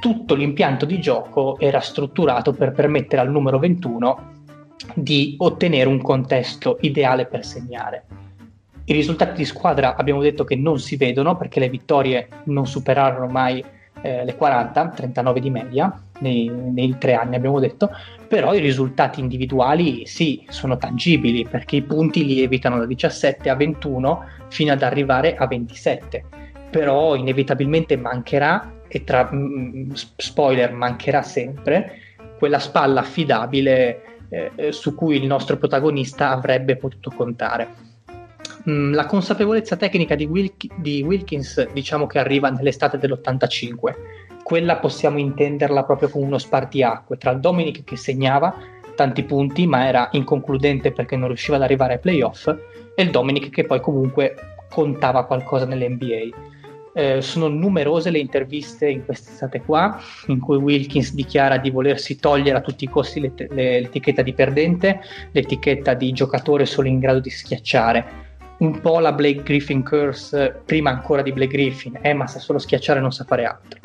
tutto l'impianto di gioco era strutturato per permettere al numero 21 di ottenere un contesto ideale per segnare. I risultati di squadra abbiamo detto che non si vedono perché le vittorie non superarono mai eh, le 40, 39 di media nei, nei, tre anni abbiamo detto, però i risultati individuali sì, sono tangibili perché i punti lievitano da 17 a 21 fino ad arrivare a 27, però inevitabilmente mancherà, e tra mh, mm, spoiler mancherà sempre, quella spalla affidabile eh, su cui il nostro protagonista avrebbe potuto contare. Mm, la consapevolezza tecnica di, Wilk- di, Wilkins diciamo che arriva nell'estate dell'85 quella possiamo intenderla proprio come uno spartiacque. Tra il Dominic che segnava tanti punti ma era inconcludente perché non riusciva ad arrivare ai playoff e il Dominic che poi comunque contava qualcosa nell'NBA eh, sono numerose le interviste in quest'estate qua in cui Wilkins dichiara di volersi togliere a tutti i costi le, le, l'etichetta di perdente, l'etichetta di giocatore solo in grado di schiacciare un po' la Blake Griffin curse prima ancora di Blake Griffin, eh, ma sa solo schiacciare non sa fare altro.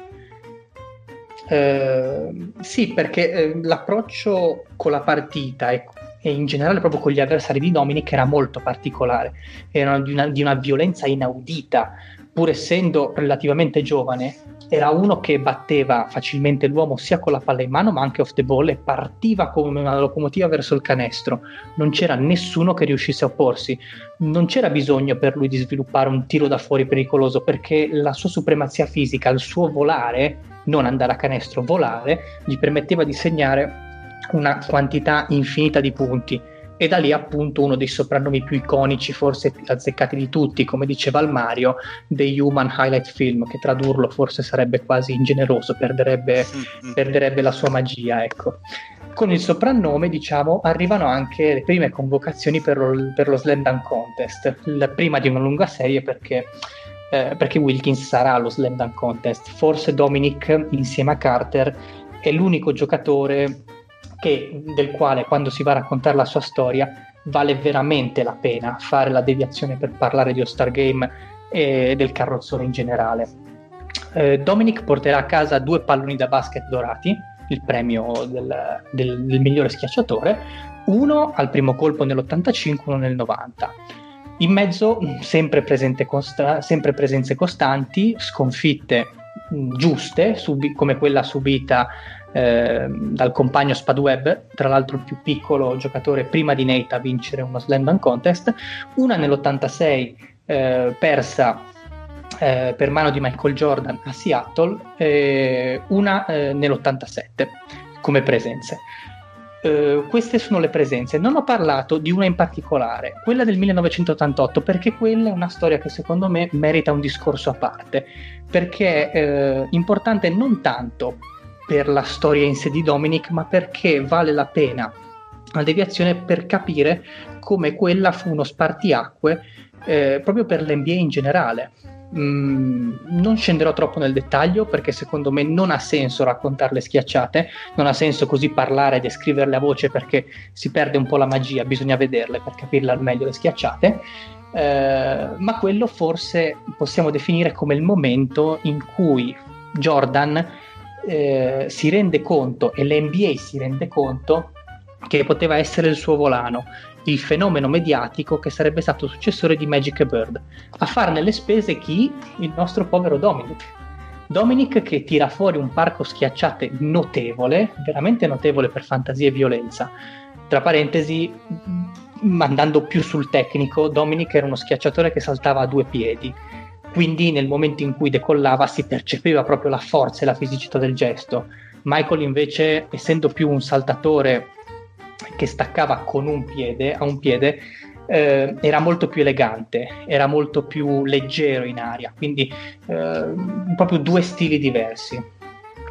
Eh, sì, perché eh, l'approccio con la partita e, e, in generale proprio con gli avversari di Dominic era molto particolare, era di una, di una violenza inaudita, pur essendo relativamente giovane, era uno che batteva facilmente l'uomo sia con la palla in mano ma anche off the ball e partiva come una locomotiva verso il canestro. Non c'era nessuno che riuscisse a opporsi. Non c'era bisogno per lui di sviluppare un tiro da fuori pericoloso perché la sua supremazia fisica, il suo volare, non andare a canestro, volare, gli permetteva di segnare una quantità infinita di punti e da lì appunto uno dei soprannomi più iconici, forse più azzeccati di tutti, come diceva il Mario, The Human Highlight Film, che tradurlo forse sarebbe quasi ingeneroso, perderebbe, perderebbe la sua magia, ecco. Con il soprannome, diciamo, arrivano anche le prime convocazioni per lo, per lo Slam Dunk Contest, la prima di una lunga serie perché eh, perché Wilkins sarà allo Slam Dunk Contest. Forse Dominic insieme a Carter è l'unico giocatore che, del quale quando si va a raccontare la sua storia vale veramente la pena fare la deviazione per parlare di All-Star Game e del carrozzone in generale. Eh, Dominic porterà a casa due palloni da basket dorati, il premio del, del, del migliore schiacciatore, uno al primo colpo nell'85, uno nel 90. In mezzo sempre, costa- sempre presenze costanti, sconfitte giuste, subi- come quella subita eh, dal compagno Spadweb, tra l'altro il più piccolo giocatore prima di Nate a vincere uno Slam Dunk Contest, una nell'86 eh, persa eh, per mano di Michael Jordan a Seattle, e una eh, nell'87 come presenze. Uh, queste sono le presenze. Non ho parlato di una in particolare, quella del 1988, perché quella è una storia che secondo me merita un discorso a parte, perché è uh, importante non tanto per la storia in sé di Dominic, ma perché vale la pena la deviazione per capire come quella fu uno spartiacque eh, proprio per l'NBA in generale. Mm, non scenderò troppo nel dettaglio perché secondo me non ha senso raccontare le schiacciate, non ha senso così parlare e descriverle a voce perché si perde un po' la magia, bisogna vederle per capirle al meglio le schiacciate. Eh, ma quello forse possiamo definire come il momento in cui Jordan eh, si rende conto e l'NBA si rende conto che poteva essere il suo volano, il fenomeno mediatico che sarebbe stato successore di Magic Bird. A farne le spese chi? Il nostro povero Dominic. Dominic che tira fuori un parco schiacciate notevole, veramente notevole per fantasia e violenza. Tra parentesi, andando più sul tecnico, Dominic era uno schiacciatore che saltava a due piedi, quindi nel momento in cui decollava si percepiva proprio la forza e la fisicità del gesto. Michael invece, essendo più un saltatore che staccava con un piede a un piede eh, era molto più elegante, era molto più leggero in aria, quindi eh, proprio due stili diversi.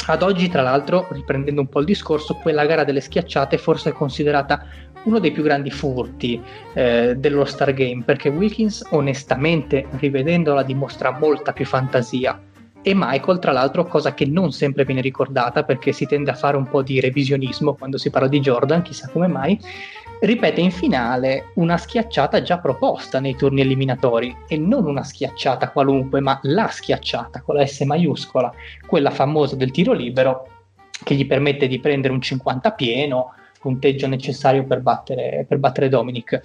Ad oggi, tra l'altro, riprendendo un po' il discorso, quella gara delle schiacciate forse è considerata uno dei più grandi furti eh, dello Star Game, perché Wilkins, onestamente, rivedendola, dimostra molta più fantasia. E Michael, tra l'altro, cosa che non sempre viene ricordata perché si tende a fare un po' di revisionismo quando si parla di Jordan, chissà come mai, ripete in finale una schiacciata già proposta nei turni eliminatori. E non una schiacciata qualunque, ma la schiacciata con la S maiuscola, quella famosa del tiro libero che gli permette di prendere un 50 pieno, punteggio necessario per battere, per battere Dominic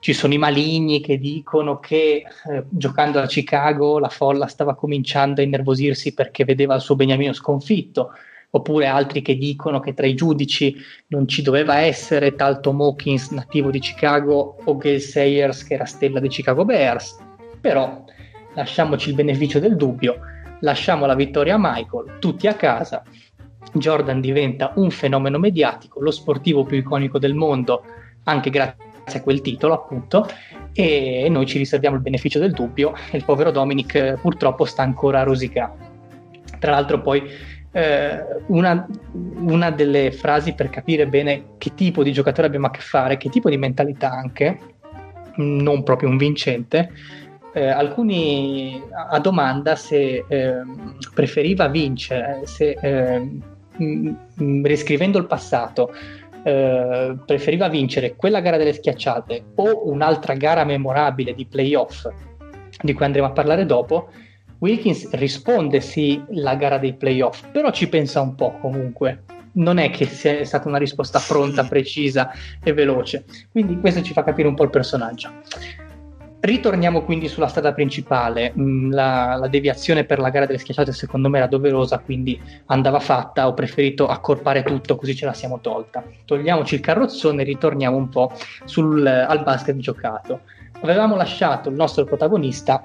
ci sono i maligni che dicono che eh, giocando a Chicago la folla stava cominciando a innervosirsi perché vedeva il suo Beniamino sconfitto, oppure altri che dicono che tra i giudici non ci doveva essere tal Tom Hawkins nativo di Chicago o Gail Sayers che era stella dei Chicago Bears. Però lasciamoci il beneficio del dubbio, lasciamo la vittoria a Michael, tutti a casa. Jordan diventa un fenomeno mediatico, lo sportivo più iconico del mondo, anche grazie a quel titolo appunto e noi ci riserviamo il beneficio del dubbio il povero Dominic eh, purtroppo sta ancora a rosicare. Tra l'altro poi eh, una, una, delle frasi per capire bene che tipo di giocatore abbiamo a che fare che tipo di mentalità anche non proprio un vincente eh, alcuni a domanda se eh, preferiva vincere se ehm, riscrivendo il passato eh, preferiva vincere quella gara delle schiacciate o un'altra gara memorabile di playoff di cui andremo a parlare dopo, Wilkins risponde sì la gara dei playoff, però ci pensa un po' comunque. Non è che sia stata una risposta pronta, precisa e veloce. Quindi questo ci fa capire un po' il personaggio. Ritorniamo quindi sulla strada principale, mm, la, la, deviazione per la gara delle schiacciate secondo me era doverosa, quindi andava fatta, ho preferito accorpare tutto così ce la siamo tolta. Togliamoci il carrozzone e ritorniamo un po' sul, al basket giocato. Avevamo lasciato il nostro protagonista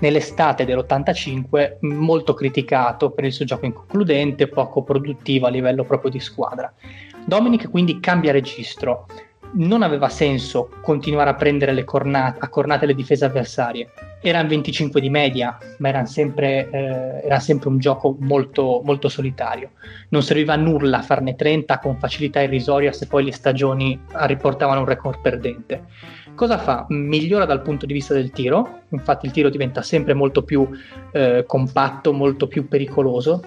nell'estate dell'85 molto criticato per il suo gioco inconcludente, poco produttivo a livello proprio di squadra. Dominic quindi cambia registro, non aveva senso continuare a prendere le cornate, a cornate le difese avversarie. Erano 25 di media, ma erano sempre, eh, era sempre un gioco molto, molto solitario. Non serviva a nulla farne 30 con facilità irrisoria se poi le stagioni riportavano un record perdente. Cosa fa? Migliora dal punto di vista del tiro, infatti il tiro diventa sempre molto più eh, compatto, molto più pericoloso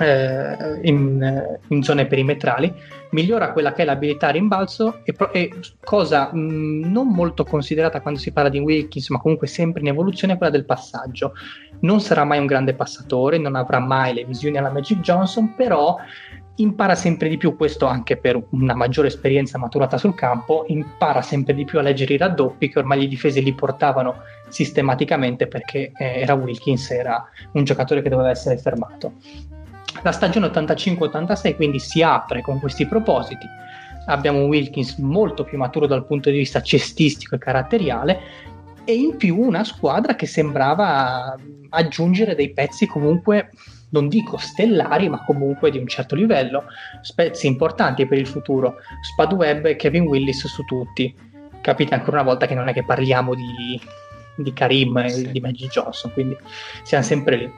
eh, in, in, zone perimetrali, migliora quella che è l'abilità a rimbalzo e, e cosa mh, non molto considerata quando si parla di Wilkins, ma comunque sempre in evoluzione, è quella del passaggio. Non sarà mai un grande passatore, non avrà mai le visioni alla Magic Johnson, però impara sempre di più, questo anche per una maggiore esperienza maturata sul campo, impara sempre di più a leggere i raddoppi che ormai gli difesi li portavano sistematicamente perché eh, era Wilkins, era un giocatore che doveva essere fermato. La stagione 85-86 quindi si apre con questi propositi. Abbiamo un Wilkins molto più maturo dal punto di vista cestistico e caratteriale e in più una squadra che sembrava aggiungere dei pezzi comunque non dico stellari, ma comunque di un certo livello, pezzi importanti per il futuro. Spadweb e Kevin Willis su tutti. Capite ancora una volta che non è che parliamo di, di Karim e di Magic Johnson, quindi siamo sempre lì.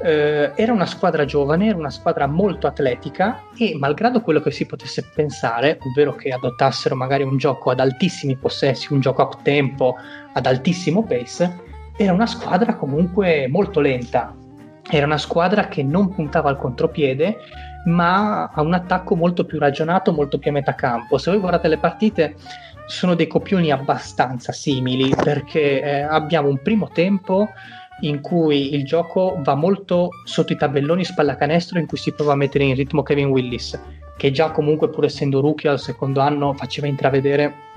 Eh, era una squadra giovane, era una squadra molto atletica e malgrado quello che si potesse pensare, ovvero che adottassero magari un gioco ad altissimi possessi, un gioco up tempo ad altissimo pace, era una squadra comunque molto lenta. Era una squadra che non puntava al contropiede, ma a un attacco molto più ragionato, molto più a metà campo. Se voi guardate le partite, sono dei copioni abbastanza simili perché eh, abbiamo un primo tempo in cui il gioco va molto sotto i tabelloni spallacanestro in cui si prova a mettere in ritmo Kevin Willis, che già comunque pur essendo rookie al secondo anno faceva intravedere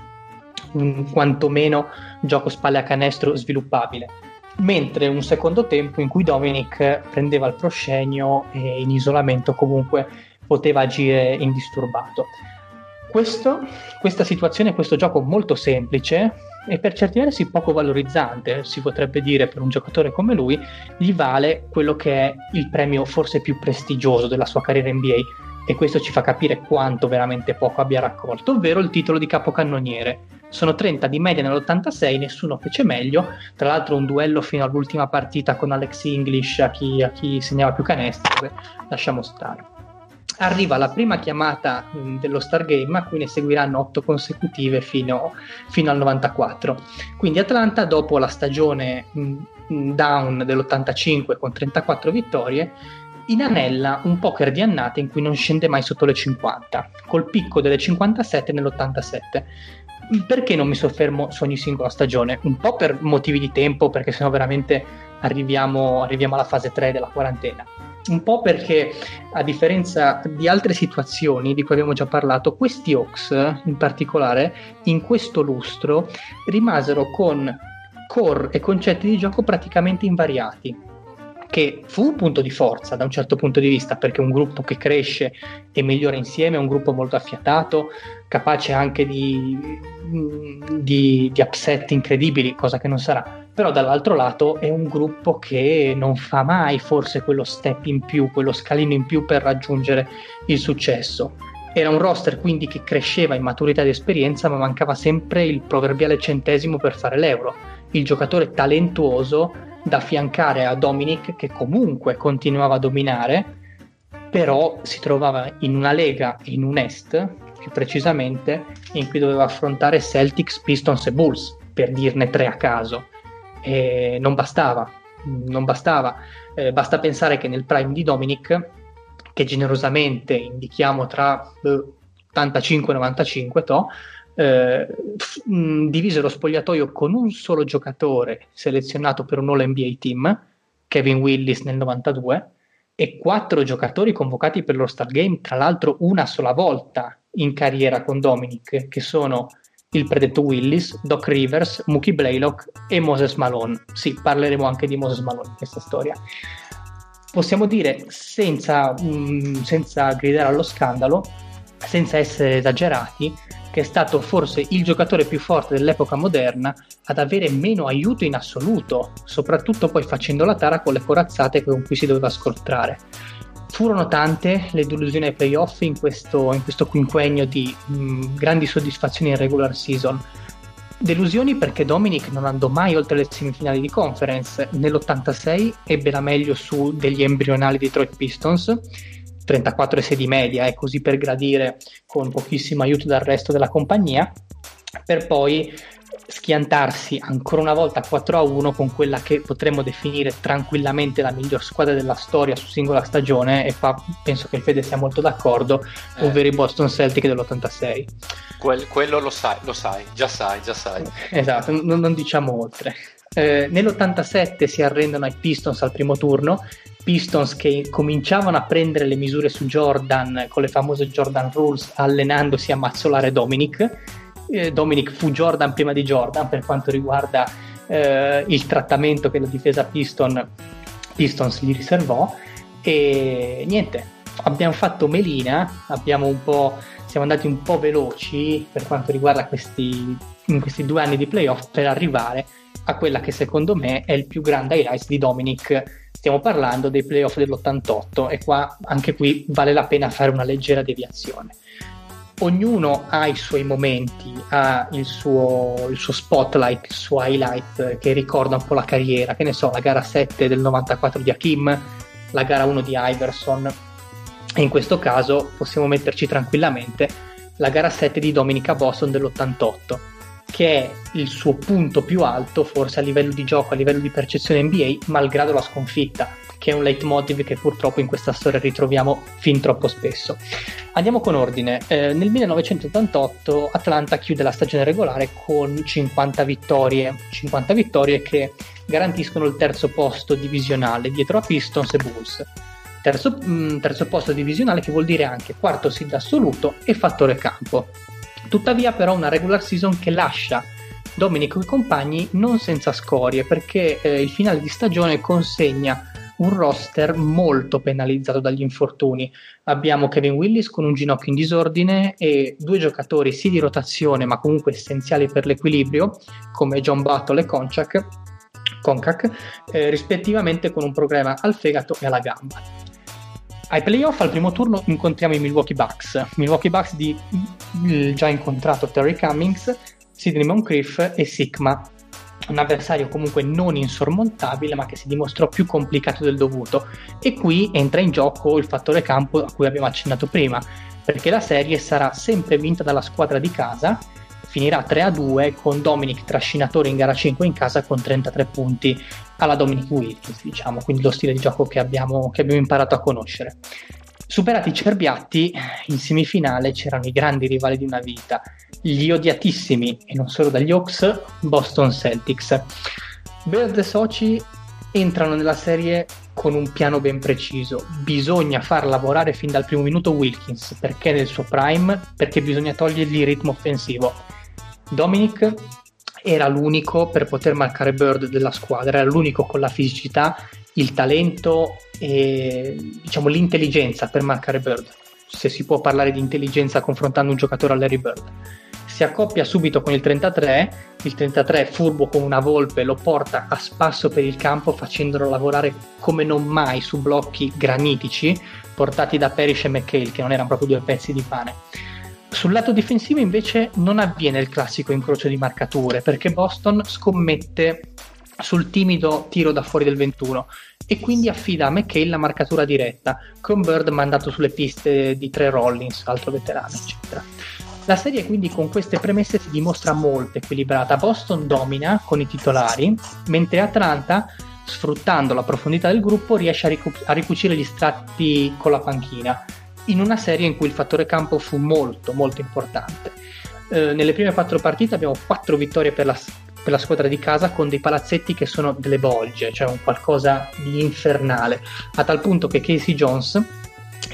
un quantomeno gioco spalle a canestro sviluppabile. Mentre un secondo tempo in cui Dominic prendeva il proscenio e in isolamento comunque poteva agire indisturbato. Questo, questa situazione, questo gioco molto semplice, e per certi versi poco valorizzante, si potrebbe dire per un giocatore come lui, gli vale quello che è il premio forse più prestigioso della sua carriera NBA e questo ci fa capire quanto veramente poco abbia raccolto, ovvero il titolo di capocannoniere. Sono 30 di media nell'86, nessuno fece meglio, tra l'altro un duello fino all'ultima partita con Alex English a chi, a chi segnava più canestro, lasciamo stare arriva la prima chiamata mh, dello Stargame a cui ne seguiranno otto consecutive fino, fino, al 94. Quindi Atlanta dopo la stagione mh, down dell'85 con 34 vittorie inanella un poker di annate in cui non scende mai sotto le 50, col picco delle 57 nell'87. Perché non mi soffermo su ogni singola stagione? Un po' per motivi di tempo, perché sennò veramente arriviamo, arriviamo alla fase 3 della quarantena un po' perché a differenza di altre situazioni di cui abbiamo già parlato, questi Hawks in particolare in questo lustro rimasero con core e concetti di gioco praticamente invariati che fu un punto di forza da un certo punto di vista, perché un gruppo che cresce e migliora insieme è un gruppo molto affiatato, capace anche di, di, di upset incredibili, cosa che non sarà però dall'altro lato è un gruppo che non fa mai forse quello step in più, quello scalino in più per raggiungere il successo. Era un roster quindi che cresceva in maturità ed esperienza, ma mancava sempre il proverbiale centesimo per fare l'euro, il giocatore talentuoso da affiancare a Dominic che comunque continuava a dominare, però si trovava in una lega in un est, più precisamente, in cui doveva affrontare Celtics, Pistons e Bulls, per dirne tre a caso e non bastava, non bastava. Eh, basta pensare che nel prime di Dominic, che generosamente indichiamo tra 85 e 95, to, eh, divise lo spogliatoio con un solo giocatore selezionato per un All NBA team, Kevin Willis nel 92, e quattro giocatori convocati per lo Star Game, tra l'altro una sola volta in carriera con Dominic, che sono il predetto Willis, Doc Rivers, Mookie Blaylock e Moses Malone. Sì, parleremo anche di Moses Malone in questa storia. Possiamo dire, senza, mm, senza gridare allo scandalo, senza essere esagerati, che è stato forse il giocatore più forte dell'epoca moderna ad avere meno aiuto in assoluto, soprattutto poi facendo la tara con le corazzate con cui si doveva scontrare Furono tante le delusioni ai playoff in questo, in questo quinquennio di mh, grandi soddisfazioni in regular season. Delusioni perché Dominic non andò mai oltre le semifinali di conference. Nell'86 ebbe la meglio su degli embrionali Detroit Pistons, 34 e 6 di media, e così per gradire con pochissimo aiuto dal resto della compagnia, per poi schiantarsi ancora una volta 4 a 1 con quella che potremmo definire tranquillamente la miglior squadra della storia su singola stagione e qua penso che il Fede sia molto d'accordo eh. ovvero i Boston Celtic dell'86 Quel, quello lo sai, lo sai, già sai, già sai. Esatto, non, non diciamo oltre. Eh, nell'87 si arrendono ai Pistons al primo turno Pistons che cominciavano a prendere le misure su Jordan con le famose Jordan Rules allenandosi a mazzolare Dominic eh, Dominic fu Jordan prima di Jordan per quanto riguarda eh, il trattamento che la difesa Piston, Pistons gli riservò. E niente, abbiamo fatto melina, abbiamo un po', siamo andati un po' veloci per quanto riguarda questi, questi due anni di playoff per arrivare a quella che secondo me è il più grande highlight di Dominic. Stiamo parlando dei playoff dell'88 e qua anche qui vale la pena fare una leggera deviazione ognuno ha i suoi momenti, ha il suo, il suo, spotlight, il suo highlight che ricorda un po' la carriera, che ne so, la gara 7 del 94 di Hakim, la gara 1 di Iverson, e in questo caso possiamo metterci tranquillamente la gara 7 di Dominica Boston dell'88, che è il suo punto più alto, forse a livello di gioco, a livello di percezione NBA, malgrado la sconfitta che è un leitmotiv che purtroppo in questa storia ritroviamo fin troppo spesso. Andiamo con ordine. Eh, nel 1988 Atlanta chiude la stagione regolare con 50 vittorie, 50 vittorie che garantiscono il terzo posto divisionale dietro a Pistons e Bulls. Terzo, mh, mm, terzo posto divisionale che vuol dire anche quarto seed assoluto e fattore campo. Tuttavia però una regular season che lascia Dominico e compagni non senza scorie perché eh, il finale di stagione consegna un roster molto penalizzato dagli infortuni. Abbiamo Kevin Willis con un ginocchio in disordine e due giocatori sì di rotazione ma comunque essenziali per l'equilibrio come John Battle e Konchak, Konkak, eh, rispettivamente con un problema al fegato e alla gamba. Ai playoff al primo turno incontriamo i Milwaukee Bucks, Milwaukee Bucks di il già incontrato Terry Cummings, Sidney Moncrief e Sigma. Un avversario comunque non insormontabile ma che si dimostrò più complicato del dovuto. E qui entra in gioco il fattore campo a cui abbiamo accennato prima perché la serie sarà sempre vinta dalla squadra di casa finirà 3-2 con Dominic trascinatore in gara 5 in casa con 33 punti alla Dominic Wilkins diciamo quindi lo stile di gioco che abbiamo, che abbiamo imparato a conoscere Superati i cerbiatti, in semifinale c'erano i grandi rivali di una vita, gli odiatissimi, e non solo dagli Hawks, Boston Celtics. Bird e Soci entrano nella serie con un piano ben preciso. Bisogna far lavorare fin dal primo minuto Wilkins perché nel suo prime, perché bisogna togliergli il ritmo offensivo. Dominic era l'unico per poter marcare Bird della squadra, era l'unico con la fisicità, il talento e diciamo l'intelligenza per marcare Bird. Se si può parlare di intelligenza confrontando un giocatore a Larry Bird si accoppia subito con il 33, il 33 furbo con una volpe lo porta a spasso per il campo facendolo lavorare come non mai su blocchi granitici portati da Perish e McHale che non erano proprio due pezzi di pane. Sul lato difensivo invece non avviene il classico incrocio di marcature perché Boston scommette sul timido tiro da fuori del 21 e quindi affida a McHale la marcatura diretta con Bird mandato sulle piste di tre Rollins, altro veterano eccetera. La serie quindi con queste premesse si dimostra molto equilibrata. Boston domina con i titolari, mentre Atlanta, sfruttando la profondità del gruppo, riesce a, ricu- a ricucire gli strati con la panchina, in una serie in cui il fattore campo fu molto molto importante. Eh, nelle prime quattro partite abbiamo quattro vittorie per la, per la squadra di casa con dei palazzetti che sono delle bolge, cioè un qualcosa di infernale, a tal punto che Casey Jones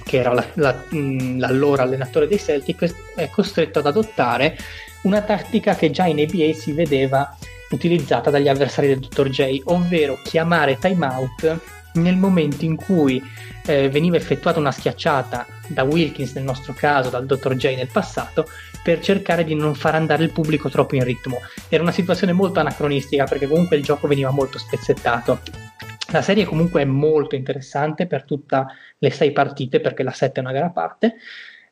che era la, la, mh, l'allora allenatore dei Celtic, è costretto ad adottare una tattica che già in ABA si vedeva utilizzata dagli avversari del Dr. J, ovvero chiamare timeout nel momento in cui eh, veniva effettuata una schiacciata da Wilkins nel nostro caso, dal Dr. J nel passato, per cercare di non far andare il pubblico troppo in ritmo. Era una situazione molto anacronistica perché comunque il gioco veniva molto spezzettato. La serie comunque è molto interessante per tutte le sei partite, perché la 7 è una gara a parte,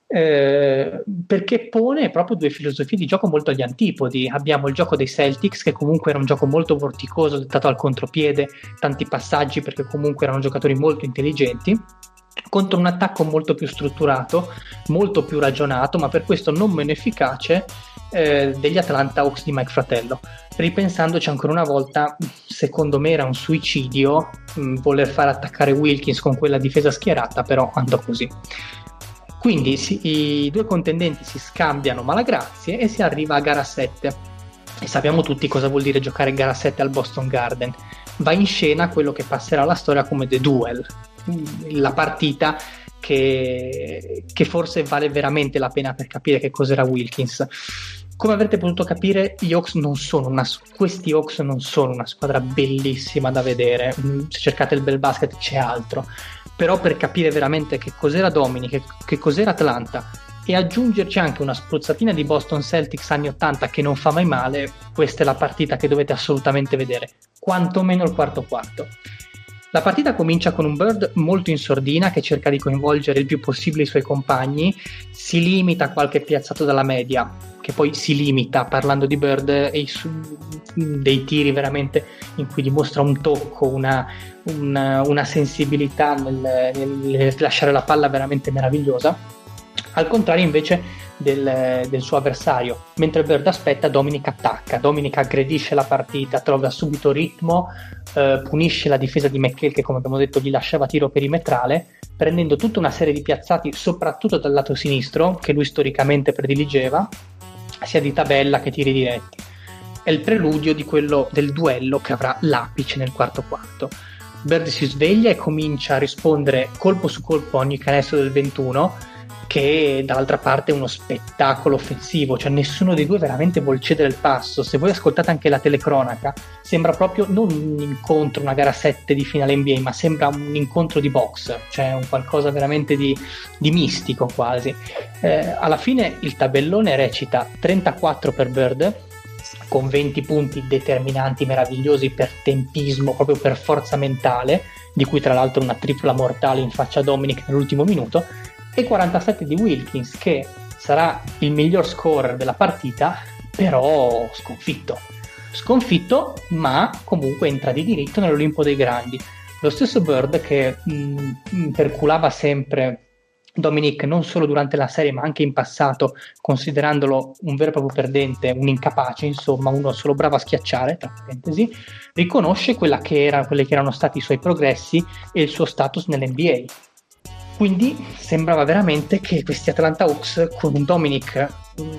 eh, perché pone proprio due filosofie di gioco molto agli antipodi. Abbiamo il gioco dei Celtics, che comunque era un gioco molto vorticoso, dettato al contropiede, tanti passaggi perché comunque erano giocatori molto intelligenti contro un attacco molto più strutturato, molto più ragionato, ma per questo non meno efficace eh, degli Atlanta Hawks di Mike Fratello. Ripensandoci ancora una volta, secondo me era un suicidio mh, mm, voler far attaccare Wilkins con quella difesa schierata, però andò così. Quindi si, i due contendenti si scambiano malagrazie e si arriva a gara 7. E sappiamo tutti cosa vuol dire giocare gara 7 al Boston Garden. Va in scena quello che passerà alla storia come The Duel, la partita che, che, forse vale veramente la pena per capire che cos'era Wilkins. Come avrete potuto capire, una, questi Hawks non sono una squadra bellissima da vedere. Mm, se cercate il bel basket c'è altro. Però per capire veramente che cos'era Dominic, che, che cos'era Atlanta e aggiungerci anche una spruzzatina di Boston Celtics anni 80 che non fa mai male, questa è la partita che dovete assolutamente vedere, quantomeno il quarto quarto. La partita comincia con un Bird molto in sordina che cerca di coinvolgere il più possibile i suoi compagni, si limita a qualche piazzato dalla media, che poi si limita, parlando di Bird, e dei tiri veramente in cui dimostra un tocco, una, una, una sensibilità nel, nel lasciare la palla veramente meravigliosa. Al contrario invece del, del, suo avversario. Mentre Bird aspetta, Dominic attacca. Dominic aggredisce la partita, trova subito ritmo, eh, punisce la difesa di McHale che, come abbiamo detto, gli lasciava tiro perimetrale, prendendo tutta una serie di piazzati, soprattutto dal lato sinistro, che lui storicamente prediligeva, sia di tabella che tiri diretti. È il preludio di quello del duello che avrà l'apice nel quarto quarto. Bird si sveglia e comincia a rispondere colpo su colpo a ogni canestro del 21 che dall'altra parte è uno spettacolo offensivo, cioè nessuno dei due veramente vuol cedere il passo. Se voi ascoltate anche la telecronaca, sembra proprio non un incontro, una gara 7 di finale NBA, ma sembra un incontro di box, cioè un qualcosa veramente di, di mistico quasi. Eh, alla fine il tabellone recita 34 per Bird, con 20 punti determinanti, meravigliosi per tempismo, proprio per forza mentale, di cui tra l'altro una tripla mortale in faccia a Dominic nell'ultimo minuto, e 47 di Wilkins che sarà il miglior scorer della partita, però sconfitto. Sconfitto, ma comunque entra di diritto nell'Olimpo dei Grandi. Lo stesso Bird che mh, mm, perculava sempre Dominic non solo durante la serie ma anche in passato, considerandolo un vero e proprio perdente, un incapace, insomma, uno solo bravo a schiacciare, tra parentesi, riconosce che era, quelli che erano stati i suoi progressi e il suo status nell'NBA quindi sembrava veramente che questi Atlanta Hawks con un Dominic mm,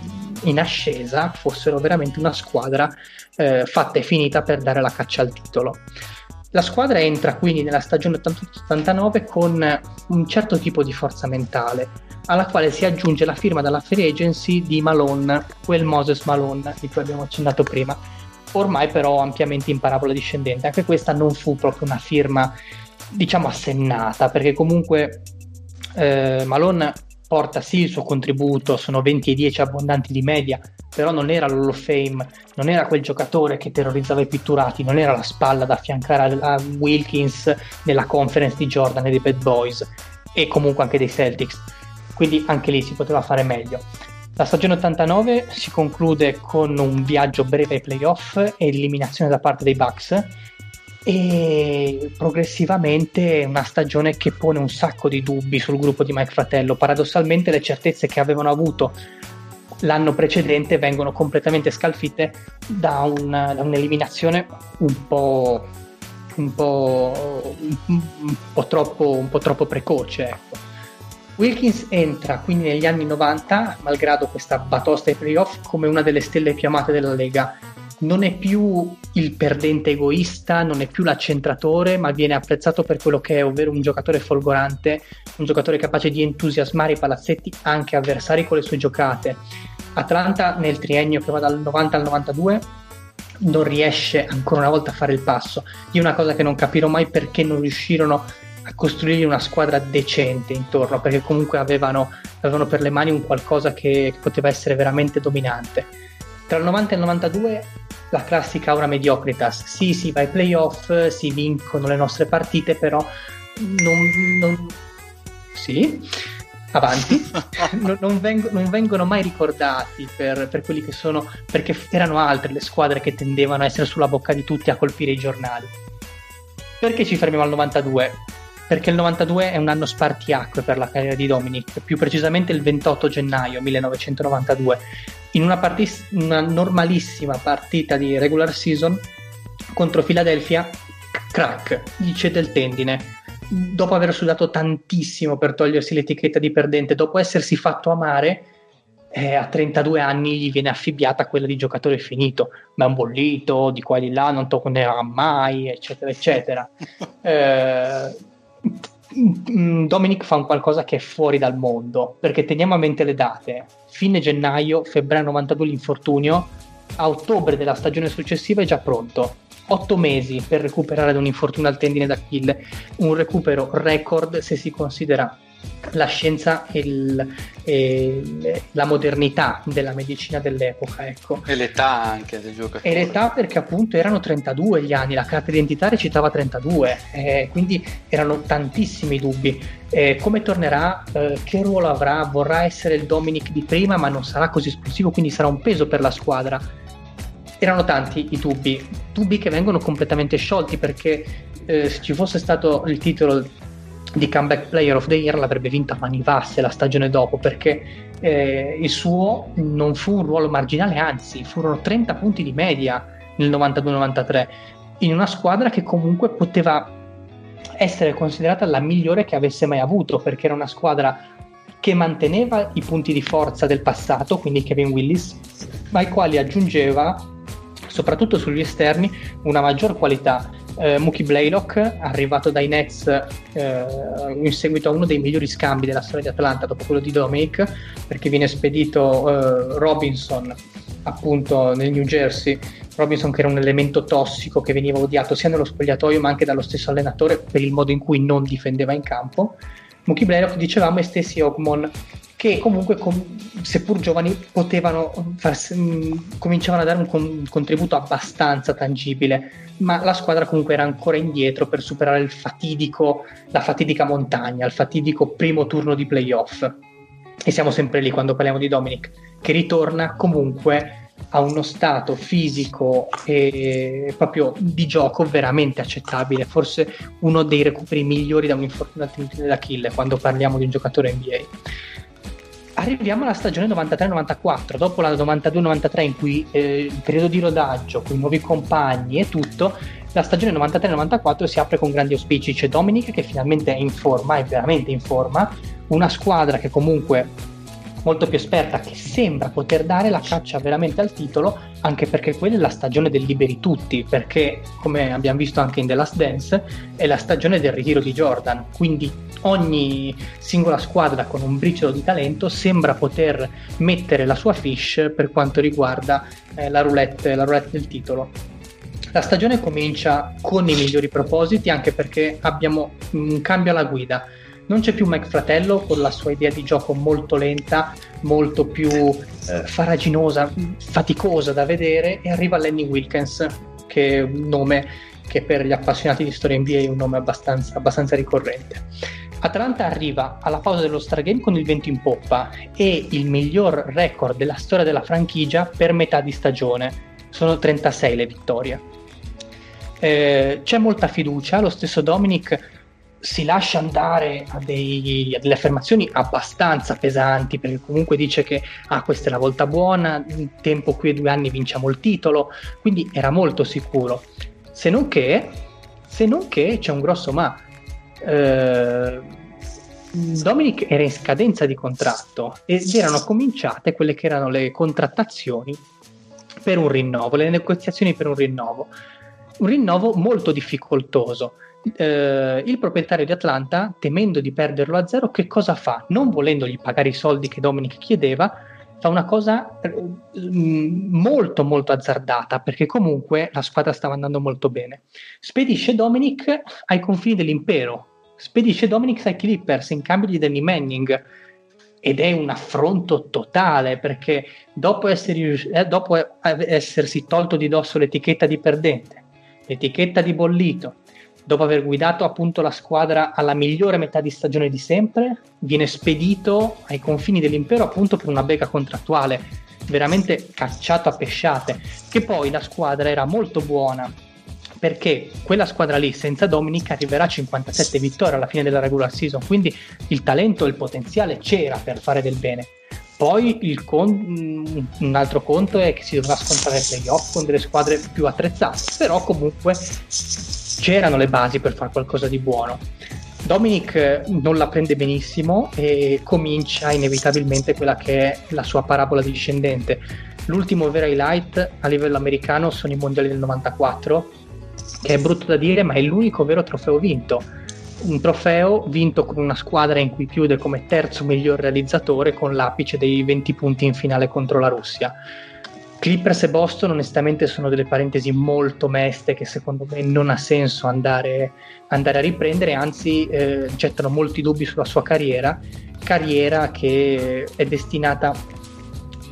in ascesa fossero veramente una squadra eh, fatta e finita per dare la caccia al titolo. La squadra entra quindi nella stagione 88-89 con un certo tipo di forza mentale, alla quale si aggiunge la firma dalla free agency di Malone, quel Moses Malone di cui abbiamo accennato prima, ormai però ampiamente in parabola discendente. Anche questa non fu proprio una firma, diciamo, assennata, perché comunque eh, Malone porta sì il suo contributo, sono 20 e 10 abbondanti di media, però non era l'Hall of Fame, non era quel giocatore che terrorizzava i pitturati, non era la spalla da affiancare a Wilkins nella conference di Jordan e dei Bad Boys e comunque anche dei Celtics. Quindi anche lì si poteva fare meglio. La stagione 89 si conclude con un viaggio breve ai playoff e eliminazione da parte dei Bucks e progressivamente una stagione che pone un sacco di dubbi sul gruppo di Mike Fratello. Paradossalmente le certezze che avevano avuto l'anno precedente vengono completamente scalfite da, un, da un'eliminazione un po', un, po', un, po troppo, un po' troppo precoce. Ecco. Wilkins entra quindi negli anni 90, malgrado questa batosta ai playoff, come una delle stelle più amate della Lega non è più il perdente egoista, non è più l'accentratore, ma viene apprezzato per quello che è, ovvero un giocatore folgorante, un giocatore capace di entusiasmare i palazzetti anche avversari con le sue giocate. Atlanta nel triennio che va dal 90 al 92 non riesce ancora una volta a fare il passo. Io una cosa che non capirò mai perché non riuscirono a costruire una squadra decente intorno, perché comunque avevano, avevano per le mani un qualcosa che poteva essere veramente dominante Tra il 90 e il 92 la classica aura mediocritas, sì sì vai playoff, si vincono le nostre partite, però non... non... Sì, avanti, non, non, vengo, non, vengono mai ricordati per, per, quelli che sono, perché erano altre le squadre che tendevano a essere sulla bocca di tutti a colpire i giornali. Perché ci fermiamo al 92? Perché il 92 è un anno spartiacque per la carriera di Dominic, più precisamente il 28 gennaio 1992. In una, partis- una normalissima partita di regular season contro Philadelphia, crack, gli cede il tendine dopo aver sudato tantissimo per togliersi l'etichetta di perdente, dopo essersi fatto amare, eh, a 32 anni gli viene affibbiata quella di giocatore finito, ma è un bollito, di qua e di là, non tornerà mai, eccetera, eccetera. eh, Dominic fa un qualcosa che è fuori dal mondo, perché teniamo a mente le date. Fine gennaio, febbraio 92 l'infortunio, a ottobre della stagione successiva è già pronto. Otto mesi per recuperare da un infortunio al tendine d'Achille, un recupero record se si considera la scienza e, il, e, la modernità della medicina dell'epoca. Ecco. E l'età anche del giocatore. E l'età perché appunto erano 32 gli anni, la carta identitaria citava 32, eh, quindi erano tantissimi dubbi. Eh, come tornerà? Eh, che ruolo avrà? Vorrà essere il Dominic di prima ma non sarà così esplosivo, quindi sarà un peso per la squadra erano tanti i dubbi, dubbi che vengono completamente sciolti perché eh, se ci fosse stato il titolo di Comeback Player of the Year l'avrebbe vinto a Manivasse la stagione dopo perché eh, il suo non fu un ruolo marginale, anzi furono 30 punti di media nel 92-93 in una squadra che comunque poteva essere considerata la migliore che avesse mai avuto perché era una squadra che manteneva i punti di forza del passato, quindi Kevin Willis, ma ai quali aggiungeva soprattutto sugli esterni, una maggior qualità. Eh, Mookie Blaylock, arrivato dai Nets eh, in seguito a uno dei migliori scambi della storia di Atlanta, dopo quello di Dominic, perché viene spedito eh, Robinson appunto nel New Jersey. Robinson che era un elemento tossico che veniva odiato sia nello spogliatoio ma anche dallo stesso allenatore per il modo in cui non difendeva in campo. Mookie Blaylock dicevamo e stessi Ogmon che comunque, com- seppur giovani, potevano farsi, mh, cominciavano a dare un, con- un, contributo abbastanza tangibile, ma la squadra comunque era ancora indietro per superare fatidico, la fatidica montagna, il fatidico primo turno di playoff. E siamo sempre lì quando parliamo di Dominic, che ritorna comunque a uno stato fisico e proprio di gioco veramente accettabile, forse uno dei recuperi migliori da un infortunio dell'Achille quando parliamo di un giocatore NBA arriviamo alla stagione 93-94, dopo la 92-93 in cui eh, il periodo di rodaggio, con i nuovi compagni e tutto, la stagione 93-94 si apre con grandi auspici, c'è Dominic che finalmente è in forma, è veramente in forma, una squadra che comunque molto più esperta che sembra poter dare la caccia veramente al titolo anche perché quella è la stagione del liberi tutti perché come abbiamo visto anche in The Last Dance è la stagione del ritiro di Jordan quindi ogni singola squadra con un briciolo di talento sembra poter mettere la sua fish per quanto riguarda eh, la, roulette, la roulette del titolo. La stagione comincia con i migliori propositi anche perché abbiamo un cambio alla guida. Non c'è più Mike Fratello con la sua idea di gioco molto lenta, molto più eh, faraginosa, faticosa da vedere e arriva Lenny Wilkins che è un nome che per gli appassionati di storia NBA è un nome abbastanza, abbastanza ricorrente. Atlanta arriva alla pausa dello Stargame con il vento in poppa e il miglior record della storia della franchigia per metà di stagione. Sono 36 le vittorie. Eh, c'è molta fiducia, lo stesso Dominic si lascia andare a, dei, a, delle affermazioni abbastanza pesanti perché comunque dice che ah, questa è la volta buona, in tempo qui e due anni vinciamo il titolo, quindi era molto sicuro. Se non che, se non che c'è un grosso ma eh, Dominic era in scadenza di contratto ed erano cominciate quelle che erano le contrattazioni per un rinnovo, le negoziazioni per un rinnovo. Un rinnovo molto difficoltoso. Eh, il proprietario di Atlanta, temendo di perderlo a zero, che cosa fa? Non volendogli pagare i soldi che Dominic chiedeva, fa una cosa eh, molto molto azzardata perché comunque la squadra stava andando molto bene. Spedisce Dominic ai confini dell'impero, spedisce Dominic ai Clippers in cambio di Danny Manning. ed è un affronto totale perché dopo, essere, eh, dopo essersi tolto di dosso l'etichetta di perdente, l'etichetta di bollito, dopo aver guidato appunto la squadra alla migliore metà di stagione di sempre, viene spedito ai confini dell'impero appunto per una bega contrattuale, veramente cacciato a pesciate, che poi la squadra era molto buona, perché quella squadra lì senza Dominic arriverà a 57 vittorie alla fine della regular season, quindi il talento e il potenziale c'era per fare del bene. Poi con- un altro conto è che si dovrà scontrare playoff con delle squadre più attrezzate, però comunque c'erano le basi per fare qualcosa di buono. Dominic non la prende benissimo e comincia inevitabilmente quella che è la sua parabola discendente. L'ultimo vero highlight a livello americano sono i mondiali del 94, che è brutto da dire, ma è l'unico vero trofeo vinto. Un trofeo vinto con una squadra in cui chiude come terzo miglior realizzatore con l'apice dei 20 punti in finale contro la Russia. Clippers e Boston onestamente sono delle parentesi molto meste che secondo me non ha senso andare, andare a riprendere, anzi eh, gettano molti dubbi sulla sua carriera, carriera che è destinata,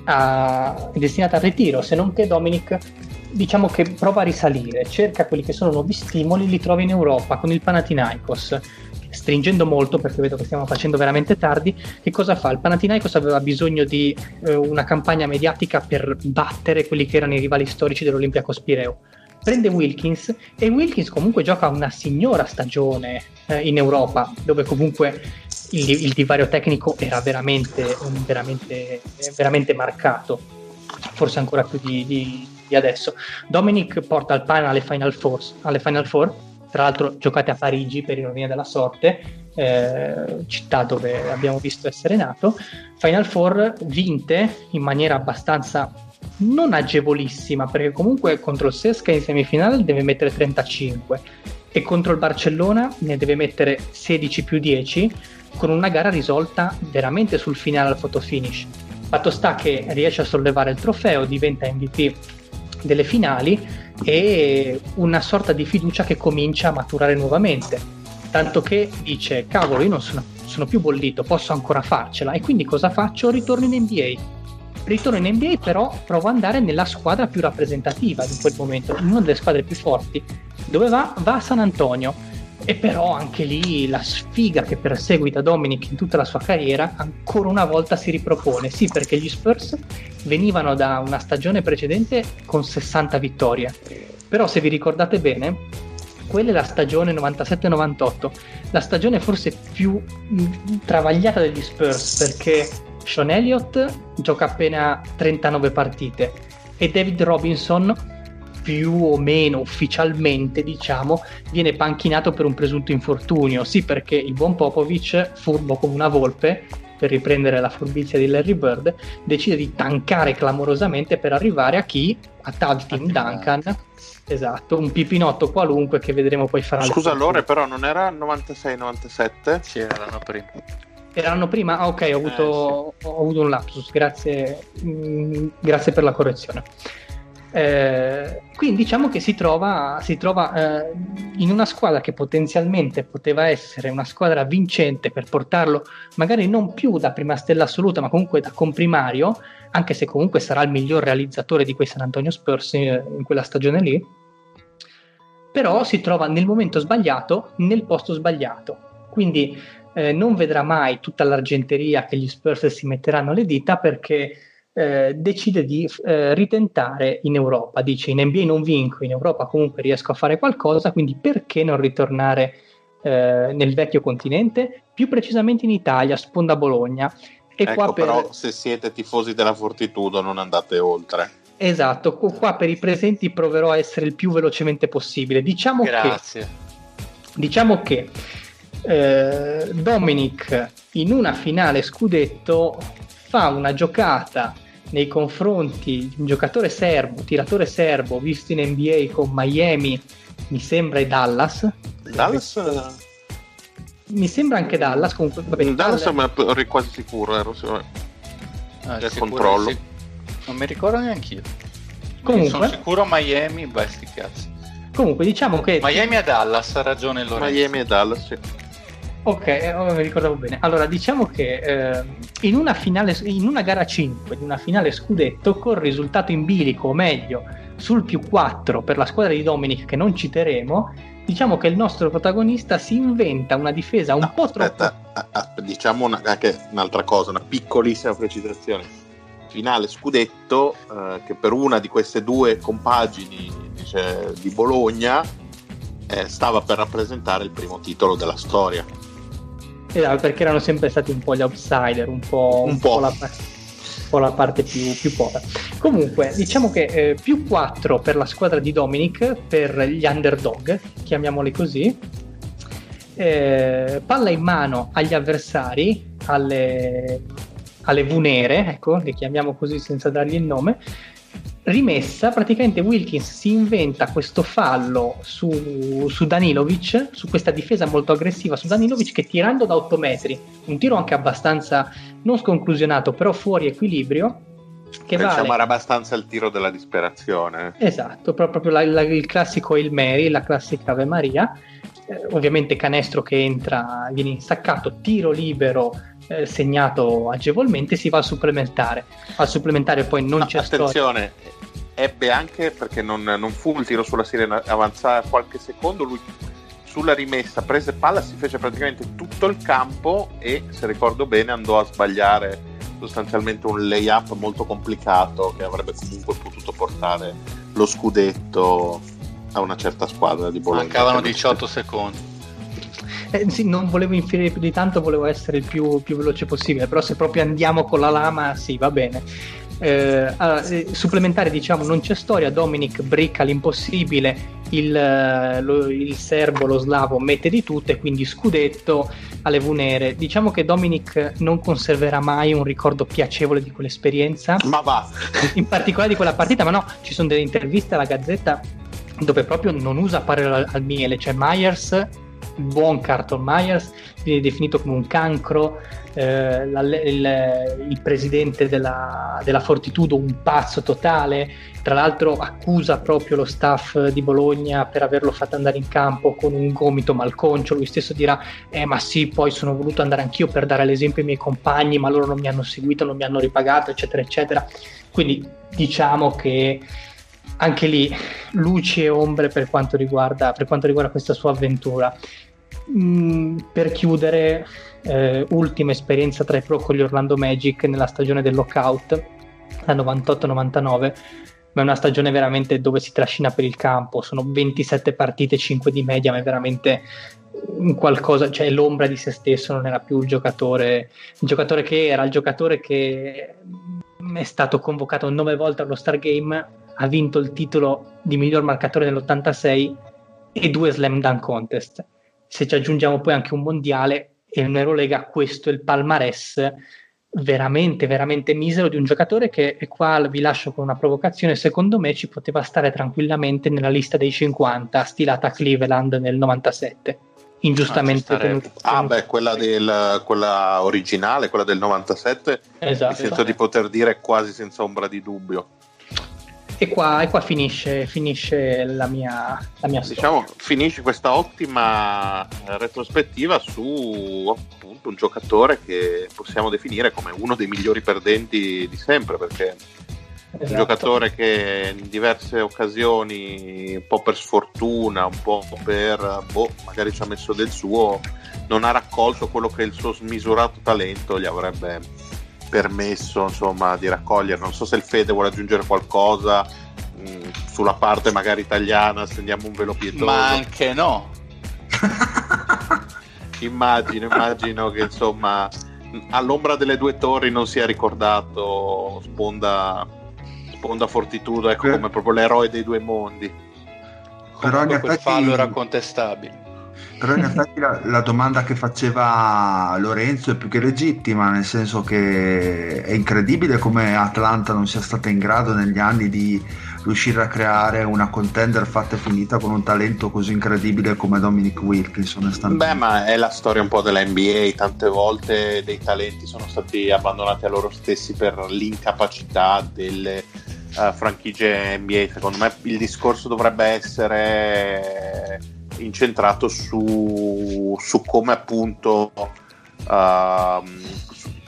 a, è destinata al ritiro, se non che Dominic diciamo che prova a risalire, cerca quelli che sono nuovi stimoli, li trova in Europa con il Panathinaikos stringendo molto perché vedo che stiamo facendo veramente tardi, che cosa fa? Il Panathinaikos aveva bisogno di eh, una campagna mediatica per battere quelli che erano i rivali storici dell'Olympiacos Pireo. Prende Wilkins e Wilkins comunque gioca una signora stagione eh, in Europa, dove comunque il, il, divario tecnico era veramente, veramente, veramente marcato, forse ancora più di, di, di adesso. Dominic porta il Pana alle Final Four, alle Final Four tra l'altro giocate a Parigi per ironia della sorte, eh, città dove abbiamo visto essere nato. Final Four vinte in maniera abbastanza non agevolissima, perché comunque contro il Sesca in semifinale deve mettere 35 e contro il Barcellona ne deve mettere 16 più 10 con una gara risolta veramente sul finale al fotofinish. Fatto sta che riesce a sollevare il trofeo, diventa MVP delle finali e una sorta di fiducia che comincia a maturare nuovamente. Tanto che dice: Cavolo, io non sono, sono più bollito, posso ancora farcela. E quindi cosa faccio? Ritorno in NBA. Ritorno in NBA, però provo ad andare nella squadra più rappresentativa in quel momento, in una delle squadre più forti. Dove va? Va a San Antonio e però anche lì la sfiga che perseguita Dominic in tutta la sua carriera ancora una volta si ripropone. Sì, perché gli Spurs venivano da una stagione precedente con 60 vittorie. Però se vi ricordate bene, quella è la stagione 97-98, la stagione forse più travagliata degli Spurs perché Sean Elliott gioca appena 39 partite e David Robinson più o meno ufficialmente, diciamo, viene panchinato per un presunto infortunio. Sì, perché il buon Popovic, furbo come una volpe, per riprendere la furbizia di Larry Bird, decide di tankare clamorosamente per arrivare a chi? A Tag Team Duncan. Esatto, un pipinotto qualunque che vedremo poi farà. Scusa, allora, però non era 96-97? Sì, era l'anno prima. Era l'anno prima? Ah, ok, ho avuto, eh, sì. ho avuto un lapsus, grazie, mh, mm, grazie per la correzione. Eh, quindi diciamo che si trova, si trova eh, in una squadra che potenzialmente poteva essere una squadra vincente per portarlo magari non più da prima stella assoluta ma comunque da comprimario anche se comunque sarà il miglior realizzatore di quei San Antonio Spurs in, in quella stagione lì però si trova nel momento sbagliato nel posto sbagliato. Quindi eh, non vedrà mai tutta l'argenteria che gli Spurs si metteranno le dita perché eh, decide di eh, ritentare in Europa. Dice in NBA non vinco, in Europa comunque riesco a fare qualcosa, quindi perché non ritornare eh, nel vecchio continente? Più precisamente in Italia, sponda Bologna. E ecco, qua per... però se siete tifosi della Fortitudo non andate oltre. Esatto, qua per i presenti proverò a essere il più velocemente possibile. Diciamo Grazie. che, diciamo che eh, Dominic in una finale scudetto fa una giocata nei confronti di un giocatore serbo, tiratore serbo, visto in NBA con Miami, mi sembra e Dallas. Dallas? Mi sembra anche Dallas. Comunque, vabbè, Dallas, Dallas... ma ero quasi sicuro, ero sicuro. Ah, del controllo. Sì. Non mi ricordo neanche io. Comunque, sono sicuro Miami, beh, sti cazzi. Comunque, diciamo che. Miami e Dallas, ha ragione Lorenzo. Miami e Dallas, sì. Ok, eh, oh, mi ricordavo bene. Allora, diciamo che eh, in, una finale, in una gara 5 di una finale scudetto, con risultato in bilico, o meglio, sul più 4 per la squadra di Dominic, che non citeremo, diciamo che il nostro protagonista si inventa una difesa un no, po' aspetta, troppo. A, a, diciamo una, anche un'altra cosa, una piccolissima precisazione. Finale scudetto, eh, che per una di queste due compagini dice, di Bologna eh, stava per rappresentare il primo titolo della storia. Esatto, perché erano sempre stati un po' gli outsider, un po', un un po'. po la, po la, parte più, più povera. Comunque, diciamo che eh, più 4 per la squadra di Dominic, per gli underdog, chiamiamoli così. Eh, palla in mano agli avversari, alle, alle Vunere, ecco, le chiamiamo così senza dargli il nome, rimessa, praticamente Wilkins si inventa questo fallo su, su, Danilovic, su questa difesa molto aggressiva su Danilovic che tirando da 8 metri, un tiro anche abbastanza non sconclusionato, però fuori equilibrio. Che Pensiamo vale... era abbastanza il tiro della disperazione. Esatto, proprio la, la, il classico Il Mary, la classica Ave Maria. Eh, ovviamente canestro che entra, viene instaccato, tiro libero eh, segnato agevolmente, si va al supplementare. Al supplementare poi non no, c'è attenzione, storia ebbe anche perché non, non fu il tiro sulla sirena avanzare qualche secondo lui sulla rimessa prese palla si fece praticamente tutto il campo e se ricordo bene andò a sbagliare sostanzialmente un layup molto complicato che avrebbe comunque potuto portare lo scudetto a una certa squadra di Bologna. Mancavano 18 secondi eh, sì, non volevo infierire più di tanto, volevo essere il più, più, veloce possibile, però se proprio andiamo con la lama, sì, va bene. Eh, allora, eh, supplementare diciamo non c'è storia Dominic bricca l'impossibile il, eh, lo, il, serbo lo slavo mette di tutto e quindi scudetto alle Vunere. Diciamo che Dominic non conserverà mai un ricordo piacevole di quell'esperienza? Ma va. In particolare di quella partita ma no ci sono delle interviste alla Gazzetta dove proprio non usa parole al, al miele cioè Myers buon Carton Myers viene definito come un cancro eh, la, il, il, presidente della, della, Fortitudo un pazzo totale, tra l'altro accusa proprio lo staff di Bologna per averlo fatto andare in campo con un gomito malconcio, lui stesso dirà eh ma sì poi sono voluto andare anch'io per dare l'esempio ai miei compagni ma loro non mi hanno seguito, non mi hanno ripagato eccetera eccetera, quindi diciamo che anche lì luci e ombre per quanto riguarda, per quanto riguarda questa sua avventura. Mm, per chiudere, eh, ultima esperienza tra i pro con gli Orlando Magic nella stagione del lockout, la 98-99, ma è una stagione veramente dove si trascina per il campo, sono 27 partite, 5 di media, ma è veramente qualcosa, cioè l'ombra di se stesso non era più il giocatore, il giocatore che era, il giocatore che è stato convocato nove volte allo Star Game, ha vinto il titolo di miglior marcatore nell'86 e due slam dunk contest se ci aggiungiamo poi anche un mondiale e un Eurolega, questo è il palmarès veramente, veramente misero di un giocatore che, e qua vi lascio con una provocazione, secondo me ci poteva stare tranquillamente nella lista dei 50 stilata Cleveland nel 97 ingiustamente ah, tenuto. Ah, beh, quella, del, quella originale, quella del 97, esatto, mi sento esatto. di poter dire quasi senza ombra di dubbio. E qua, e qua finisce, finisce, la mia, la mia diciamo, finisce questa ottima retrospettiva su appunto un giocatore che possiamo definire come uno dei migliori perdenti di sempre perché Esatto. un giocatore che in diverse occasioni, un po' per sfortuna, un po' per boh, magari ci ha messo del suo, non ha raccolto quello che il suo smisurato talento gli avrebbe permesso insomma, di raccogliere. Non so se il Fede vuole aggiungere qualcosa mh, mm, sulla parte magari italiana, stendiamo un velo pietoso. Ma anche no. immagino, immagino che insomma all'ombra delle due torri non sia ricordato Sponda, Sponda Fortitudo ecco, come proprio l'eroe dei due mondi. Però Comunque quel fallo era contestabile. Però in effetti la, la, domanda che faceva Lorenzo è più che legittima, nel senso che è incredibile come Atlanta non sia stata in grado negli anni di riuscire a creare una contender fatta e finita con un talento così incredibile come Dominic Wilkinson. Beh, ma è la storia un po' della NBA, tante volte dei talenti sono stati abbandonati a loro stessi per l'incapacità delle uh, franchigie NBA. Secondo me il discorso dovrebbe essere incentrato su, su come appunto uh,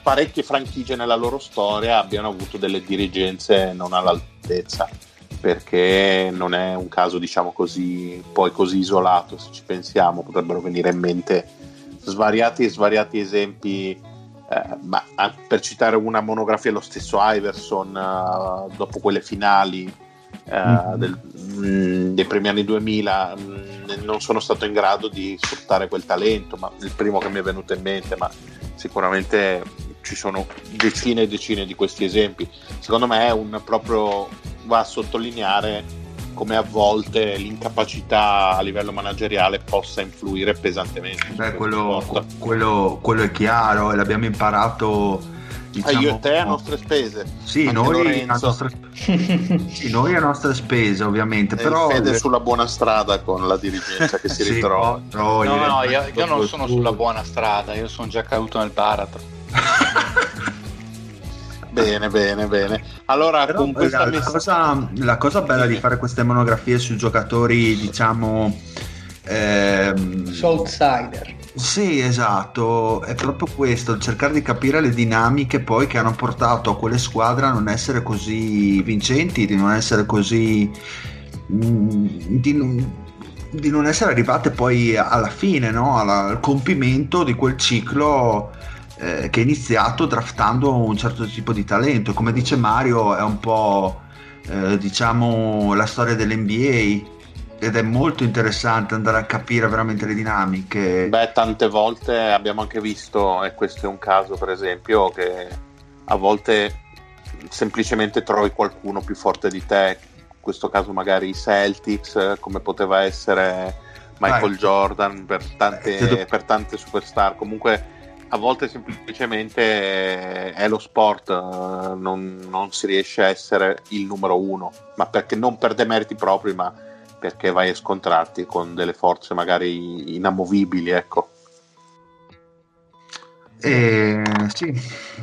parecchie franchigie nella loro storia abbiano avuto delle dirigenze non all'altezza perché non è un caso diciamo così poi così isolato se ci pensiamo potrebbero venire in mente svariati e svariati esempi eh, ma per citare una monografia lo stesso Iverson uh, dopo quelle finali uh, del, mh, mm, dei primi anni 2000 mh, mm, non sono stato in grado di sfruttare quel talento ma il primo che mi è venuto in mente ma sicuramente ci sono decine e decine di questi esempi secondo me è un proprio va a sottolineare come a volte l'incapacità a livello manageriale possa influire pesantemente. Beh, quello, quello, quello, è chiaro l'abbiamo imparato. Diciamo, ah, io e te a nostre spese. Sì, noi a nostre... sì, noi a nostre spese ovviamente. E però Fede sulla buona strada con la dirigenza che si sì, ritrova. No, no, no io, io non sono sulla buona strada, io sono già caduto nel baratro. Bene, bene, bene. Allora, Però, con questa la, cosa, la cosa bella di fare queste monografie sui giocatori, diciamo... Ehm... Outsider. Sì, esatto, è proprio questo, cercare di capire le dinamiche poi che hanno portato a quelle squadre a non essere così vincenti, di non essere così... Mm, di non, di non essere arrivate poi alla fine, no? Alla, al compimento di quel ciclo eh, che è iniziato draftando un certo tipo di talento. Come dice Mario, è un po' eh, diciamo la storia dell'NBA ed è molto interessante andare a capire veramente le dinamiche. Beh, tante volte abbiamo anche visto, e questo è un caso per esempio, che a volte semplicemente trovi qualcuno più forte di te, in questo caso magari i Celtics, come poteva essere Michael Vai. Jordan per tante, per tante superstar. Comunque a volte semplicemente è lo sport, eh, non, non, si riesce a essere il numero uno, ma perché non per demeriti propri, ma perché vai a scontrarti con delle forze magari inamovibili, ecco. Eh, sì,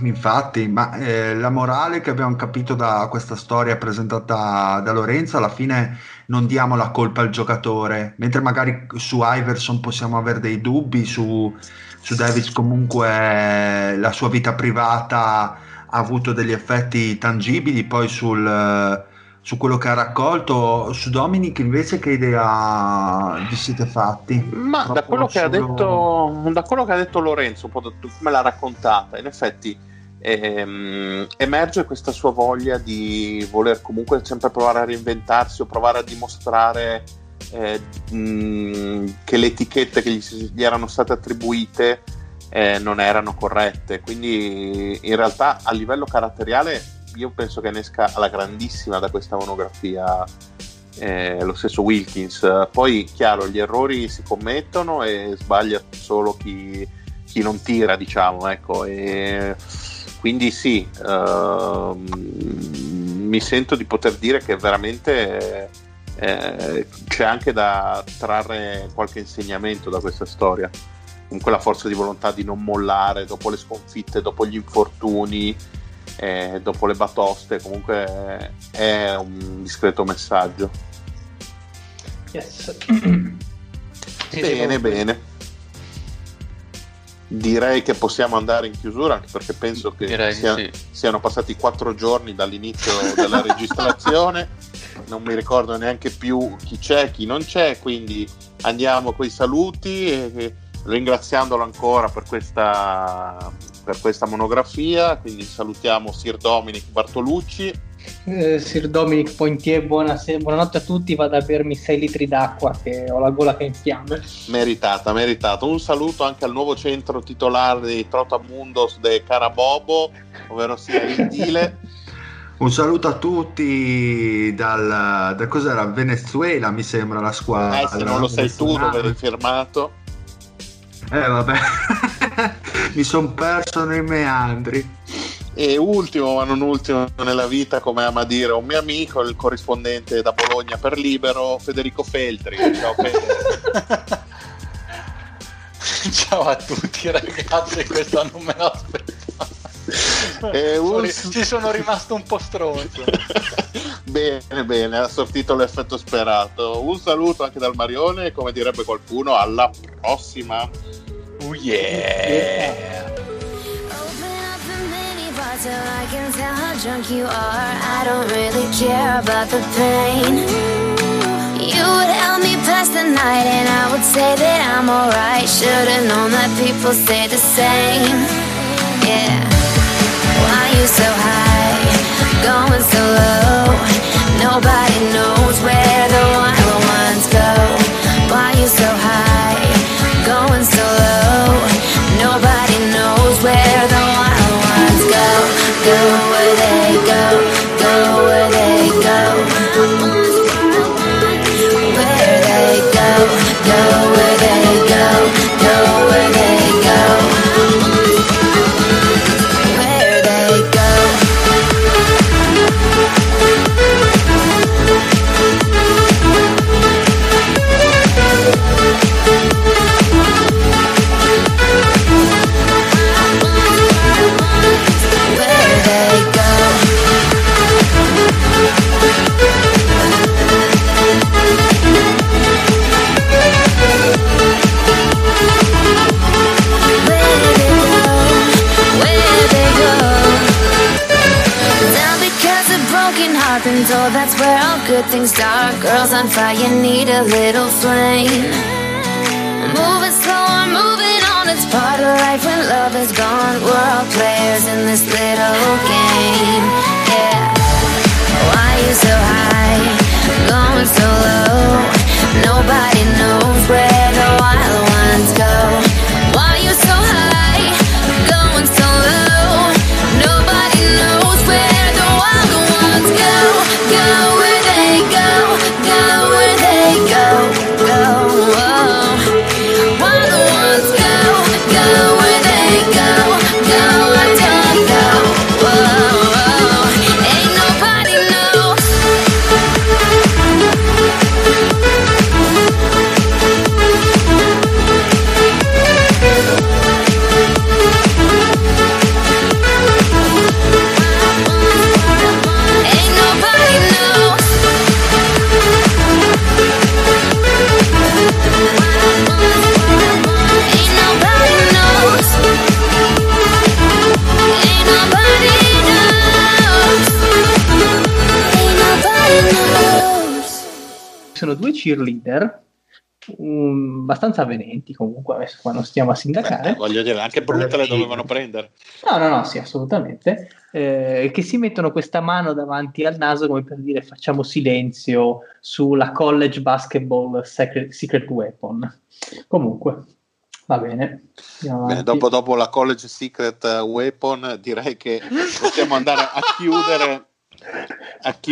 infatti, ma eh, la morale che abbiamo capito da questa storia presentata da Lorenzo, alla fine non diamo la colpa al giocatore, mentre magari su Iverson possiamo avere dei dubbi, su, su Davis comunque la sua vita privata ha avuto degli effetti tangibili poi sul, su quello che ha raccolto su Dominic invece che idea vi siete fatti? Ma da quello, detto, da quello, che ha detto, Lorenzo un po' da, come l'ha raccontata in effetti ehm, emerge questa sua voglia di voler comunque sempre provare a reinventarsi o provare a dimostrare eh, mh, che le etichette che gli, gli erano state attribuite eh, non erano corrette. Quindi in realtà a livello caratteriale io penso che ne esca alla grandissima da questa monografia eh, lo stesso Wilkins. Poi chiaro, gli errori si commettono e sbaglia solo chi, chi non tira, diciamo, ecco. E quindi sì, uh, mi sento di poter dire che veramente eh, c'è anche da trarre qualche insegnamento da questa storia. Comunque la forza di volontà di non mollare dopo le sconfitte, dopo gli infortuni, eh, dopo le batoste, comunque è un discreto messaggio. Yes. bene, bene. Direi che possiamo andare in chiusura anche perché penso che sia, sì. siano passati quattro giorni dall'inizio della registrazione non mi ricordo neanche più chi c'è, chi non c'è, quindi andiamo con i saluti e, ringraziandolo ancora per questa, per questa monografia, quindi salutiamo Sir Dominic Bartolucci. Eh, Sir Dominic Pointier, buonasera, buonanotte a tutti, vado a bermi 6 litri d'acqua che ho la gola che è in fiamme. Meritata, meritata. Un saluto anche al nuovo centro titolare di Trotamundos de Carabobo, ovvero sia il Dile. Un saluto a tutti dal, da cos'era Venezuela, mi sembra la squadra. Eh, se non lo sai tu dove eri firmato. Eh vabbè, mi sono perso nei meandri. E ultimo, ma non ultimo nella vita, come ama dire un mio amico, il corrispondente da Bologna per Libero, Federico Feltri. Ciao Federico. Ciao a tutti ragazzi, questo non me lo aspettavo. eh, un... Ci sono rimasto un po' stronzo. bene, bene, ha sortito l'effetto sperato. Un saluto anche dal Marione, come direbbe qualcuno, alla prossima. Oh yeah. till I can tell how drunk you are. I don't really care about the pain. You would help me pass the night, and I would say that I'm alright. Should've known that people say the same. Yeah. Why you so high, going so low? Nobody knows where the wild ones go. Why you so high, good things start. Girls on fire need a little flame. Moving slower, moving on. It's part of life when love is gone. We're all players in this little game. Yeah. Why you so high, going so low? Nobody knows where the wild ones go. Sono due cheerleader um, abbastanza avvenenti comunque adesso qua non stiamo a sindacare. Eh, voglio dire, anche brutte le dovevano prendere. no no no sì assolutamente. Eh, che si mettono questa mano davanti al naso come per dire facciamo silenzio sulla college basketball secret, secret weapon. Comunque va bene. Avanti. dopo, dopo la College Secret Weapon direi che possiamo andare a chiudere a chiudere